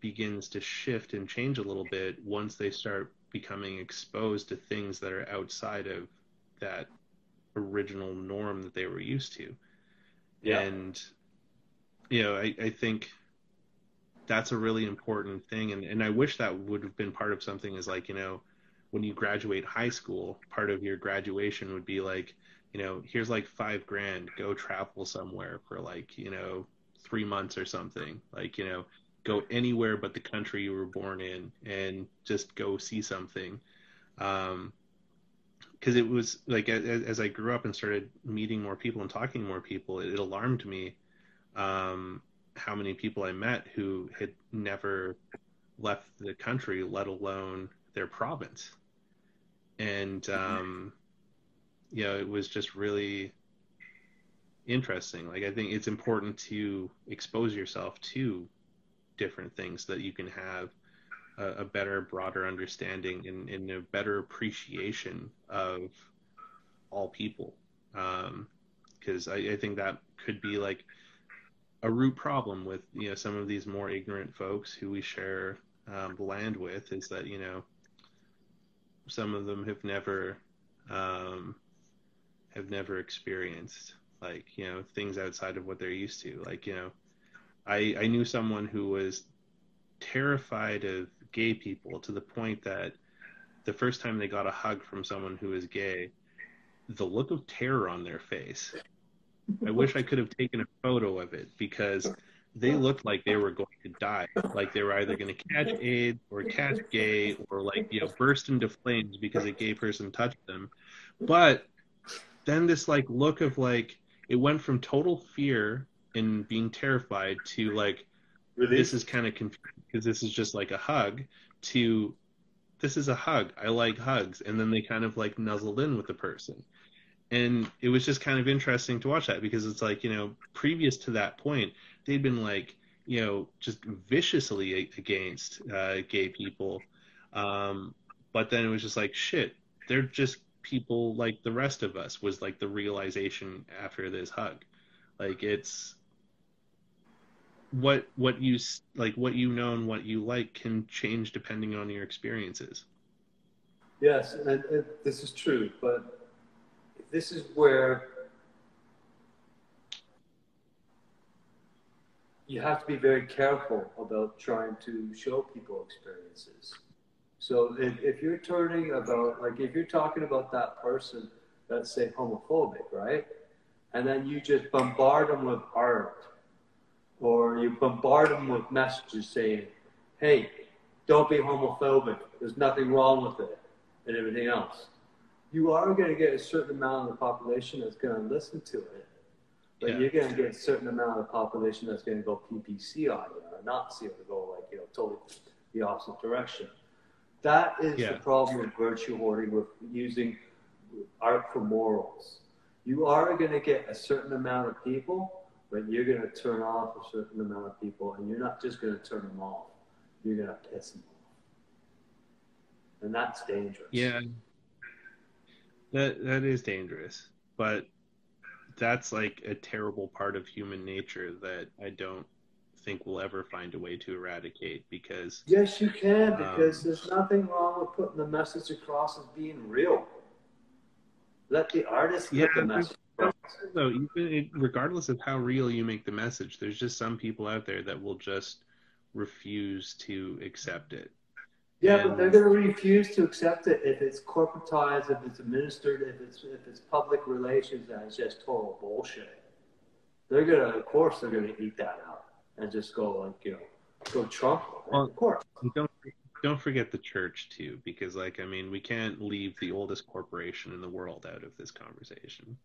A: begins to shift and change a little bit once they start becoming exposed to things that are outside of that original norm that they were used to. Yeah. And you know, I, I think that's a really important thing and, and I wish that would have been part of something is like, you know, when you graduate high school, part of your graduation would be like, you know, here's like five grand, go travel somewhere for like, you know, three months or something. Like, you know, go anywhere but the country you were born in and just go see something. Um, because it was like as, as, I grew up and started meeting more people and talking to more people, it, it alarmed me um, how many people I met who had never left the country, let alone their province. And um, you know, it was just really interesting. Like I think it's important to expose yourself to different things that you can have a, a better, broader understanding and, and, a better appreciation of all people. Because um, I, I think that could be like a root problem with you know some of these more ignorant folks who we share um, land with is that you know some of them have never um, have never experienced like you know things outside of what they're used to. Like you know i i knew someone who was terrified of gay people to the point that the first time they got a hug from someone who is gay the look of terror on their face. I wish i could have taken a photo of it because they looked like they were going to die. Like they were either going to catch aids or catch gay or like you know burst into flames because a gay person touched them. But then this like look of like it went from total fear and being terrified to like really? this is kind of confusing because this is just like a hug to this is a hug. I like hugs. And then they kind of like nuzzled in with the person. And it was just kind of interesting to watch that because it's like you know previous to that point they'd been like you know just viciously against uh, gay people. Um, but then it was just like shit they're just people like the rest of us was like the realization after this hug. Like it's what what you like what you know and what you like can change depending on your experiences.
B: Yes and, and this is true but this is where you have to be very careful about trying to show people experiences so if, if you're turning about, like if you're talking about that person that's say homophobic, right? And then you just bombard them with art or you bombard them with messages saying, hey, don't be homophobic. There's nothing wrong with it and everything else. You are going to get a certain amount of the population that's going to listen to it. But yeah. you're going to get a certain amount of the population that's going to go PPC on you or not see it to go like, you know, totally the opposite direction. That is yeah. the problem with virtue hoarding with using art for morals. You are going to get a certain amount of people, but you're going to turn off a certain amount of people, and you're not just going to turn them off. You're going to piss them off, and that's dangerous.
A: Yeah, that that is dangerous, but that's like a terrible part of human nature that I don't think we'll ever find a way to eradicate because
B: yes you can because um, there's nothing wrong with putting the message across as being real. Let the artist yeah, the message
A: so even regardless of how real you make the message there's just some people out there that will just refuse to accept it
B: yeah, but they're going to refuse to accept it if it's corporatized, if it's administered, if it's if it's public relations, and it's just total bullshit. They're gonna, of course, they're gonna eat that up and just go like you know go Trump. Well, of course.
A: Don't don't forget the church too, because like I mean, we can't leave the oldest corporation in the world out of this conversation.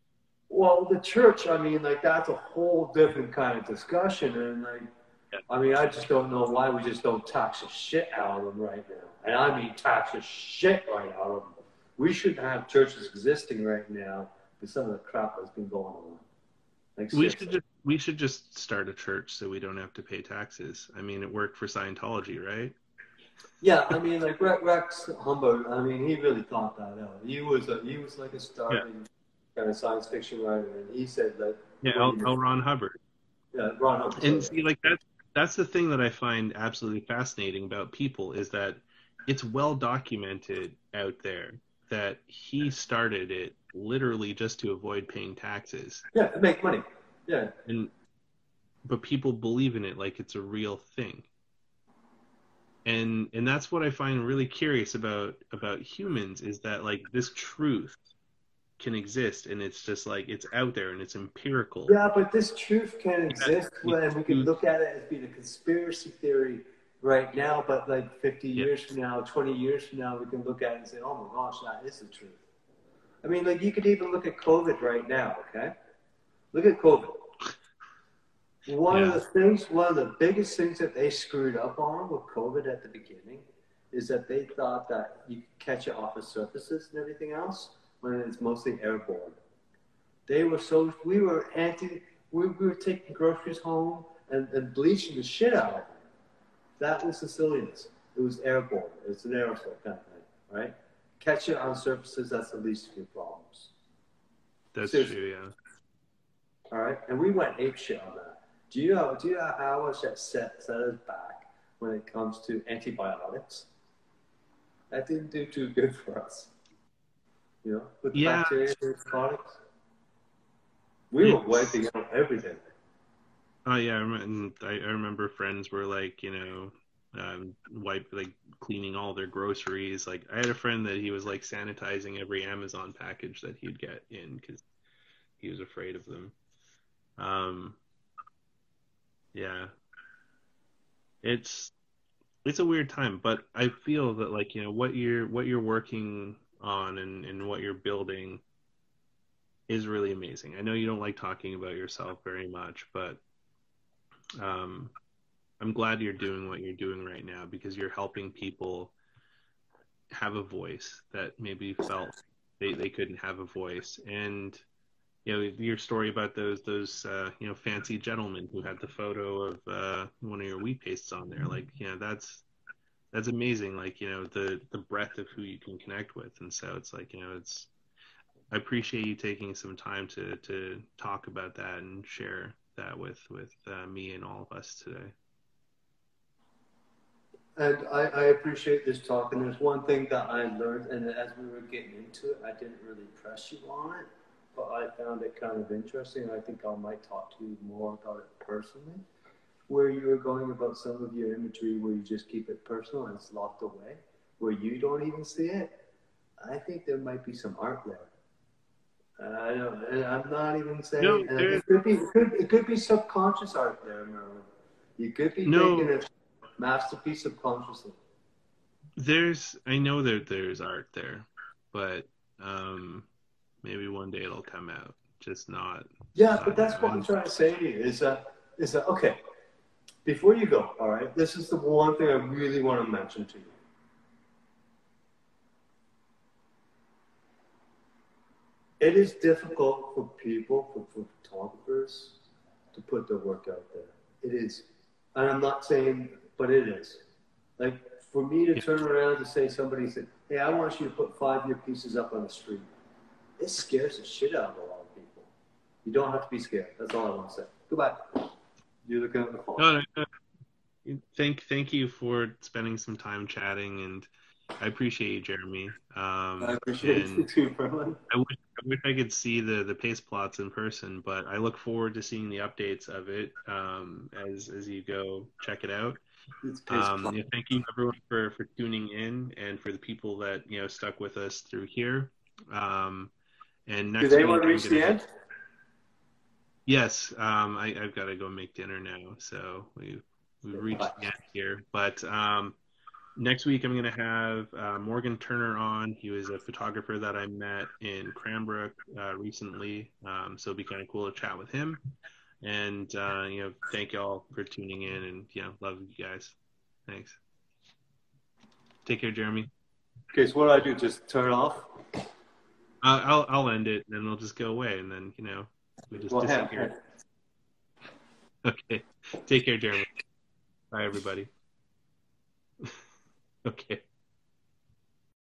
B: Well, the church, I mean, like that's a whole different kind of discussion, and like. I mean, I just don't know why we just don't tax the shit out of them right now, and I mean tax the shit right out of them. We shouldn't have churches existing right now with some of the crap that's been going on.
A: Like, we should just we should just start a church so we don't have to pay taxes. I mean, it worked for Scientology, right?
B: Yeah, I mean, like Rex Humbard. I mean, he really thought that out. He was a, he was like a starving yeah. kind of science fiction writer, and he said that.
A: Yeah, L. L. Ron Hubbard.
B: Yeah, Ron Hubbard.
A: And see, like that's that's the thing that I find absolutely fascinating about people is that it's well documented out there that he started it literally just to avoid paying taxes.
B: Yeah, to make money. Yeah.
A: And but people believe in it like it's a real thing. And and that's what I find really curious about about humans is that like this truth can exist and it's just like it's out there and it's empirical.
B: Yeah, but this truth can exist when we can look at it as being a conspiracy theory right now, but like 50
A: Yeah.
B: years from now, 20 years from now, we can look at it and say, oh my gosh, that is the truth. I mean, like you could even look at COVID right now, okay? Look at COVID. One of the things, one of the biggest things that they screwed up on with COVID at the beginning is that they thought that you could catch it off of surfaces and everything else when it's mostly airborne. They were so, we were anti, we, we were taking groceries home and, and bleaching the shit out of them. That was the silliness. It was airborne. It's an aerosol kind of thing, right? Catch it on surfaces, that's the least of your problems.
A: That's
B: Seriously.
A: true, yeah.
B: All right, and we went ape shit on that. Do you know? Do you know how much that set set us back when it comes to antibiotics? That didn't do too good for us. You know, with
A: Yeah.
B: bacteria and antibiotics, we were wiping out everything.
A: Oh yeah, I remember, I I remember friends were like, you know, um, wipe like cleaning all their groceries. Like I had a friend that he was like sanitizing every Amazon package that he'd get in because he was afraid of them. Um, yeah, it's it's a weird time, but I feel that like you know what you're what you're working on and and what you're building is really amazing. I know you don't like talking about yourself very much, but um, I'm glad you're doing what you're doing right now because you're helping people have a voice that maybe felt they, they couldn't have a voice. And you know your story about those those uh, you know fancy gentlemen who had the photo of uh, one of your wheat pastes on there, like you know that's that's amazing. Like you know the the breadth of who you can connect with, and so it's like you know it's I appreciate you taking some time to to talk about that and share that with with uh, me and all of us today.
B: And I, I appreciate this talk. And there's one thing that I learned, and as we were getting into it, I didn't really press you on it, but I found it kind of interesting. I think I might talk to you more about it personally. Where you were going about some of your imagery, where you just keep it personal and it's locked away, where you don't even see it. I think there might be some art there. I don't. and I'm not even saying.
A: No,
B: it could be. It could, it could be subconscious art there, Merlin. You could be
A: No.
B: making a masterpiece subconsciously.
A: There's I know that there's art there, but um, maybe one day it'll come out. Just not.
B: Yeah, but that's what I'm trying to say to you is that is that okay? Before you go, all right. This is the one thing I really want to mention to you. It is difficult for people, for, photographers, to put their work out there. It is, and I'm not saying, but it is. Like for me to turn around to say somebody said, "Hey, I want you to put five of your pieces up on the street," it scares the shit out of a lot of people. You don't have to be scared. That's all I want to say. Goodbye. You're looking at the.
A: No, no, no. Thank thank you for spending some time chatting, and I appreciate you, Jeremy. Um,
B: I appreciate you too, Merlin.
A: I wish, I wish I could see the the paste plots in person, but I look forward to seeing the updates of it um, as as you go check it out. Um, yeah, thank you everyone for for tuning in and for the people that you know stuck with us through here. Um, and next
B: Did anyone
A: week I'm
B: reach the end?
A: Yes, um, I, I've got to go make dinner now, so we we reached the end here. But um, next week I'm going to have uh, Morgan Turner on. He was a photographer that I met in Cranbrook uh, recently, um, so it'll be kind of cool to chat with him. And uh, you know, thank you all for tuning in, and you know, love you guys. Thanks. Take care, Jeremy.
B: Okay, so what do I do? Just turn it off?
A: Uh, I'll I'll end it, and then we'll just go away, and then you know, we just
B: Well, hang-
A: disappear. Okay. Take care, Jeremy. Bye, everybody. okay.